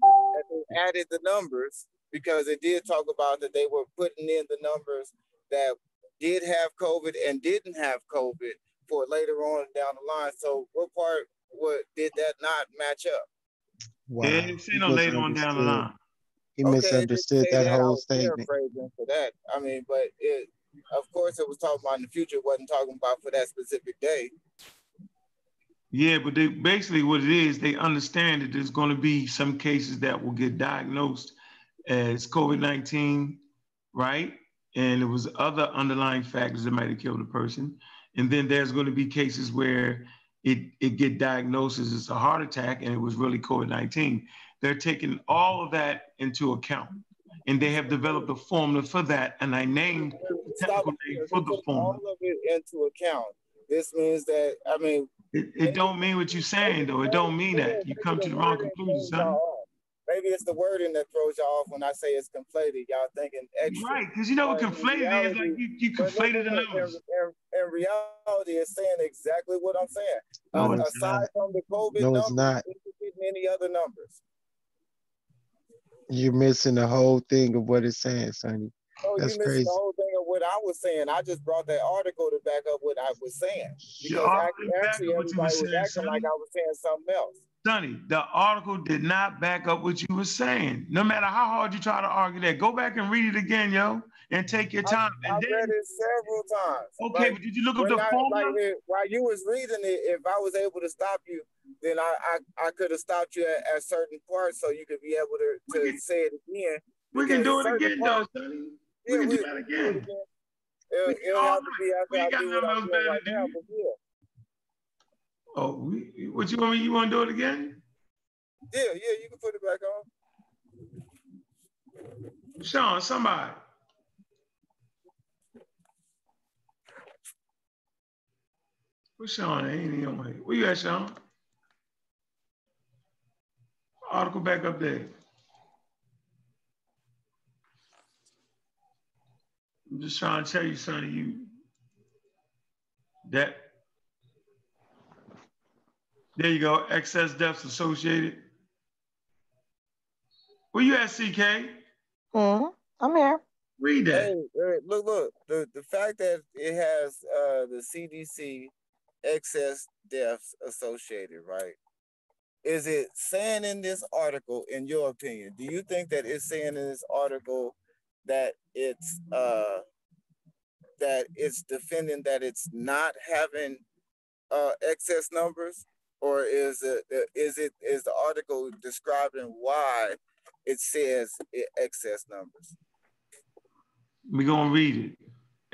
they added the numbers because it did talk about that they were putting in the numbers that did have COVID and didn't have COVID for later on down the line. So what part what did that not match up? Wow. They didn't see no later on down the line. He okay, misunderstood that, that whole statement. For that, I mean, but it, of course, it was talking about in the future. It wasn't talking about for that specific day. Yeah, but they basically what it is, they understand that there's going to be some cases that will get diagnosed as COVID nineteen, right? and it was other underlying factors that might have killed a person. And then there's going to be cases where it, it get diagnosed as a heart attack and it was really COVID-19. They're taking all of that into account. And they have developed a formula for that. And I named the technical name for the formula. All of it into account. This means that, I mean, it, it don't mean what you're saying though. It don't mean that. You come to the wrong conclusion, son maybe it's the wording that throws y'all off when I say it's conflated. Y'all thinking extra. Right, because you know what conflated reality, is like you, you conflated the numbers. In, in, reality, it's saying exactly what I'm saying. No, uh, aside not. from the COVID no, numbers, it's not. any other numbers. You're missing the whole thing of what it's saying, Sonny. Oh, That's you missing crazy. the whole thing of what I was saying. I just brought that article to back up what I was saying. Because actually, actually everybody was acting Sonny. like I was saying something else. Sonny, the article did not back up what you were saying. No matter how hard you try to argue that, go back and read it again, yo, and take your time. I, and I then, read it several times. Okay, like, but did you look up the I, formula? Like, while you was reading it, if I was able to stop you, then I I, I could have stopped you at, at, certain parts so you could be able to, to can, say it again. We can do it again, parts, though, Sonny. We yeah, can we, do that again. It'll, it'll have to be after I do what I'm doing right now, but yeah. Oh, we, what you want me? You want to do it again? Yeah, yeah, you can put it back on. Sean, somebody. Where's Sean? Ain't he on here? Where you at, Sean? Article back up there. I'm just trying to tell you, son, you that there you go. Excess deaths associated. Where you at, CK? Mm, I'm here. Read that. Hey, look, look. The, the fact that it has uh, the CDC excess deaths associated, right? Is it saying in this article, in your opinion, do you think that it's saying in this article that it's uh, that it's defending that it's not having uh, excess numbers? or is it is it is the article describing why it says it excess numbers? We're gonna read it.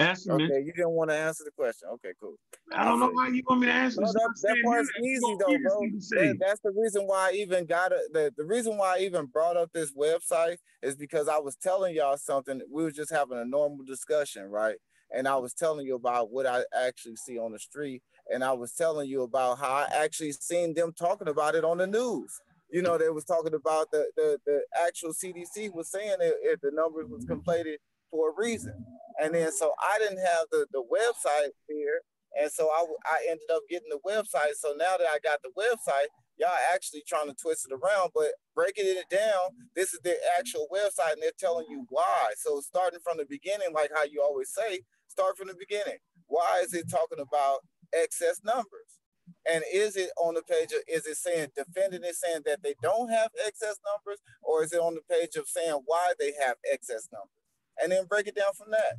Answer okay, you didn't want to answer the question. Okay, cool. I don't know why you want me to answer. No, that, that part's easy though, bro. That, that's the reason why I even got it. The, the reason why I even brought up this website is because I was telling y'all something. We were just having a normal discussion, right? And I was telling you about what I actually see on the street and I was telling you about how I actually seen them talking about it on the news. You know, they was talking about the the, the actual CDC was saying that it, the numbers was completed for a reason. And then so I didn't have the, the website here. And so I, I ended up getting the website. So now that I got the website, y'all actually trying to twist it around, but breaking it down, this is their actual website and they're telling you why. So starting from the beginning, like how you always say, start from the beginning. Why is it talking about excess numbers? And is it on the page of, is it saying defending it saying that they don't have excess numbers, or is it on the page of saying why they have excess numbers? And then break it down from that.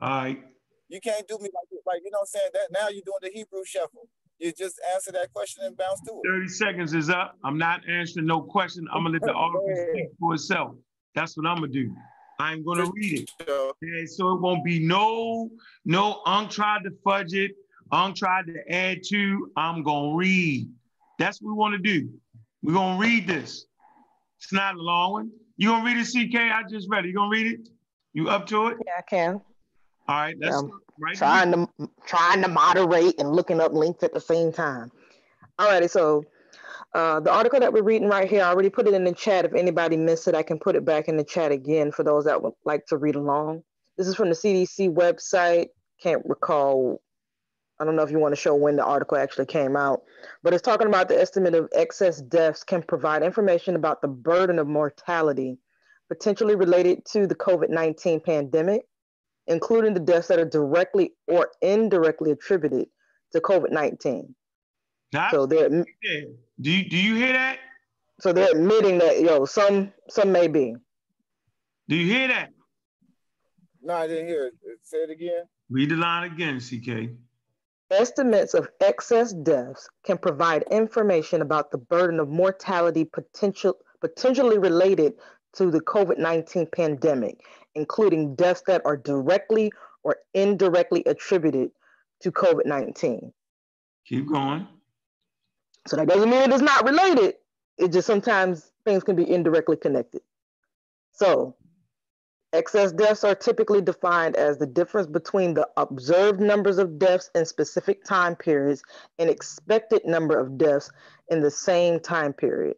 All right. You can't do me like like you know what I'm saying that now you're doing the Hebrew shuffle. You just answer that question and bounce to it. 30 seconds is up. I'm not answering no question. I'm gonna let the article speak for itself. That's what I'm gonna do. I'm gonna read it. Okay, so it won't be no, no Unk tried to fudge it, Unk tried to add to. I'm gonna read. That's what we want to do. We're gonna read this. It's not a long one. You gonna read it, CK? I just read it. You gonna read it? You up to it? Yeah, I can. All right, that's Um, right. trying to trying to moderate and looking up links at the same time. All righty, so uh, the article that we're reading right here, I already put it in the chat. If anybody missed it, I can put it back in the chat again for those that would like to read along. This is from the CDC website. Can't recall. I don't know if you want to show when the article actually came out, but it's talking about the estimate of excess deaths can provide information about the burden of mortality potentially related to the COVID 19 pandemic, including the deaths that are directly or indirectly attributed to COVID 19. So they're Do you do you hear that? so they're admitting that yo some some may be. Do you hear that? No, I didn't hear it. Say it again. Read the line again, CK. Estimates of excess deaths can provide information about the burden of mortality potential potentially related to the COVID-19 pandemic, including deaths that are directly or indirectly attributed to COVID-19. Keep going. So that doesn't mean it is not related. It just sometimes things can be indirectly connected. So excess deaths are typically defined as the difference between the observed numbers of deaths in specific time periods and expected number of deaths in the same time period.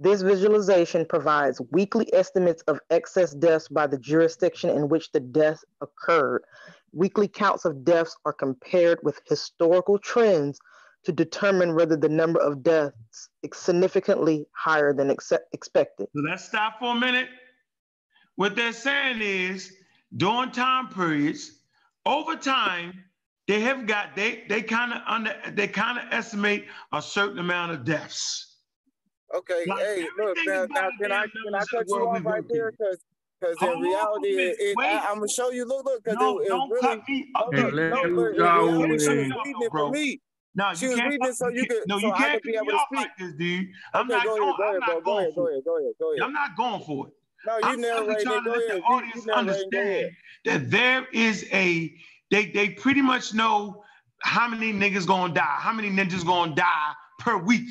This visualization provides weekly estimates of excess deaths by the jurisdiction in which the death occurred. Weekly counts of deaths are compared with historical trends to determine whether the number of deaths is significantly higher than ex- expected. So let's stop for a minute. What they're saying is during time periods, over time, they have got they they kind of under they kind of estimate a certain amount of deaths. Okay, Like, hey, look, now, now can I can I cut you off right there? Because because in reality, it, it. I, I'm gonna show you. Look, look, because No, it, it don't really. cut me No, up. look, let no, him but in go reality, with she it. was reading it for me. No, She you was can't. reading it so you could, no, you I can't be able to speak. like this, dude. I'm Okay, not go going. ahead, go I'm ahead, not bro. Go going ahead, go for ahead, go ahead, go ahead. I'm not going for it. No, you I'm simply narrating trying to Go let ahead. the You, you audience narrating. Go ahead. understand that there is a they they pretty much know how many niggas gonna die, how many ninjas gonna die per week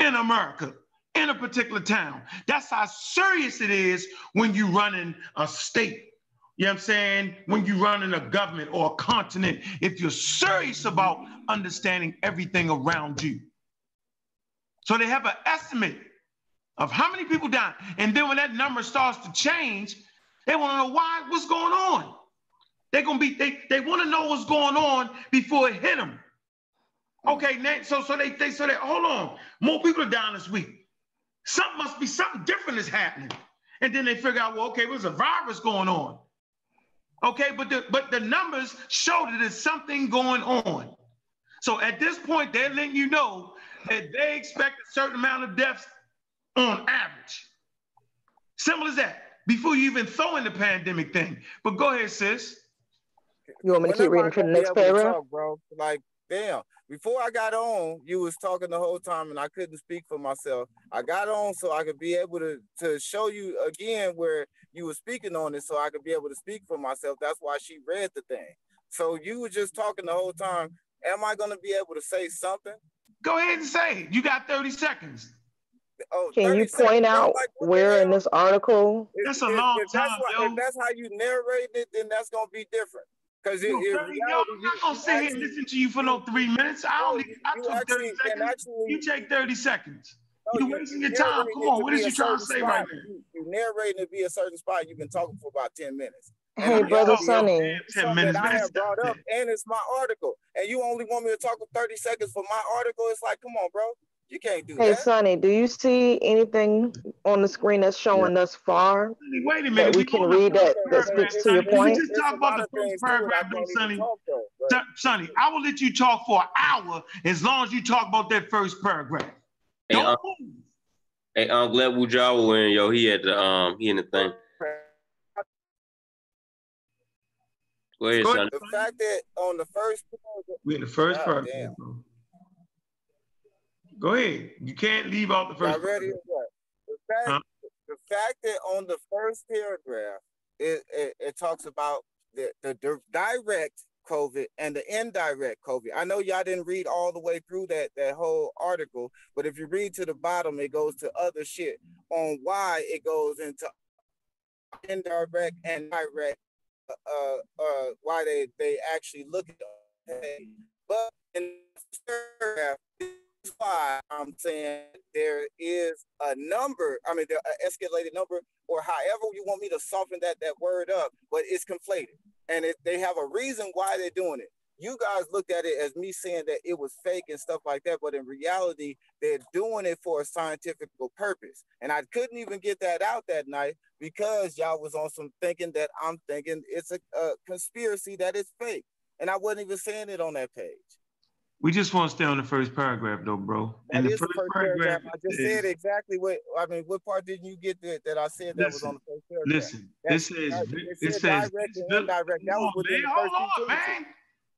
in America, in a particular town. That's how serious it is when you running a state. You know what I'm saying? When you running a government or a continent, if you're serious about understanding everything around you. So they have an estimate of how many people die. And then when that number starts to change, they want to know why, what's going on. They're gonna be, they, they want to know what's going on before it hit them. Okay, so so they they so they hold on. More people are dying this week. Something must be something different is happening. And then they figure out, well, okay, there's a virus going on. Okay, but the but the numbers show that there's something going on. So at this point, they're letting you know that they expect a certain amount of deaths on average. Simple as that. Before you even throw in the pandemic thing. But go ahead, sis. You want me to keep When am reading to the next paragraph? talk, bro? Like, damn. Before I got on, you was talking the whole time, and I couldn't speak for myself. I got on so I could be able to to show you again where you were speaking on it, so I could be able to speak for myself. That's why she read the thing. So you were just talking the whole time. Am I gonna be able to say something? Go ahead and say it. You got 30 seconds. Oh, Can you point bro? out Like, where in this article? If- That's a if- long if that's time, why- yo. If that's how you narrate it, then that's gonna be different. Because in, Yo, in 30, yo, reality, I'm you, not gonna you sit here and listen to you for no three minutes. I no, only you, I took 30 actually can seconds. actually You take 30 seconds. No, You're you, wasting your time. narrating Come on, to what be you trying to certain say right now? You, you narrating to be a certain spot. You've been talking for about 10 minutes. And Hey, the brother reality Sonny. 10 minutes, that I have brought up, and it's my article. And you only want me to talk for 30 seconds for my article. It's like, come on, bro. You can't do Hey, that. Sonny, do you see anything on the screen that's showing thus far Wait a that minute. we can read that, that speaks to your point? We just talk about the first paragraph, though, Sonny. Son- Sonny, I will let you talk for an hour as long as you talk about that first paragraph. Hey, um, hey, um, Glad Wujawa in, yo. He had the um, he in the thing. Go ahead, son. The fact that on the first We in the first God paragraph. damn. Go ahead. You can't leave out the first. The fact, Huh? the fact that on the first paragraph, it, it, it talks about the, the di- direct COVID and the indirect COVID. I know y'all didn't read all the way through that, that whole article, but if you read to the bottom, it goes to other shit on why it goes into indirect and direct, uh, uh, why they, they actually look at it. But in the paragraph, why I'm saying there is a number, I mean, an escalated number, or however you want me to soften that that word up, but it's conflated. And it, they have a reason why they're doing it. You guys looked at it as me saying that it was fake and stuff like that, but in reality, they're doing it for a scientific purpose. And I couldn't even get that out that night because y'all was on some thinking that I'm thinking it's a, a conspiracy that is fake. And I wasn't even saying it on that page. We just want to stay on the first paragraph, though, bro. That And is the first paragraph. I just is- said exactly what I mean. What part didn't you get that, that I said that was on the first paragraph? Listen, That- this says it says direct and indirect. That was within man, the hold first two on, man.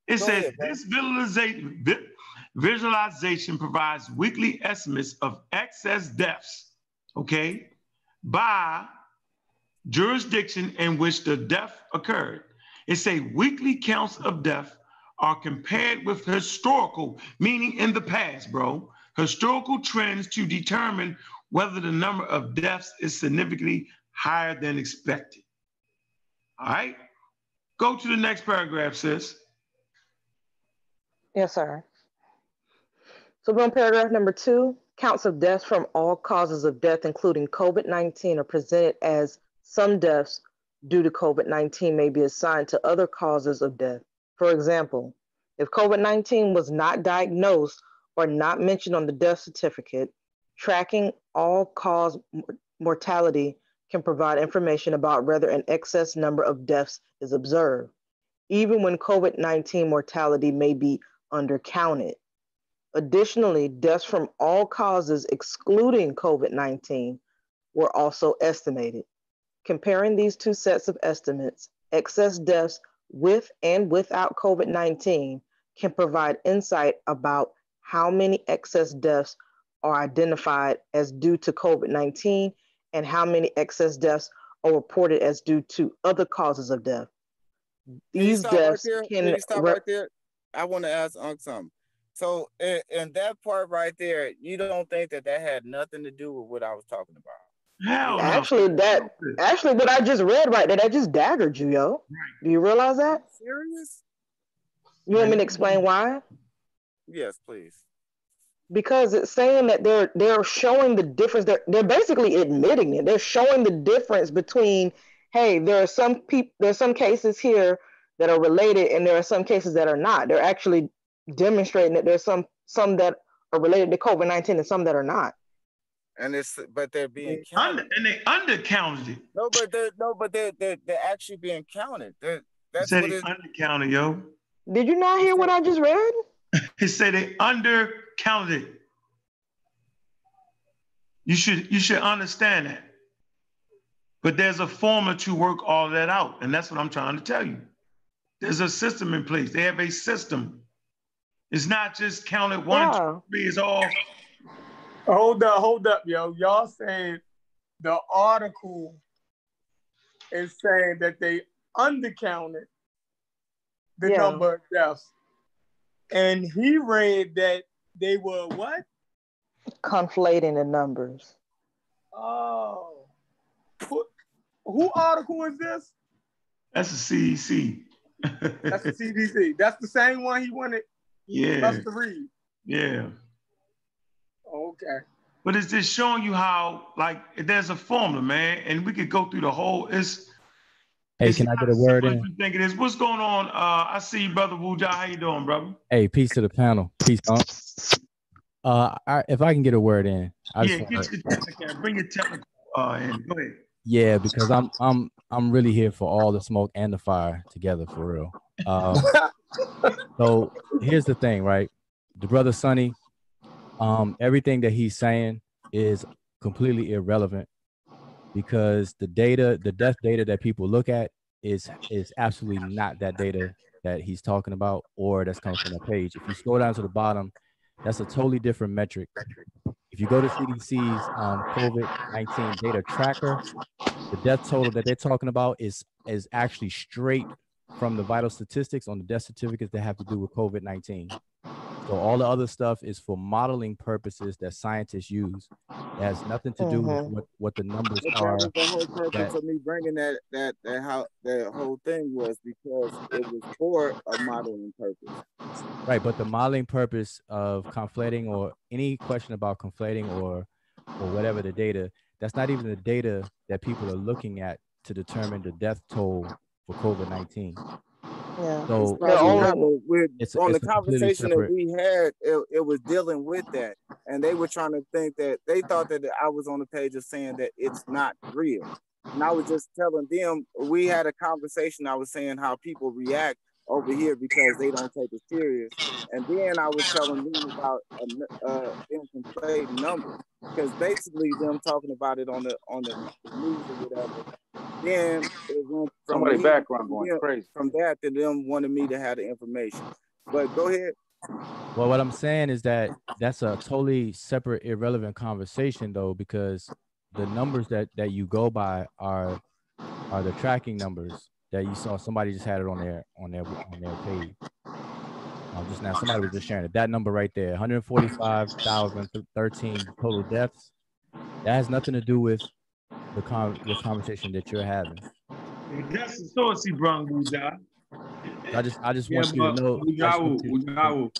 It Go says ahead, this visualization, vi- visualization provides weekly estimates of excess deaths, okay, by jurisdiction in which the death occurred. It say weekly counts of death are compared with historical, meaning in the past, bro, historical trends to determine whether the number of deaths is significantly higher than expected. All right? Go to the next paragraph, sis. Yes, sir. So we're on paragraph number two. Counts of deaths from all causes of death, including COVID-19, are presented as some deaths due to COVID-19 may be assigned to other causes of death. For example, if COVID-19 was not diagnosed or not mentioned on the death certificate, tracking all cause mortality can provide information about whether an excess number of deaths is observed, even when COVID 19 mortality may be undercounted. Additionally, deaths from all causes excluding COVID 19 were also estimated. Comparing these two sets of estimates, excess deaths with and without COVID 19 can provide insight about how many excess deaths are identified as due to COVID 19 and how many excess deaths are reported as due to other causes of death. Can These right deaths there? can Can stop right there? I want to ask Unc something. So in, in that part right there, you don't think that that had nothing to do with what I was talking about? Hell no. Actually, that actually what I just read right there, that just daggered you, yo. Do you realize that? Serious? You want me to explain why? Yes, please. Because it's saying that they're they're showing the difference. They're they're basically admitting it. They're showing the difference between, hey, there are some people, there are some cases here that are related, and there are some cases that are not. They're actually demonstrating that there's some some that are related to COVID nineteen and some that are not. And it's but they're being Under, and they undercounted it. no, but they're no, but they're they're, they're actually being counted. They're, that's Said what they it, undercounted, yo. Did you not hear what I just read? He said they undercounted it. You should you should understand that. But there's a formula to work all that out, and that's what I'm trying to tell you. There's a system in place. They have a system. It's not just counted one, two, three. It's all Hold up, hold up, yo. Y'all saying the article is saying that they undercounted the Yeah. number of deaths. And he read that they were what? Conflating the numbers. Oh. Who, who article is this? that's the CDC. That's the CDC. That's the same one he wanted Yeah, us to read. yeah. Okay. But it's just showing you how, like, there's a formula, man, and we could go through the whole. It's Hey, can I get a word in? you think it is. What's going on? Uh, I see you, brother Wuja. How you doing, brother? Hey, peace to the panel. Peace, Unc. Uh, I, if I can get a word in, I yeah, just get wanna- your technical, bring your technical uh, in. Go ahead. yeah, because I'm I'm I'm really here for all the smoke and the fire together for real. Um, so here's the thing, right? The brother Sonny, um, everything that he's saying is completely irrelevant because the data, the death data that people look at is is absolutely not that data that he's talking about or that's coming from the page. If you scroll down to the bottom, that's a totally different metric. If you go to CDC's um, COVID-19 data tracker, the death total that they're talking about is is actually straight from the vital statistics on the death certificates that have to do with COVID-19. So all the other stuff is for modeling purposes that scientists use. It has nothing to do with Mhm. what, what the numbers that are. was the whole purpose that- of me bringing that that that how that whole thing was because it was for a modeling purpose. Right, but the modeling purpose of conflating or any question about conflating or or whatever the data, that's not even the data that people are looking at to determine the death toll for COVID nineteen. Yeah. So It's probably not, but we're, it's, on it's the conversation that we had, it, it was dealing with that, and they were trying to think that they thought that I was on the page of saying that it's not real, and I was just telling them we had a conversation. I was saying how people react over here because they don't take it serious, and then I was telling them about uh, uh, them conflating numbers because basically them talking about it on the on the news or whatever. Then it went from Somebody background going them- crazy. From that to them wanting me to have the information. But go ahead. Well, what I'm saying is that that's a totally separate, irrelevant conversation, though, because the numbers that that you go by are are the tracking numbers that you saw. Somebody just had it on their on their on their page. Um, just now, somebody was just sharing it. That number right there, 145,013 total deaths. That has nothing to do with the con the conversation that you're having. That's the source Buddha. I just I just Yeah, want you to know. I just Ugawa, want you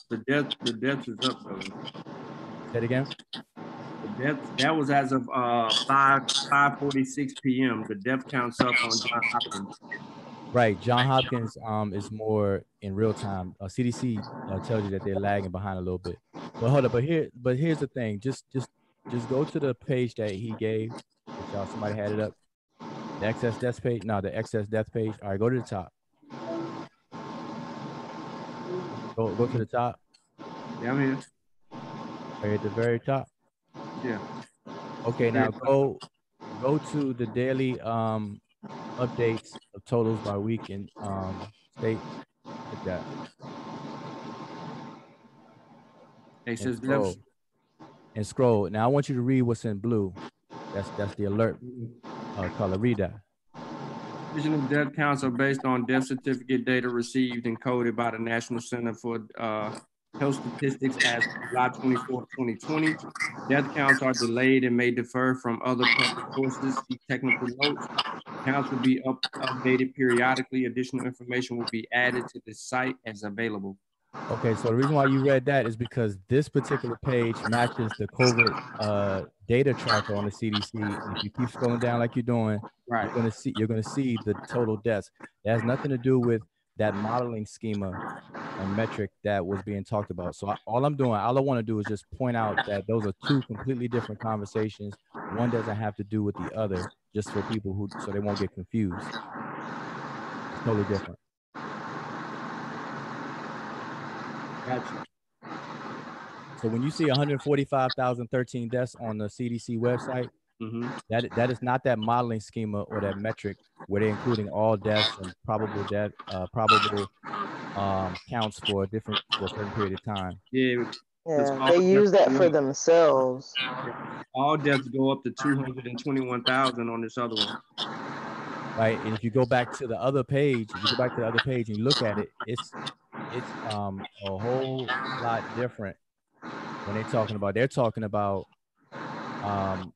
the death, the death is up though. Say it again. The death, that was as of uh five, five forty-six PM. The death counts up on John Hopkins. Right. John Hopkins um is more in real time. Uh, CDC uh, tells you that they're lagging behind a little bit. But hold up. But here, but here's the thing. Just just just go to the page that he gave. If y'all somebody had it up. The excess death page. No, the excess death page. All right, go to the top. Go go to the top. Yeah, I'm here. Right at the very top. Yeah. Okay, now go go to the daily um updates of totals by week and um state. Hit that. It says and scroll. And scroll. Now I want you to read what's in blue. That's that's the alert uh, color. Read that. Additional death counts are based on death certificate data received and coded by the National Center for uh, Health Statistics as of July 24, 2020. Death counts are delayed and may differ from other public sources. See technical notes. Counts will be up, updated periodically. Additional information will be added to the site as available. Okay, so the reason why you read that is because this particular page matches the COVID uh, data tracker on the CDC. If you keep scrolling down like you're doing, right. you're gonna see you're gonna see the total deaths. It has nothing to do with that modeling schema and metric that was being talked about. So I, all I'm doing, all I want to do is just point out that those are two completely different conversations. One doesn't have to do with the other, just for people who so they won't get confused. It's totally different. Gotcha. So when you see 145,013 deaths on the CDC website, Mm-hmm. that that is not that modeling schema or that metric where they're including all deaths and probable death, uh, probable um, counts for a different for a certain period of time. Yeah. Yeah, they use that for themselves. All deaths go up to 221,000 on this other one. right? And if you go back to the other page, if you go back to the other page and you look at it, it's it's um a whole lot different when they're talking about. They're talking about um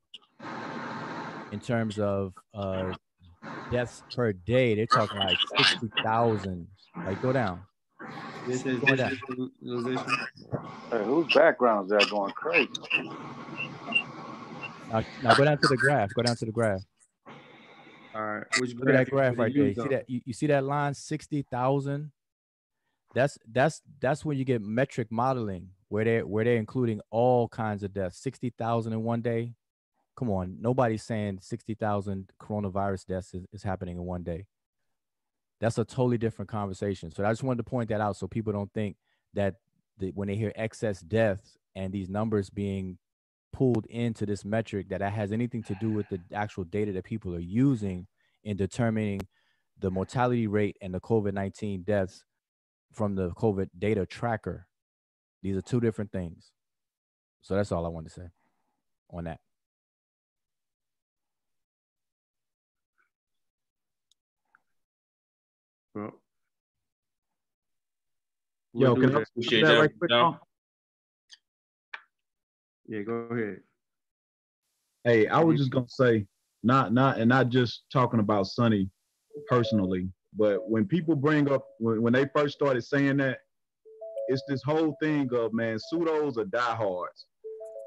in terms of uh deaths per day. They're talking like sixty thousand. Like go down. This is Go down. Hey, whose background's that going crazy? Now, now go down to the graph. Go down to the graph. All right. Which Look at that graph right there. you You see that? You, you see that line, sixty thousand. That's that's that's when you get metric modeling. where they where they're including all kinds of deaths, sixty thousand in one day. Come on, nobody's saying sixty thousand coronavirus deaths is, is happening in one day. That's a totally different conversation. So I just wanted to point that out so people don't think that the, when they hear excess deaths and these numbers being pulled into this metric that that has anything to do with the actual data that people are using in determining the mortality rate and the COVID-19 deaths from the COVID data tracker. These are two different things. So that's all I wanted to say on that. Well, Yo, can I that. appreciate that right quick? Tom? Yeah, go ahead. Hey, I was just gonna say, not not and not just talking about Sonny personally, but when people bring up when, when they first started saying that, it's this whole thing of man, pseudos are diehards.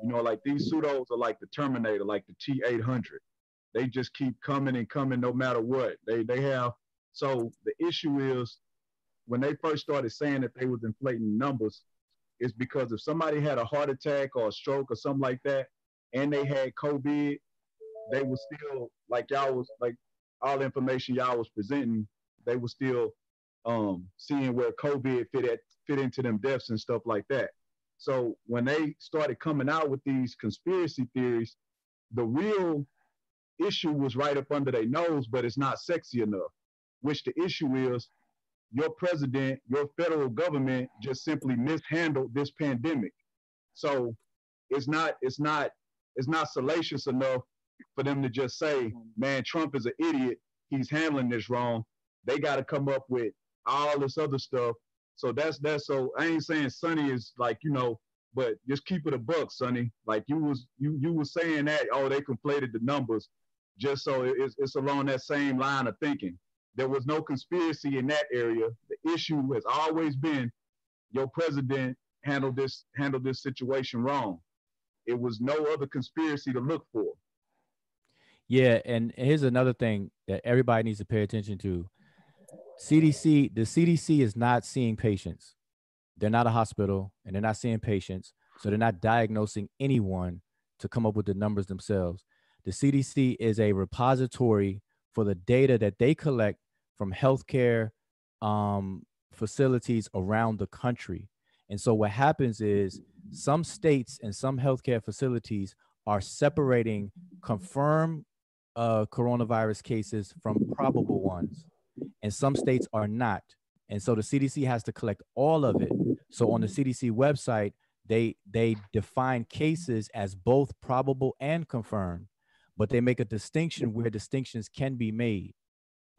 You know, like these pseudos are like the Terminator, like the T800. They just keep coming and coming no matter what. They they have so the issue is when they first started saying that they was inflating numbers, is because if somebody had a heart attack or a stroke or something like that, and they had COVID, they was still like y'all was like all the information y'all was presenting, they were still um seeing where COVID fit at fit into them deaths and stuff like that. So when they started coming out with these conspiracy theories, the real issue was right up under their nose, but it's not sexy enough. Which the issue is your president, your federal government just simply mishandled this pandemic. So it's not it's not it's not salacious enough for them to just say, man, Trump is an idiot. He's handling this wrong. They got to come up with all this other stuff. So that's that's so I ain't saying Sonny is like, you know, but just keep it a buck, Sonny. Like you was you you was saying that, oh, they conflated the numbers just so it's, it's along that same line of thinking. There was no conspiracy in that area. The issue has always been your president handled this handled this situation wrong. It was no other conspiracy to look for. Yeah, and here's another thing that everybody needs to pay attention to. CDC, the CDC is not seeing patients. They're not a hospital and they're not seeing patients. So they're not diagnosing anyone to come up with the numbers themselves. The CDC is a repository for the data that they collect from healthcare um, facilities around the country. And so what happens is some states and some healthcare facilities are separating confirmed uh, coronavirus cases from probable ones, and some states are not. And so the CDC has to collect all of it. So on the CDC website, they they define cases as both probable and confirmed, but they make a distinction where distinctions can be made,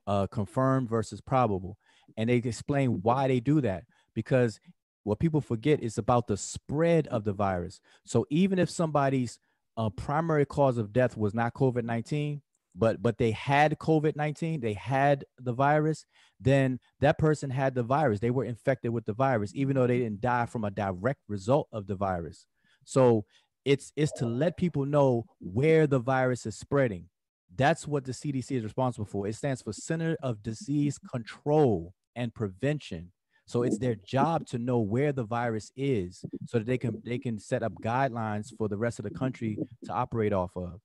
uh, confirmed versus probable, and they explain why they do that because what people forget is about the spread of the virus. So even if somebody's uh, primary cause of death was not COVID 19, but but they had COVID 19, they had the virus, then that person had the virus. They were infected with the virus, even though they didn't die from a direct result of the virus. So it's it's to let people know where the virus is spreading. That's what the CDC is responsible for. It stands for Center of Disease Control and Prevention. So it's their job to know where the virus is so that they can they can set up guidelines for the rest of the country to operate off of.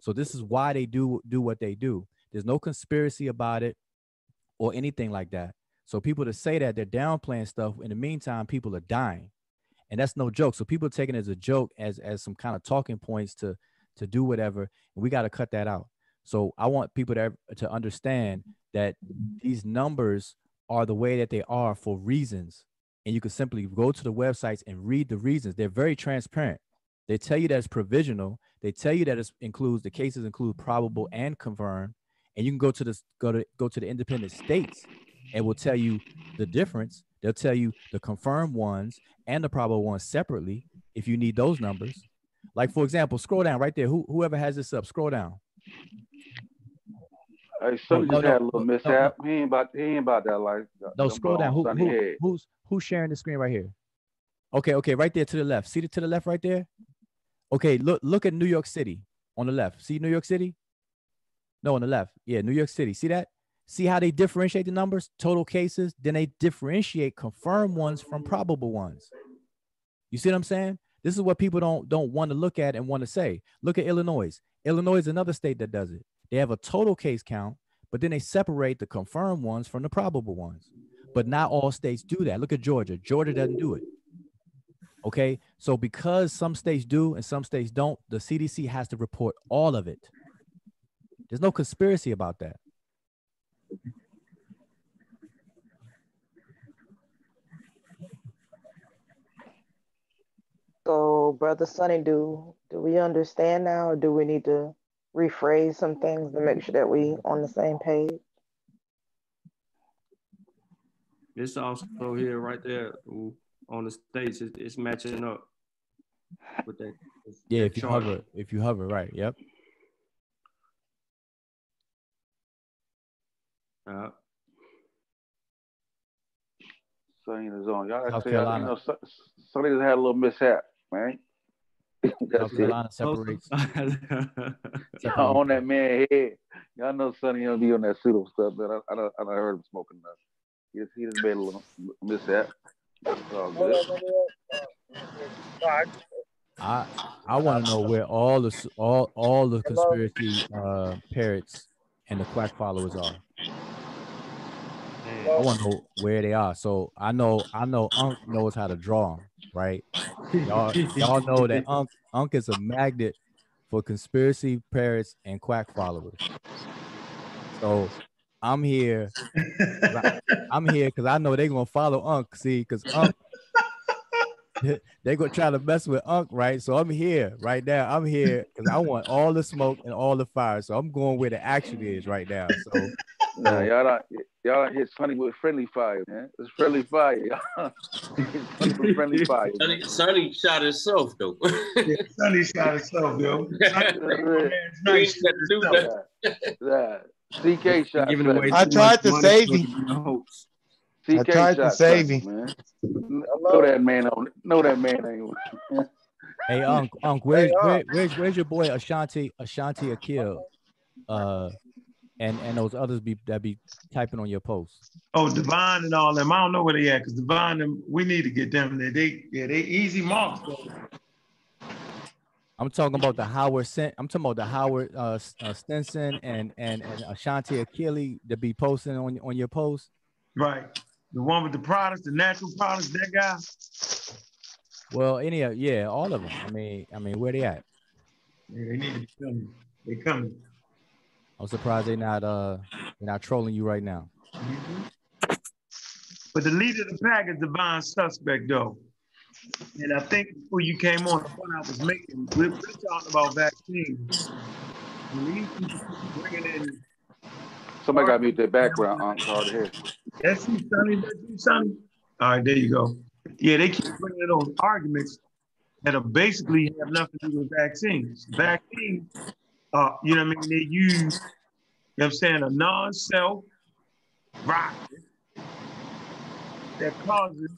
So this is why they do do what they do. There's no conspiracy about it or anything like that. So people to say that they're downplaying stuff, in the meantime, people are dying. And that's no joke. So people are taking it as a joke, as as some kind of talking points to to do whatever. And we got to cut that out. So I want people to to understand that these numbers are the way that they are for reasons. And you can simply go to the websites and read the reasons. They're very transparent. They tell you that it's provisional. They tell you that it includes the cases include probable and confirmed. And you can go to this go to go to the independent states and will tell you the difference. They'll tell you the confirmed ones and the probable ones separately if you need those numbers. Like for example, scroll down right there. Who, whoever has this up, scroll down. Hey, Sonny No, oh, just no, had a little oh, oh, no, no, mishap. He ain't about he ain't about that life. No, scroll down. Who, who who's who's sharing the screen right here? Okay, okay, right there to the left. See it to the left right there? Okay, look look at New York City on the left. See New York City? No, on the left. Yeah, New York City. See that? See how they differentiate the numbers? Total cases, then they differentiate confirmed ones from probable ones. You see what I'm saying? This is what people don't don't want to look at and want to say. Look at Illinois. Illinois is another state that does it. They have a total case count, but then they separate the confirmed ones from the probable ones. But not all states do that. Look at Georgia. Georgia doesn't do it. Okay. So because some states do and some states don't, the CDC has to report all of it. There's no conspiracy about that. So, Brother Sonny, do do we understand now, or do we need to rephrase some things to make sure that we on the same page? It's also here, right there, on the stage. It's, it's matching up with that. Yeah, if you chart. hover, if you hover, right. Yep. Uh, Sonny in the zone. Y'all South say, you Carolina. know, Son- Sonny just had a little mishap, man. South That's it. Carolina separates. Y'all on that man head. Y'all know Sonny don't be on that pseudo stuff, but I, I, done- I done heard him smoking enough. He just, he just made a little mishap. It's all good. I I want to know where all the all all the conspiracy uh, parrots and the quack followers are. Mm. I want to know where they are. So I know I know Unc knows how to draw 'em, right? Y'all y'all know that Unc Unc is a magnet for conspiracy parrots and quack followers. So I'm here. I, am here because I know they're gonna follow Unc. See, because Unc they gonna try to mess with Unc, right? So I'm here right now. I'm here because I want all the smoke and all the fire. So I'm going where the action is right now. So Nah, y'all don't, y'all don't hit Sonny with friendly fire, man. It's friendly fire. Y'all hit Sonny friendly fire. Sonny, Sonny shot himself though. Sonny shot himself, yo. Nice to do that. Yeah. CK shot. Giving away I tried to money save for him. I CK tried to save him. man. Know that man on. Know that man ain't. hey Unc, Unc, where's where, where's where's your boy Ashanti Ashanti Akil? Uh and and those others be that be typing on your posts. Oh, Divine and all them. I don't know where they at because Divine them. We need to get them there. They yeah, they easy marks. I'm talking about the Howard Sen- I'm talking about the Howard uh, uh Stinson and and and Ashanti Akili to be posting on on your post. Right. The one with the products, the natural products, that guy. Well, any of yeah, all of them. I mean, I mean, where they at? Yeah, they need to be coming. They coming. I'm surprised they're not uh they're not trolling you right now. But the leader of the pack is Divine Suspect, though. And I think before you came on, the point I was making, we're, we're talking about vaccines. And these people keep bringing in, Somebody got to mute their background. I'm hard to that's you, Sonny, that's you, Sonny. All right, there you go. Yeah, they keep bringing those arguments that are basically have nothing to do with vaccines. Vaccines, uh, you know what I mean? They use, you know what I'm saying, a non-self rocket that causes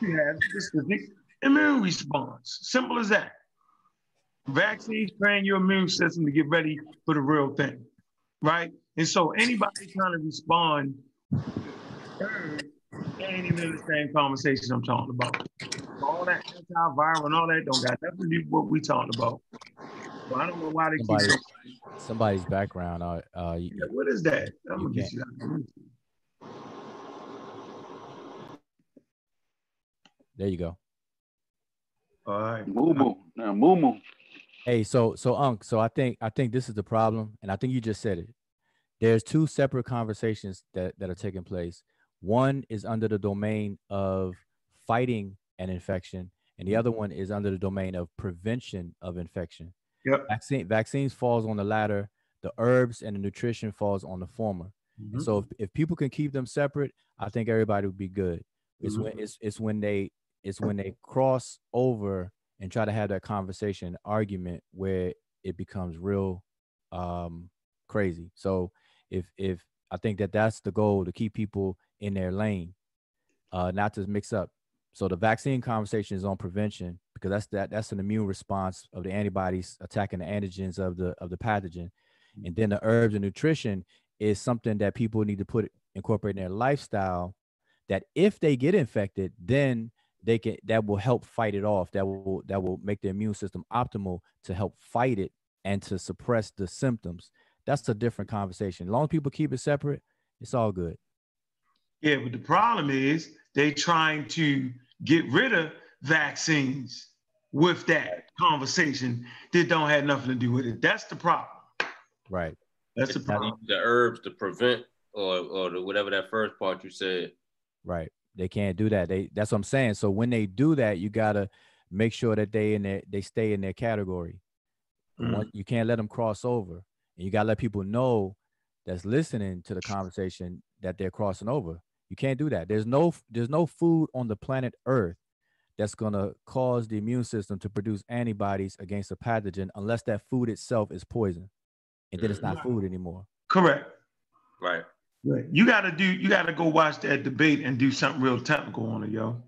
to have specific immune response. Simple as that. Vaccines train your immune system to get ready for the real thing, right? And so anybody trying to respond, third, they ain't even in the same conversation I'm talking about. All that antiviral and all that don't got nothing to do with what we talking about. So I don't know why they keep Somebody, saying, somebody's background. Uh, uh, you, yeah, what is that? I'm gonna get you that. there you go. All right. Moo moo. Now, moo moo. Hey, so so Unc, so I think I think this is the problem, and I think you just said it. There's two separate conversations that that are taking place. One is under the domain of fighting an infection, and the other one is under the domain of prevention of infection. Yep. Vaccine vaccines falls on the latter. The herbs and the nutrition falls on the former. Mhm. so if, if people can keep them separate, I think everybody would be good. It's when it's it's when they it's when they cross over and try to have that conversation argument where it becomes real um crazy. So if if I think that that's the goal to keep people in their lane, uh, not to mix up. So the vaccine conversation is on prevention because that's that that's an immune response of the antibodies attacking the antigens of the of the pathogen, and then the herbs and nutrition is something that people need to put incorporate in their lifestyle that if they get infected, then they can that will help fight it off. That will that will make the immune system optimal to help fight it and to suppress the symptoms. That's a different conversation. As long as people keep it separate, it's all good. Yeah, but the problem is they trying to get rid of vaccines with that conversation that don't have nothing to do with it. That's the problem. Right. That's the problem. The herbs to prevent or or the, whatever that first part you said. Right. They can't do that. They that's what I'm saying. So when they do that, you gotta make sure that they in their they stay in their category. Mm. One- You can't let them cross over, and you gotta let people know that's listening to the conversation that they're crossing over. You can't do that. There's no there's no food on the planet Earth that's gonna cause the immune system to produce antibodies against a pathogen unless that food itself is poison, and then it's not food anymore. Correct. Right. Right. You gotta do you gotta go watch that debate and do something real technical on it, yo.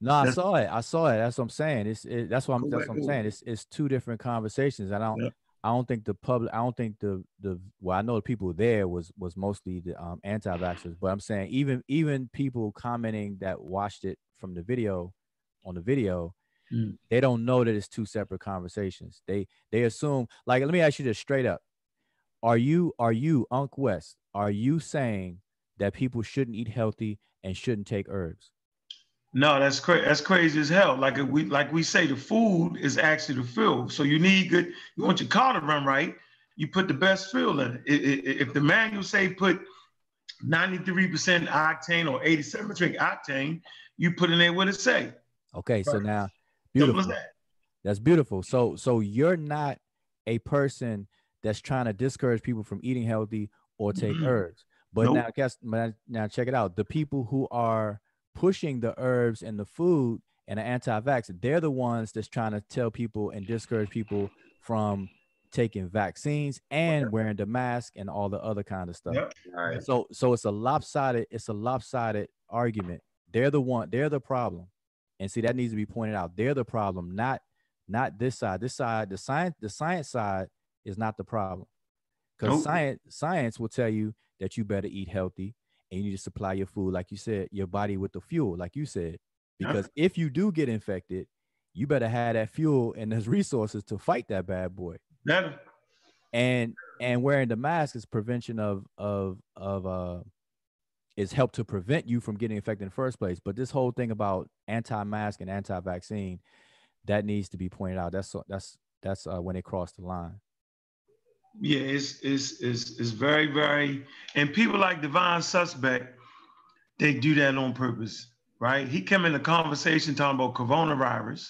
No, I That's- saw it. I saw it. That's what I'm saying. It's it, that's what I'm that's what I'm saying. It's it's two different conversations. I don't Yeah. I don't think the public I don't think the the well I know the people there was was mostly the um anti-vaxxers, but I'm saying even even people commenting that watched it from the video on the video, Mm. they don't know that it's two separate conversations. They they assume like let me ask you this straight up. Are you are you Unc West? Are you saying that people shouldn't eat healthy and shouldn't take herbs? No, that's crazy. That's crazy as hell. Like we like we say, the food is actually the fuel. So you need good. You want your car to run right. You put the best fuel in it. If the manual say put 93% octane or 87% octane, you put in there what it say. Okay, so now beautiful. that. That's beautiful. So so you're not a person that's trying to discourage people from eating healthy or take Mhm. herbs. But Nope. now guess now now check it out. The people who are pushing the herbs and the food and the anti-vax, they're the ones that's trying to tell people and discourage people from taking vaccines and wearing the mask and all the other kind of stuff. Yep. Right. So so it's a lopsided, it's a lopsided argument. They're the one, they're the problem. And see, that needs to be pointed out. They're the problem, not not this side. This side, the science, the science side is not the problem. Because Nope. science science will tell you that you better eat healthy and you need to supply your food, like you said, your body with the fuel, like you said. Yep. Because if you do get infected, you better have that fuel and those resources to fight that bad boy Better. and and wearing the mask is prevention of of of uh is help to prevent you from getting infected in the first place but this whole thing about anti-mask and anti-vaccine that needs to be pointed out that's that's that's uh, when they cross the line Yeah, it's it's it's it's very very and people like Divine Suspect, they do that on purpose, right? He come in the conversation talking about coronavirus.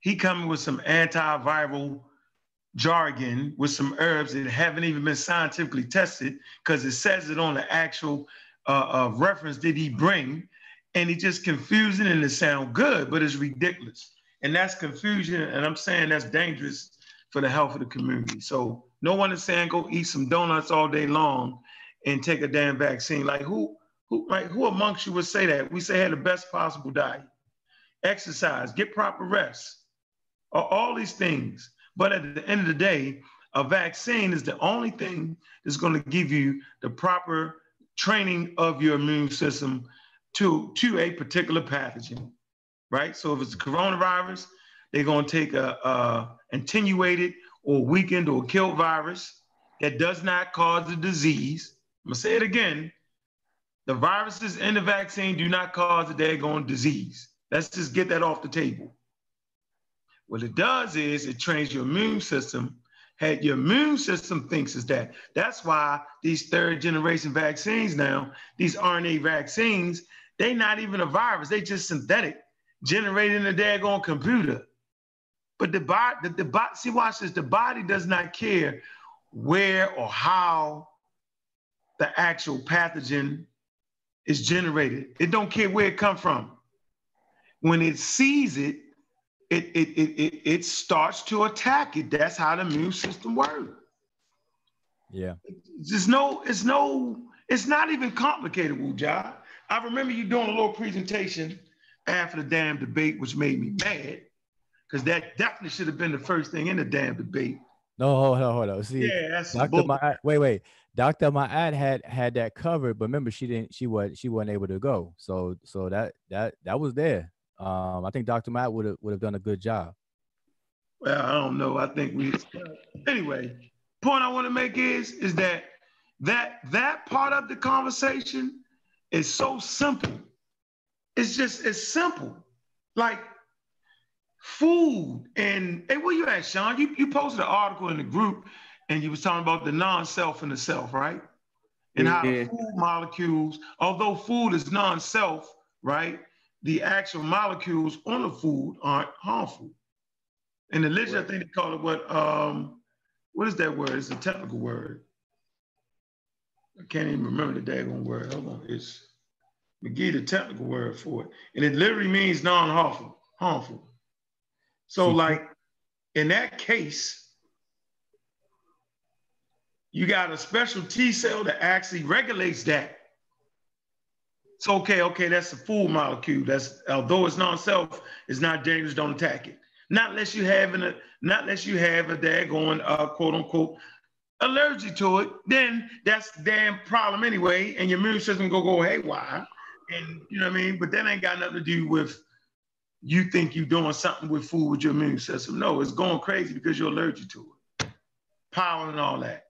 He coming with some antiviral jargon with some herbs that haven't even been scientifically tested because it says it on the actual uh, uh, reference that he bring, and he just confusing and it sound good, but it's ridiculous, and that's confusion, and I'm saying that's dangerous for the health of the community. So no one is saying go eat some donuts all day long and take a damn vaccine. Like who who like who amongst you would say that? We say have the best possible diet, exercise, get proper rest, all these things. But at the end of the day, a vaccine is the only thing that's going to give you the proper training of your immune system to, to a particular pathogen, right? So if it's coronavirus, they're going to take a, a attenuated or weakened or killed virus that does not cause the disease. I'm to say it again. The viruses in the vaccine do not cause the daggone disease. Let's just get that off the table. What it does is it trains your immune system. Had your immune system thinks is that. That's why these third generation vaccines now, these RNA vaccines, they not even a virus. They just synthetic, generated in a daggone computer. But the body, the, the body, see, watch this. The body does not care where or how the actual pathogen is generated. It don't care where it come from. When it sees it, it it it it, it starts to attack it. That's how the immune system works. yeah There's no, it's no, it's not even complicated, Wuja. I remember you doing a little presentation after the damn debate, which made me mad, because that definitely should have been the first thing in the damn debate. No, hold on, hold on. See, Yeah, that's Dr. Ma'at, wait, wait. Dr. Ma'at had had that covered, but remember she didn't she was she wasn't able to go. So so that that that was there. Um I think Dr. Ma'at would have would have done a good job. Well, I don't know. I think we anyway. Point I want to make is is that that that part of the conversation is so simple. It's just it's simple. Like food and hey, where you at, Sean? You you posted an article in the group and you was talking about the non-self and the self, right? And how Yeah. the food molecules, although food is non-self, right? The actual molecules on the food aren't harmful. In the literature, I think they call it what? Um, what is that word? It's a technical word. I can't even remember the daggone word. Hold on, it's McGee, the technical word for it, and it literally means non-harmful. Harmful. So, like in that case, you got a special T cell that actually regulates that. So, okay, okay, that's a food molecule. That's although it's non-self, it's not dangerous. Don't attack it. Not unless you have a not unless you have a daggone uh, quote unquote allergic to it. Then that's the damn problem anyway, and your immune system go go haywire. And you know what I mean. But that ain't got nothing to do with you think you're doing something with food with your immune system. No, it's going crazy because you're allergic to it. Pollen and all that.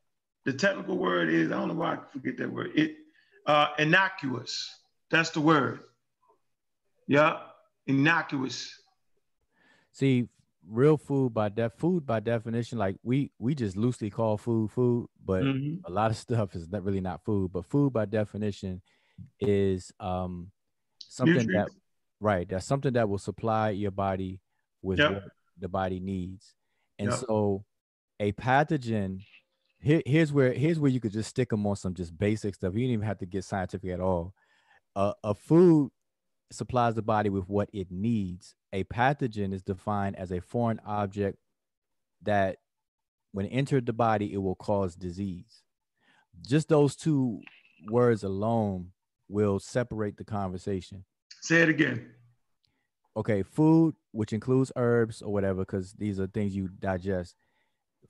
The technical word is I don't know why I forget that word. It uh, innocuous. That's the word. Yeah, innocuous. See, real food by def food by definition, like we we just loosely call food food, but Mhm. a lot of stuff is not really not food. But food by definition is um something that Nutrients. Right, that's something that will supply your body with Yep. what the body needs. And Yep. so a pathogen here, here's where here's where you could just stick them on some just basic stuff. You don't even have to get scientific at all. A a food supplies the body with what it needs. A pathogen is defined as a foreign object that, when entered the body, it will cause disease. Just those two words alone will separate the conversation. Say it again. Okay, food, which includes herbs or whatever, because these are things you digest.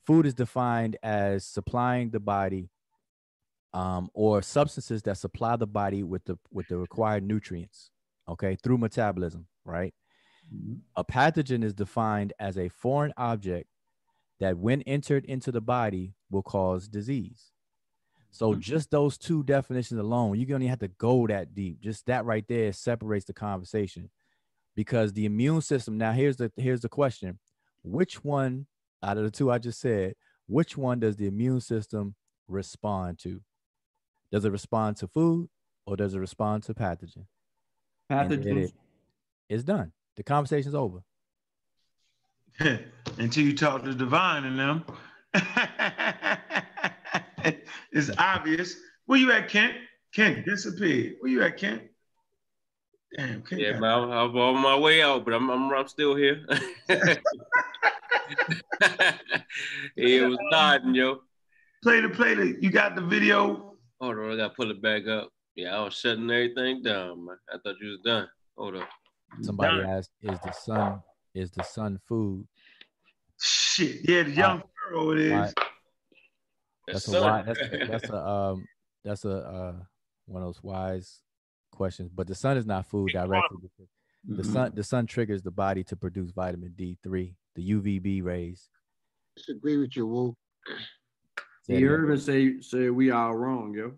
Food is defined as supplying the body um, or substances that supply the body with the with the required nutrients okay through metabolism right a pathogen is defined as a foreign object that when entered into the body will cause disease so mm-hmm. just those two definitions alone you don't even have to go that deep. Just that right there separates the conversation. Because the immune system now here's the here's the question. Which one out of the two i just said which one does the immune system respond to? Does it respond to food or does it respond to pathogen? Pathogens. it- it's done. The conversation's over. Until you talk to divine and them. it's obvious. Where you at, Kent? Kent disappeared. Where you at, Kent? Damn, Kent. Yeah, got- man, I'm, I'm on my way out, but I'm I'm, I'm still here. it was nodding, yo. Play the play the. You got the video. Hold on, I gotta pull it back up. Yeah, I was shutting everything down, man. I thought you was done. Hold up. somebody asked is the sun is the sun food Shit. Yeah, the young Pharaoh it is. Why- Yes, that's a sir. wise, that's, that's a um that's a uh one of those wise questions but the sun is not food directly because the sun the sun triggers the body to produce vitamin d3 the uvb rays Disagree with you, Woo. Say it He again. Say say we all wrong, yo.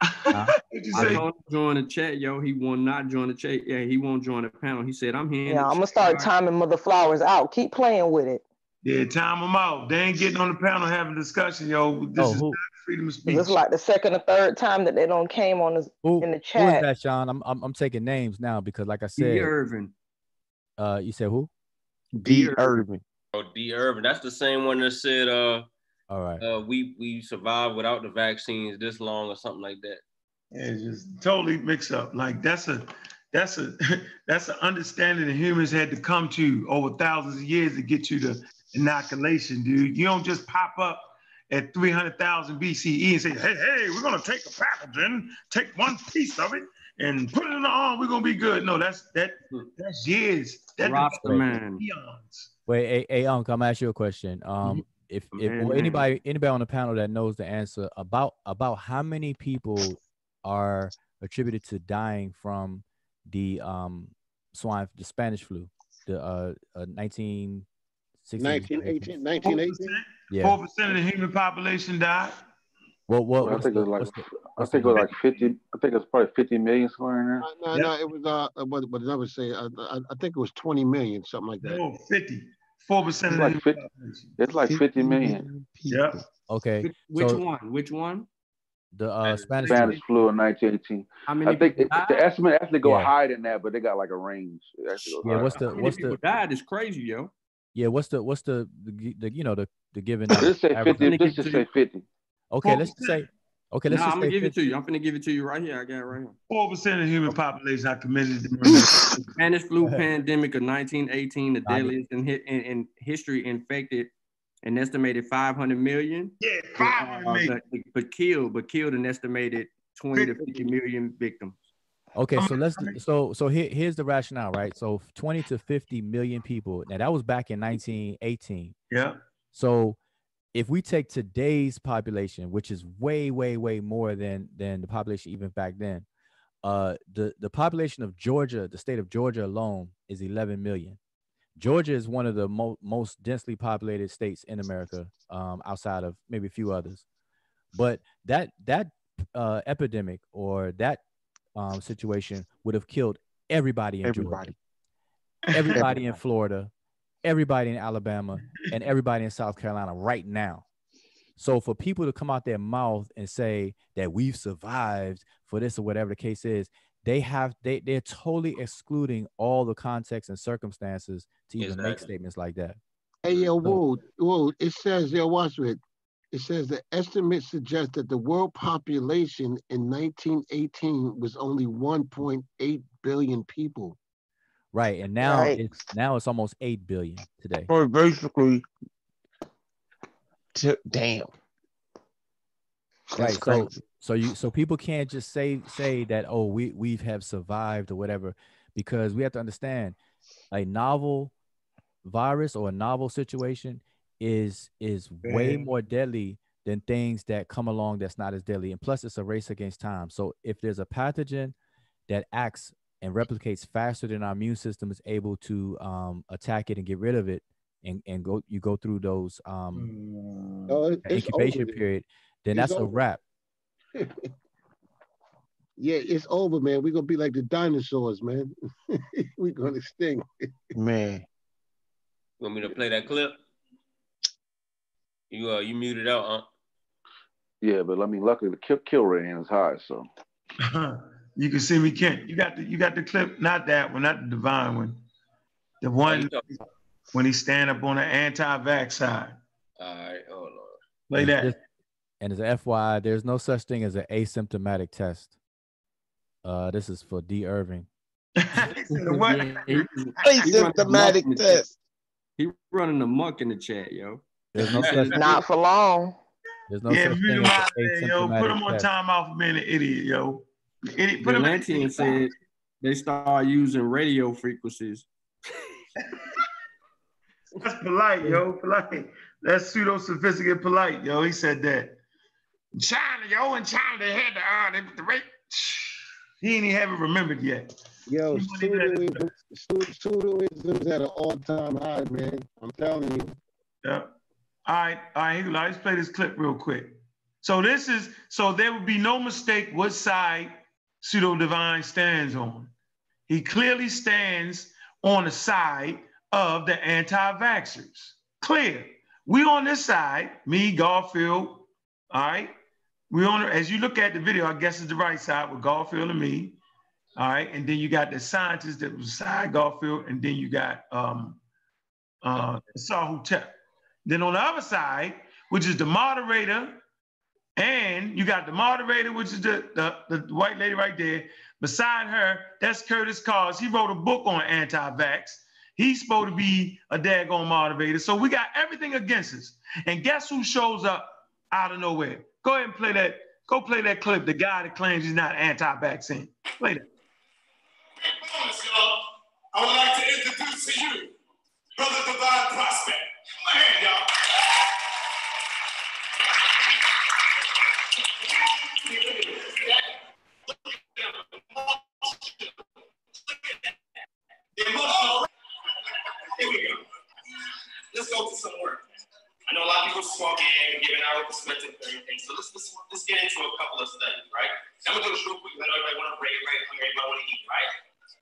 What'd I told him to join the chat, yo. He will not not join the chat. Yeah, he won't join the panel. He said, "I'm here." Yeah, I'm gonna chat. start timing Mother Flowers out. Keep playing with it. Yeah, time them out. They ain't getting on the panel having discussion, yo. This Oh, is who- not freedom of 'Cause speech. It's like the second or third time that they don't came on this who, in the chat. who is chat. that sean I'm, I'm i'm taking names now because like I said D. Irvin. uh you said who D. Irvin. Oh, D. Irvin, that's the same one that said, uh, all right uh, we we survived without the vaccines this long or something like that. Yeah, it's just totally mixed up. Like that's a that's a that's an understanding that humans had to come to over thousands of years to get you to inoculation, dude. You don't just pop up at 300,000 BCE and say, hey, hey, we're gonna take a pathogen, take one piece of it, and put it in the arm. We're gonna be good. No, that's that that's years. That Rasta man. eons. wait hey, hey uncle i'm gonna ask you a question um if if Man, or man. anybody anybody on the panel that knows the answer about about how many people are attributed to dying from the um swine the Spanish flu the uh, uh 19 1918, 1918. yeah Four percent of the human population died. what what I think the, it was like what's the, I think it was like fifty. I think it's probably fifty million somewhere in there. No, no, it was uh, what what did I would say? Uh, I, I think it was 20 million, something like that. No, 50. Four percent It's of the like human 50, population. it's like fifty million. Yeah. okay Which, which so one? Which one? the uh Spanish Spanish flu in 1918. How many I think it, the estimate actually go Yeah. higher than that, but they got like a range. It actually goes yeah higher. what's the How many what's people the died is crazy, yo. Yeah what's the what's the the, the you know the the given This say 50. gonna This give just say 50. okay let's just say okay let's nah, just I'm gonna say give it to you. I'm gonna give it to you right here. I got it right here. Four percent of the human population are committed to murder. Spanish flu pandemic of 1918, the deadliest in, hi- in, in history, infected an estimated 500 million, yeah, but, five uh, but, but killed, but killed an estimated 20 to 50 million victims. Okay, so let's so so here, here's the rationale, right? So 20 to 50 million people. Now that was back in 1918. Yeah. So if we take today's population, which is way, way, way more than than the population even back then, uh, the the population of Georgia, the state of Georgia alone, is 11 million. Georgia is one of the mo- most densely populated states in America, um, outside of maybe a few others. But that that uh, epidemic or that um, situation would have killed everybody in Everybody. Georgia, everybody in Florida, everybody in Alabama, and everybody in South Carolina right now. So for people to come out their mouth and say that we've survived for this or whatever the case is, they have they they're totally excluding all the context and circumstances to even make statements like that. Hey, yo, So- whoa, whoa, it says, yo, watch it. It says the estimate suggests that the world population in 1918 was only 1.8 billion people. Right, and now Right. it's now it's almost eight billion today. So basically, t- damn. That's right so so you so people can't just say say that oh we we have survived or whatever because we have to understand a novel virus or a novel situation is is way more deadly than things that come along that's not as deadly and plus it's a race against time so if there's a pathogen that acts and replicates faster than our immune system is able to um, attack it and get rid of it and, and go you go through those um, Oh, it- that it's incubation over. period then It's that's a wrap Yeah, it's over, man. We're gonna be like the dinosaurs, man. We're gonna extinct. Man. You want me to play that clip? You uh you muted out, huh? Yeah, but I mean, luckily the kill, kill rating is high, so you can see me, Kent. You got the you got the clip, not that one, not the divine one. The Oh, one you talking- when he stand up on the anti-vax side. All right, hold on. Play And that. And as a FYI, there's no such thing as an asymptomatic test. Uh, this is for D. Irving. He said, what? Yeah, he- he running amok the chat. test. He running amok in the chat, yo. There's no such Not for long. there's no yeah, such thing as out an there, yo. Put him asymptomatic on test. timeout for being an idiot, yo. Idiot. Put him in Delantian said they start using radio frequencies. That's polite, yo. Polite. That's pseudo sophisticated polite, yo. He said that. China, yo, in China, they had the, uh, they, the rate. He ain't even have it remembered yet. Yo, He wasn't even at the- pseudoism, pseudo- pseudoism is at an all-time high, man. I'm telling you. Yeah. All right, all right, here let's play this clip real quick. So this is so there would be no mistake what side pseudo divine stands on. He clearly stands on the side of the anti-vaxxers. Clear. We on this side, me, Garfield. All right. We on as you look at the video, I guess it's the right side with Garfield and me. All right, and then you got the scientist that was side Garfield, and then you got um uh Sahutep. Then on the other side, which is the moderator, and you got the moderator, which is the, the, the white lady right there. Beside her, that's Curtis Cars. He wrote a book on anti-vax. He's supposed to be a daggone moderator. So we got everything against us. And guess who shows up out of nowhere? Go ahead and play that. Go play that clip. The guy that claims he's not anti-vaccine. Play that. bonus, y'all. I would like to introduce to you Brother Divine Prospect. Here we go. Let's go to some work. I know a lot of people smoking and giving our perspective and everything. So let's, let's get into a couple of studies, right? I'm gonna do. I know everybody want to break, right? Everybody want to eat, right?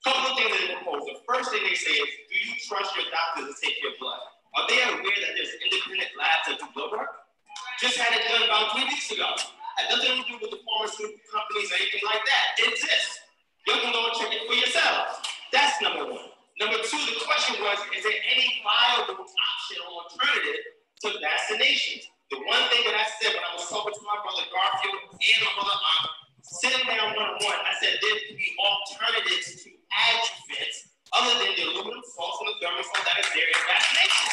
couple of things they propose. The first thing they say is, do you trust your doctor to take your blood? Are they aware that there's independent labs that do blood work? Just had it done about three weeks ago. Had nothing to do with the pharmaceutical companies or anything like that. It exists. You can go and check it for yourselves. That's number one. Number two, the question was, is there any viable option or alternative to vaccinations? The one thing that I said when I was talking to my brother Garfield and my brother Aunt, sitting down one on one, I said there could be alternatives to adjuvants other than the aluminum salts and the thimerosal that is there in vaccination.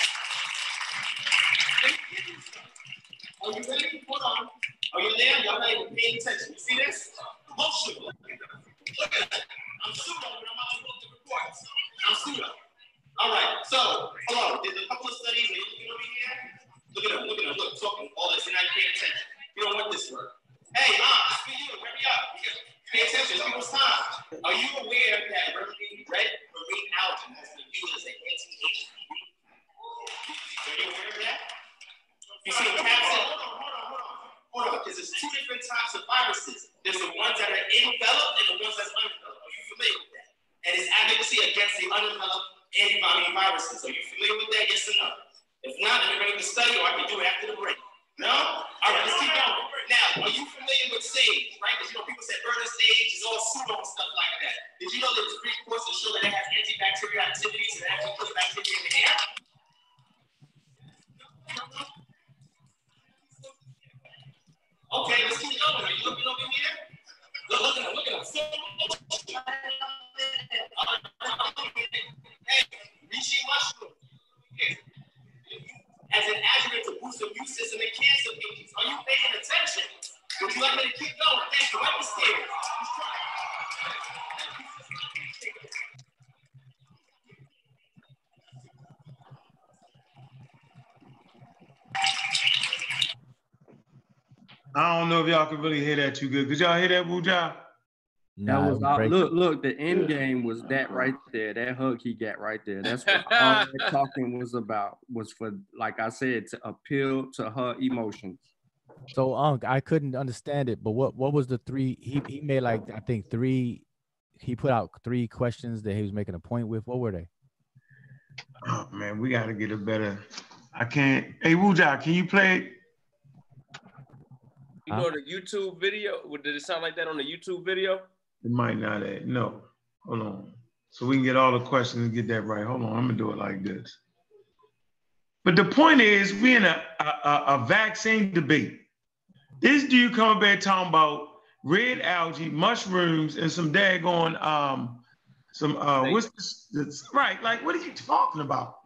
Are you ready? Hold on. Are you there? Y'all not even paying attention. You see this? Look that. Look at that. I'm pseudo, but I'm about to look the reports. I'm pseudo. All right. So, hold on. There's a couple of studies. Are you looking over here? Look at them. Look at them. Look, talking all this. You're not paying attention. You don't want this work. Hey, mom, it's for you. Hurry up. Pay attention. It's people's time. Are you aware that red marine algae has been used as an anti-HPV? Are you aware of that? You see. Hold on, hold on, hold on. Hold on, because there's two different types of viruses. There's the ones that are enveloped and the ones that's unenveloped. Are you familiar with that? And it's advocacy against the unenveloped antibody viruses. Are you familiar with that? Yes or no? If not, let me bring the study or I can do it after the break. No? All right, let's keep going. Now, are you familiar with SAGE, right? Because you know people say Burner sage is all pseudo and stuff like that. Did you know that there's three reports that show that it has antibacterial activities and actually puts bacteria in the air? Okay, let's keep going. Are you looking over here? Look, look at him, look at him. Hey, Reishi mushroom. As an adjuvant to boost immune system and cancer agents. Are you paying attention? Would you like me to keep going? Thank you. Up the stairs. I don't know if y'all can really hear that too good. Could y'all hear that, Wuja? That was all, look, look. The end game was that right there. That hug he got right there. That's what all that talking was about. Was for, like I said, to appeal to her emotions. So, Unc, I couldn't understand it. But what what was the three? He he made like I think three. He put out three questions that he was making a point with. What were they? Oh man, we got to get a better. I can't. Hey, Wuja, can you play? You go to YouTube video. Did it sound like that on the YouTube video? It might not. Add. No. Hold on. So we can get all the questions and get that right. Hold on. I'm gonna do it like this. But the point is, we're in a, a, a vaccine debate. This dude coming back talking about red algae, mushrooms, and some daggone um, some uh, what's this, this? Right? Like, what are you talking about?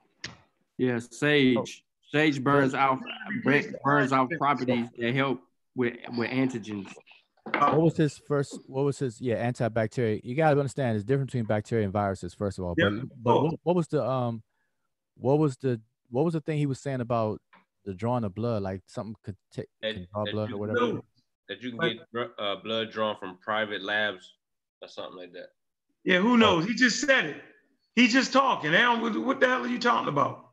Yeah, sage. Sage burns out burns out properties that help with with antigens. What was his first? What was his? Yeah, antibacterial. You gotta understand, there's difference between bacteria and viruses. First of all, but Yeah. but what, what was the um, what was the what was the thing he was saying about the drawing of blood? Like something could take That, can draw blood or whatever. that you can get uh, blood drawn from private labs or something like that. Yeah, who knows? He just said it. He's just talking. Now, what, what the hell are you talking about?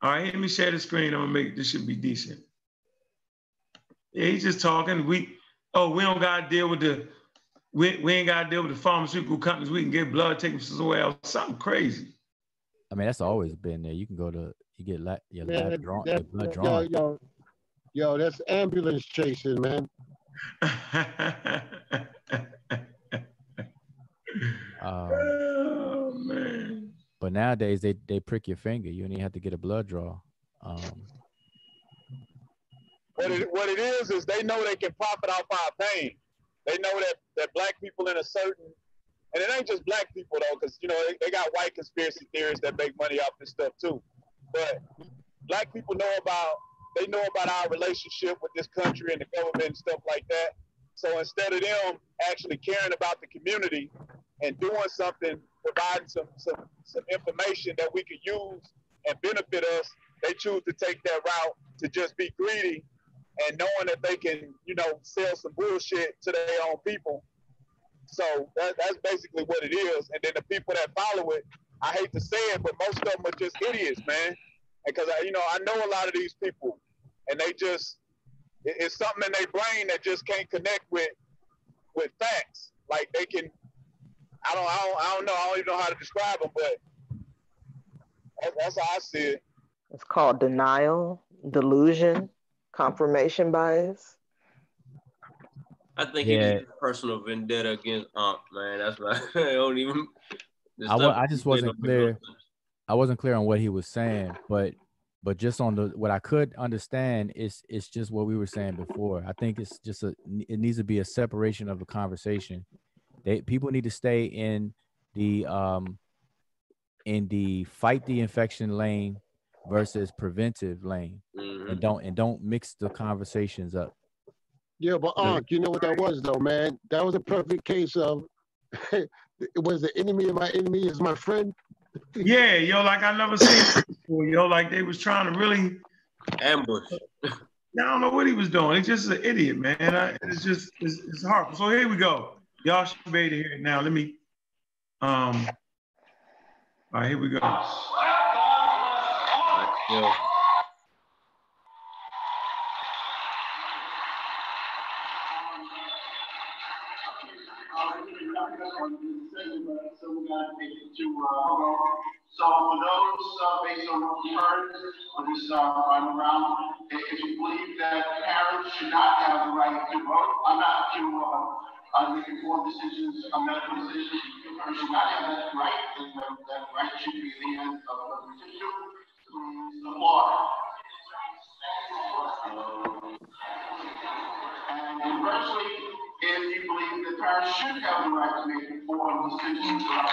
All right, let me share the screen. I'm gonna make this should be decent. Yeah, he's just talking. We oh, we don't gotta deal with the we, we ain't gotta deal with the pharmaceutical companies. We can get blood taken from somewhere else. Something crazy. I mean, that's always been there. You can go to you get la- your Man, lab drawn, that- your blood yo, drawn. yo, yo, that's ambulance chasing, man. Um, oh man. but nowadays they they prick your finger. You don't even have to get a blood draw. Um, What it, what it is is they know they can profit off our pain. They know that that black people in a certain, and it ain't just black people though, because you know they, they got white conspiracy theories that make money off this stuff too. But black people know about they know about our relationship with this country and the government and stuff like that. So instead of them actually caring about the community and doing something, providing some some some information that we could use and benefit us, they choose to take that route to just be greedy and knowing that they can, you know, sell some bullshit to their own people. So that, that's basically what it is. And then the people that follow it, I hate to say it, but most of them are just idiots, man. Because I, you know, I know a lot of these people, and they just it- it's something in their brain that just can't connect with with facts. Like they can, I don't, I don't, I don't know, I don't even know how to describe them, but that's, that's how I see it. It's called denial, delusion, confirmation bias. I think Yeah. it is a personal vendetta against Ump, man. That's why I don't even. the I, wa- I just wasn't don't make no clear. I wasn't clear on what he was saying, but but just on the what I could understand is it's just what we were saying before. I think it's just a it needs to be a separation of the conversation. They people need to stay in the um in the fight the infection lane versus preventive lane, Mhm. and don't and don't mix the conversations up. Yeah, but Unc, you know what that was though, man? That was a perfect case of it was the enemy of my enemy is my friend. Yeah, yo, like I never seen before, yo. Like they was trying to really ambush. I don't know what he was doing. He's just an idiot, man. I, it's just it's, it's horrible. So here we go. Y'all should be able to hear it now. Let me um all right, here we go. So for those, uh, based on what we heard on this, uh, final round, if you. believe that parents should not have the right to vote, I'm not to, uh, uh, make informed decisions, uh, medical decisions, parents should not have that right, then that, right should be the hands of the issue, And conversely, if you believe that parents should have the right to make informed decisions about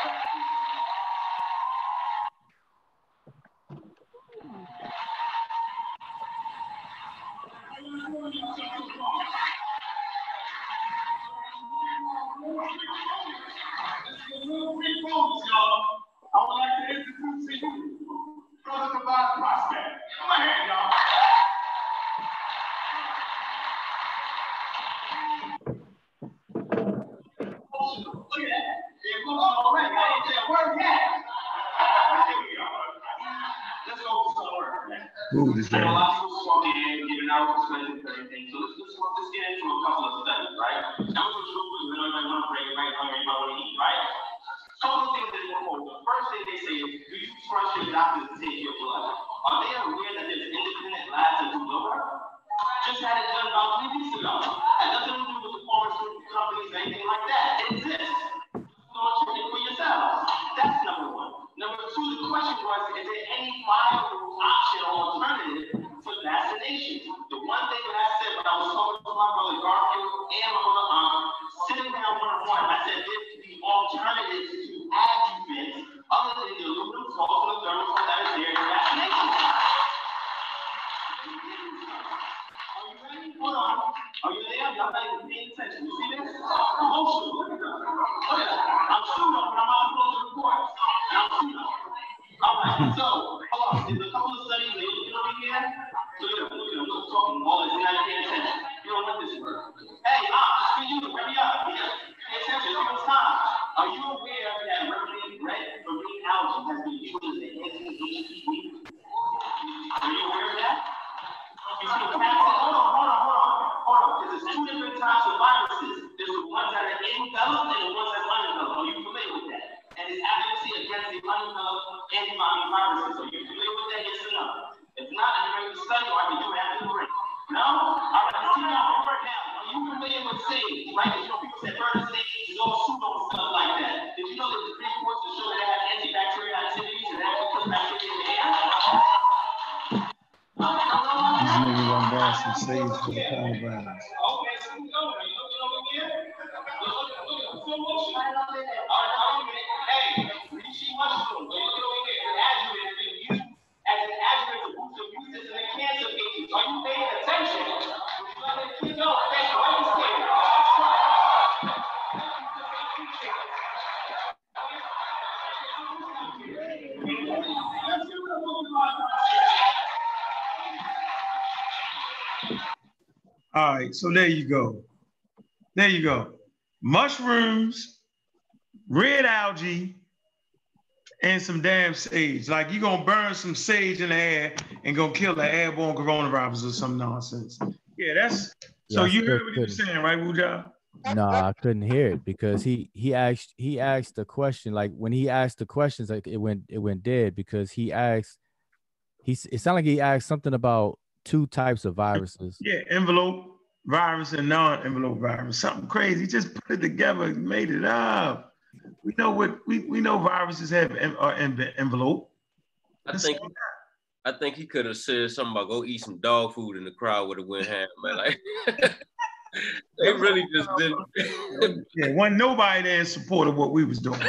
I would like to introduce to Brother Divine Prospect. Come on here, y'all. Look at that. Yeah, come already. I ain't said a word yet. Here we go. Let's go with some work. Ooh, this a lot of people walk in, giving out and everything. So let's just let's get into a couple of studies, right? Do you trust your doctor to take your blood? Are they aware that there's independent labs that do blood work? Just had it done about three weeks ago. Had nothing to do with the pharmaceutical companies or anything like that. It exists. Go check it for yourselves. That's number one. Number two, the question was, is there any viable option or alternative for vaccination? The one thing that so there you go. There you go. Mushrooms, red algae, and some damn sage. Like you're gonna burn some sage in the air and gonna kill the airborne coronavirus or some nonsense. Yeah, that's so Yeah, you heard what he was saying, right, Wuja? No, I couldn't hear it because he he asked he asked the question like when he asked the questions like it went it went dead because he asked he it sounded like he asked something about two types of viruses. Yeah, envelope virus and non-envelope virus. Something crazy. Just put it together, made it up. We know what we, we know viruses have en- are en- envelope. I think I think he could have said something about go eat some dog food and the crowd would have went ham, man. Like they really just didn't. Yeah, wasn't nobody there in support of what we was doing.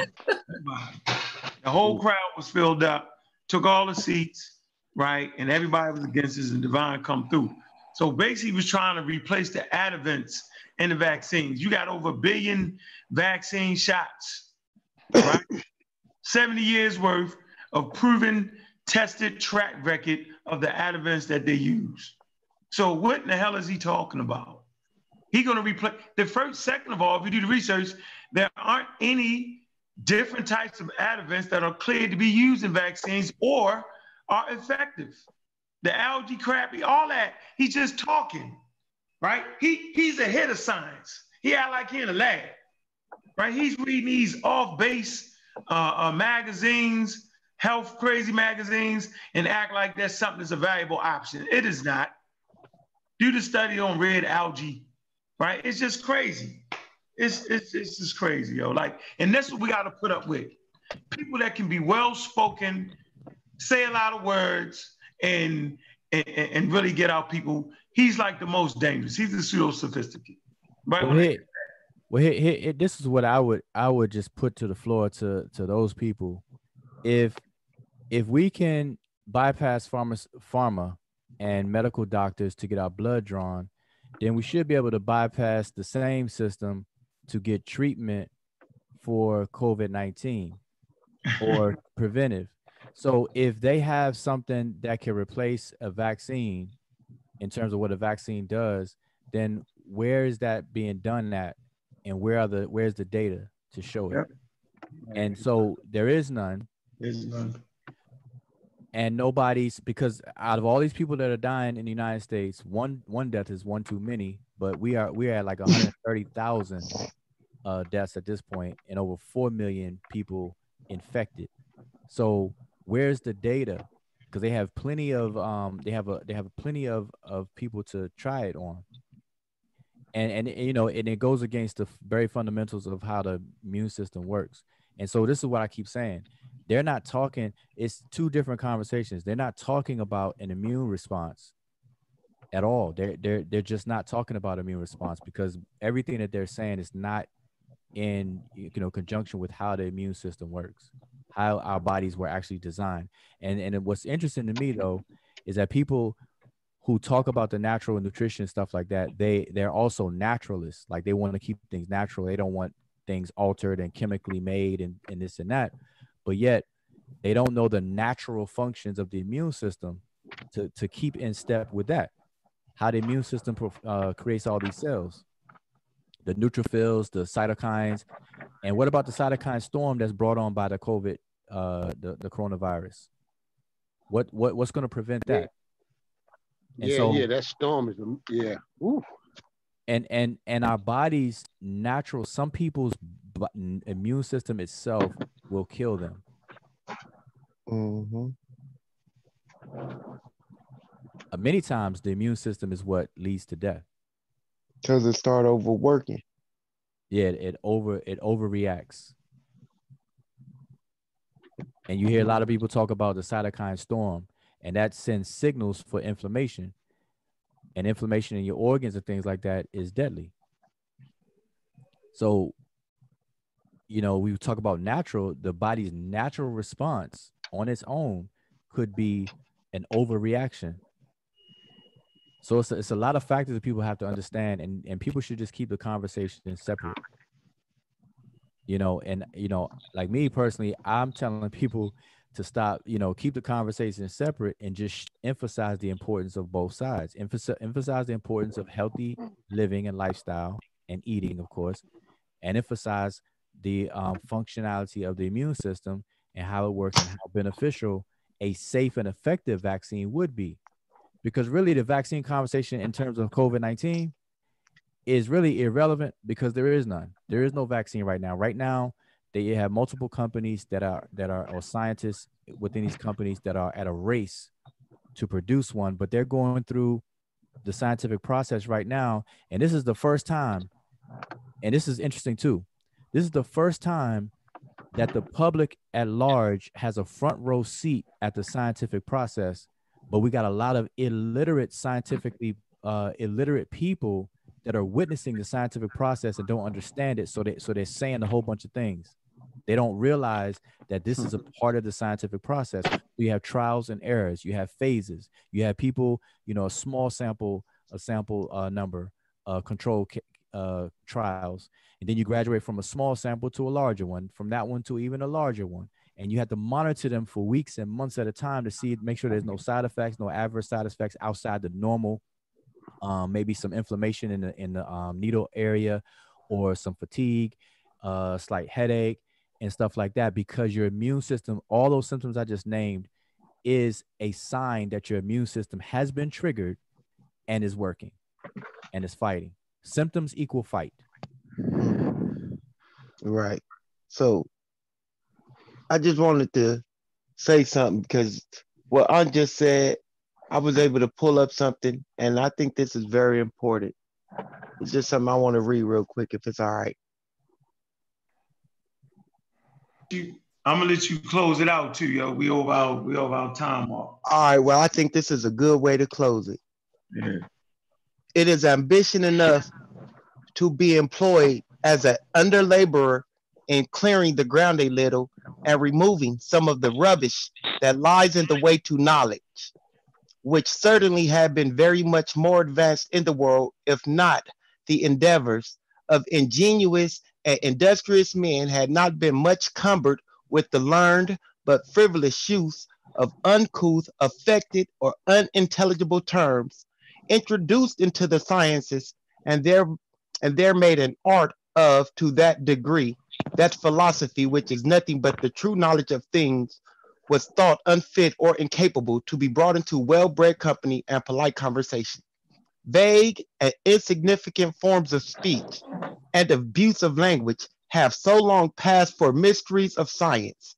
The whole crowd was filled up, took all the seats, right? And everybody was against us, and Divine come through. So basically, he was trying to replace the adjuvants in the vaccines. You got over a billion vaccine shots, right? 70 years worth of proven, tested track record of the adjuvants that they use. So what in the hell is he talking about? He's going to replace the first. Second of all, if you do the research, there aren't any different types of adjuvants that are cleared to be used in vaccines or are effective. The algae crap, all that. He's just talking, right? He he's ahead of science. He act like he in a lab, right? He's reading these off-base uh, uh, magazines, health crazy magazines, and act like that's something that's a valuable option. It is not. Do the study on red algae, right? It's just crazy. It's it's it's just crazy, yo. Like, and that's what we got to put up with. People that can be well spoken, say a lot of words, and, and and really get out people. He's like the most dangerous. He's the pseudo sophisticated. Right? Well, here, well here, here, here- this is what I would I would just put to the floor to to those people. If if we can bypass pharma pharma and medical doctors to get our blood drawn, then we should be able to bypass the same system to get treatment for COVID nineteen or preventive. So if they have something that can replace a vaccine in terms of what a vaccine does, then where is that being done at and where are the where's the data to show it? And so there is none. There's none. And nobody's because out of all these people that are dying in the United States, one one death is one too many, but we are we are at like 130,000 uh, deaths at this point and over 4 million people infected. So where's the data? Because they have plenty of um they have a they have plenty of of people to try it on. And and you know, and it goes against the very fundamentals of how the immune system works. And so this is what I keep saying. They're not talking, it's two different conversations. They're not talking about an immune response at all. They're they're they're just not talking about immune response because everything that they're saying is not in you know conjunction with how the immune system works how our bodies were actually designed. And and what's interesting to me though is that people who talk about the natural nutrition stuff like that they they're also naturalists. Like they want to keep things natural. They don't want things altered and chemically made and, and this and that. But yet they don't know the natural functions of the immune system to, to keep in step with that. How the immune system uh, creates all these cells the neutrophils, the cytokines, and what about the cytokine storm that's brought on by the COVID, uh, the, the coronavirus? What what what's going to prevent that? And Yeah, so- yeah, that storm is yeah. Ooh. and and and our body's natural some people's bu- immune system itself will kill them Mm-hmm. uh, many times the immune system is what leads to death Because it start overworking. yeah it, it over it overreacts. And you hear a lot of people talk about the cytokine storm and that sends signals for inflammation. And inflammation in your organs and things like that is deadly. So you know we talk about natural the body's natural response on its own could be an overreaction so it's a, it's a lot of factors that people have to understand and and people should just keep the conversation separate you know and you know like me personally i'm telling people to stop, you know, keep the conversation separate and just emphasize the importance of both sides. Emphasize, emphasize the importance of healthy living and lifestyle and eating, of course, and emphasize the um, functionality of the immune system and how it works and how beneficial a safe and effective vaccine would be. Because really, the vaccine conversation in terms of COVID 19 is really irrelevant because there is none. There is no vaccine right now. Right now, they have multiple companies that are that are or scientists within these companies that are at a race to produce one, but they're going through the scientific process right now. And this is the first time, and this is interesting too. This is the first time that the public at large has a front row seat at the scientific process, but we got a lot of illiterate, scientifically uh, illiterate people that are witnessing the scientific process and don't understand it. So they so they're saying a whole bunch of things. They don't realize that this is a part of the scientific process. You have trials and errors. You have phases. You have people. You know, a small sample, a sample uh, number, uh, control uh, trials, and then you graduate from a small sample to a larger one, from that one to even a larger one, and you have to monitor them for weeks and months at a time to see, make sure there's no side effects, no adverse side effects outside the normal um, maybe some inflammation in the in the um, needle area, or some fatigue, uh, slight headache, and stuff like that. Because your immune system, all those symptoms I just named, is a sign that your immune system has been triggered and is working and is fighting. Symptoms equal fight. Right. So I just wanted to say something because what I just said I was able to pull up something, and I think this is very important. It's just something I want to read real quick, if it's all right. I'm gonna let you close it out too, yo. We over our we over our time All right. Well, I think this is a good way to close it. Yeah. It is ambition enough to be employed as an under laborer in clearing the ground a little and removing some of the rubbish that lies in the way to knowledge which certainly had been very much more advanced in the world, if not the endeavors of ingenious and industrious men had not been much cumbered with the learned but frivolous use of uncouth, affected, or unintelligible terms introduced into the sciences and there and there made an art of to that degree that philosophy which is nothing but the true knowledge of things was thought unfit or incapable to be brought into well-bred company and polite conversation. Vague and insignificant forms of speech and abusive language have so long passed for mysteries of science,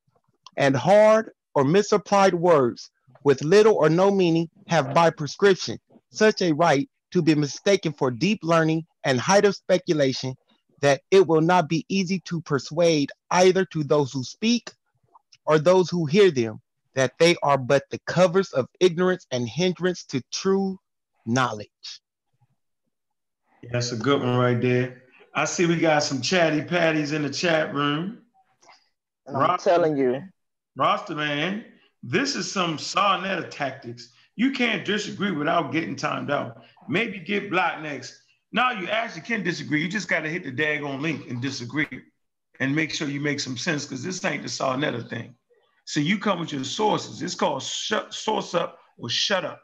and hard or misapplied words with little or no meaning have by prescription such a right to be mistaken for deep learning and height of speculation that it will not be easy to persuade either to those who speak or those who hear them that they are but the covers of ignorance and hindrance to true knowledge. That's a good one right there. I see we got some chatty patties in the chat room. And I'm Roster, telling you. Roster man, this is some Sa Neter tactics. You can't disagree without getting timed out. Maybe get blocked next. Now you actually can disagree. You just got to hit the daggone link and disagree and make sure you make some sense because this ain't the Sa Neter thing. So you come with your sources. It's called source up or shut up.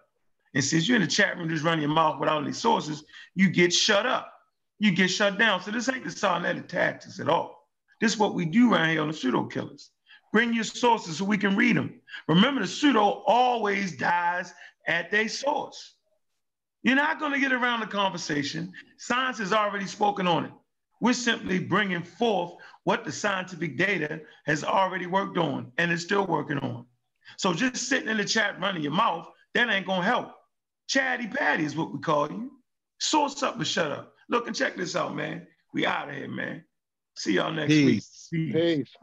And since you're in the chat room just running your mouth without any sources, you get shut up. You get shut down. So this ain't the Sa Neter tactics at all. This is what we do around here on the pseudokillas. Bring your sources so we can read them. Remember, the pseudo always dies at their source. You're not going to get around the conversation. Science has already spoken on it. We're simply bringing forth what the scientific data has already worked on and is still working on. So just sitting in the chat running your mouth, that ain't gonna help. Chatty Patty is what we call you. Source up and shut up. Look and check this out, man. We out of here, man. See y'all next Peace. week. Peace.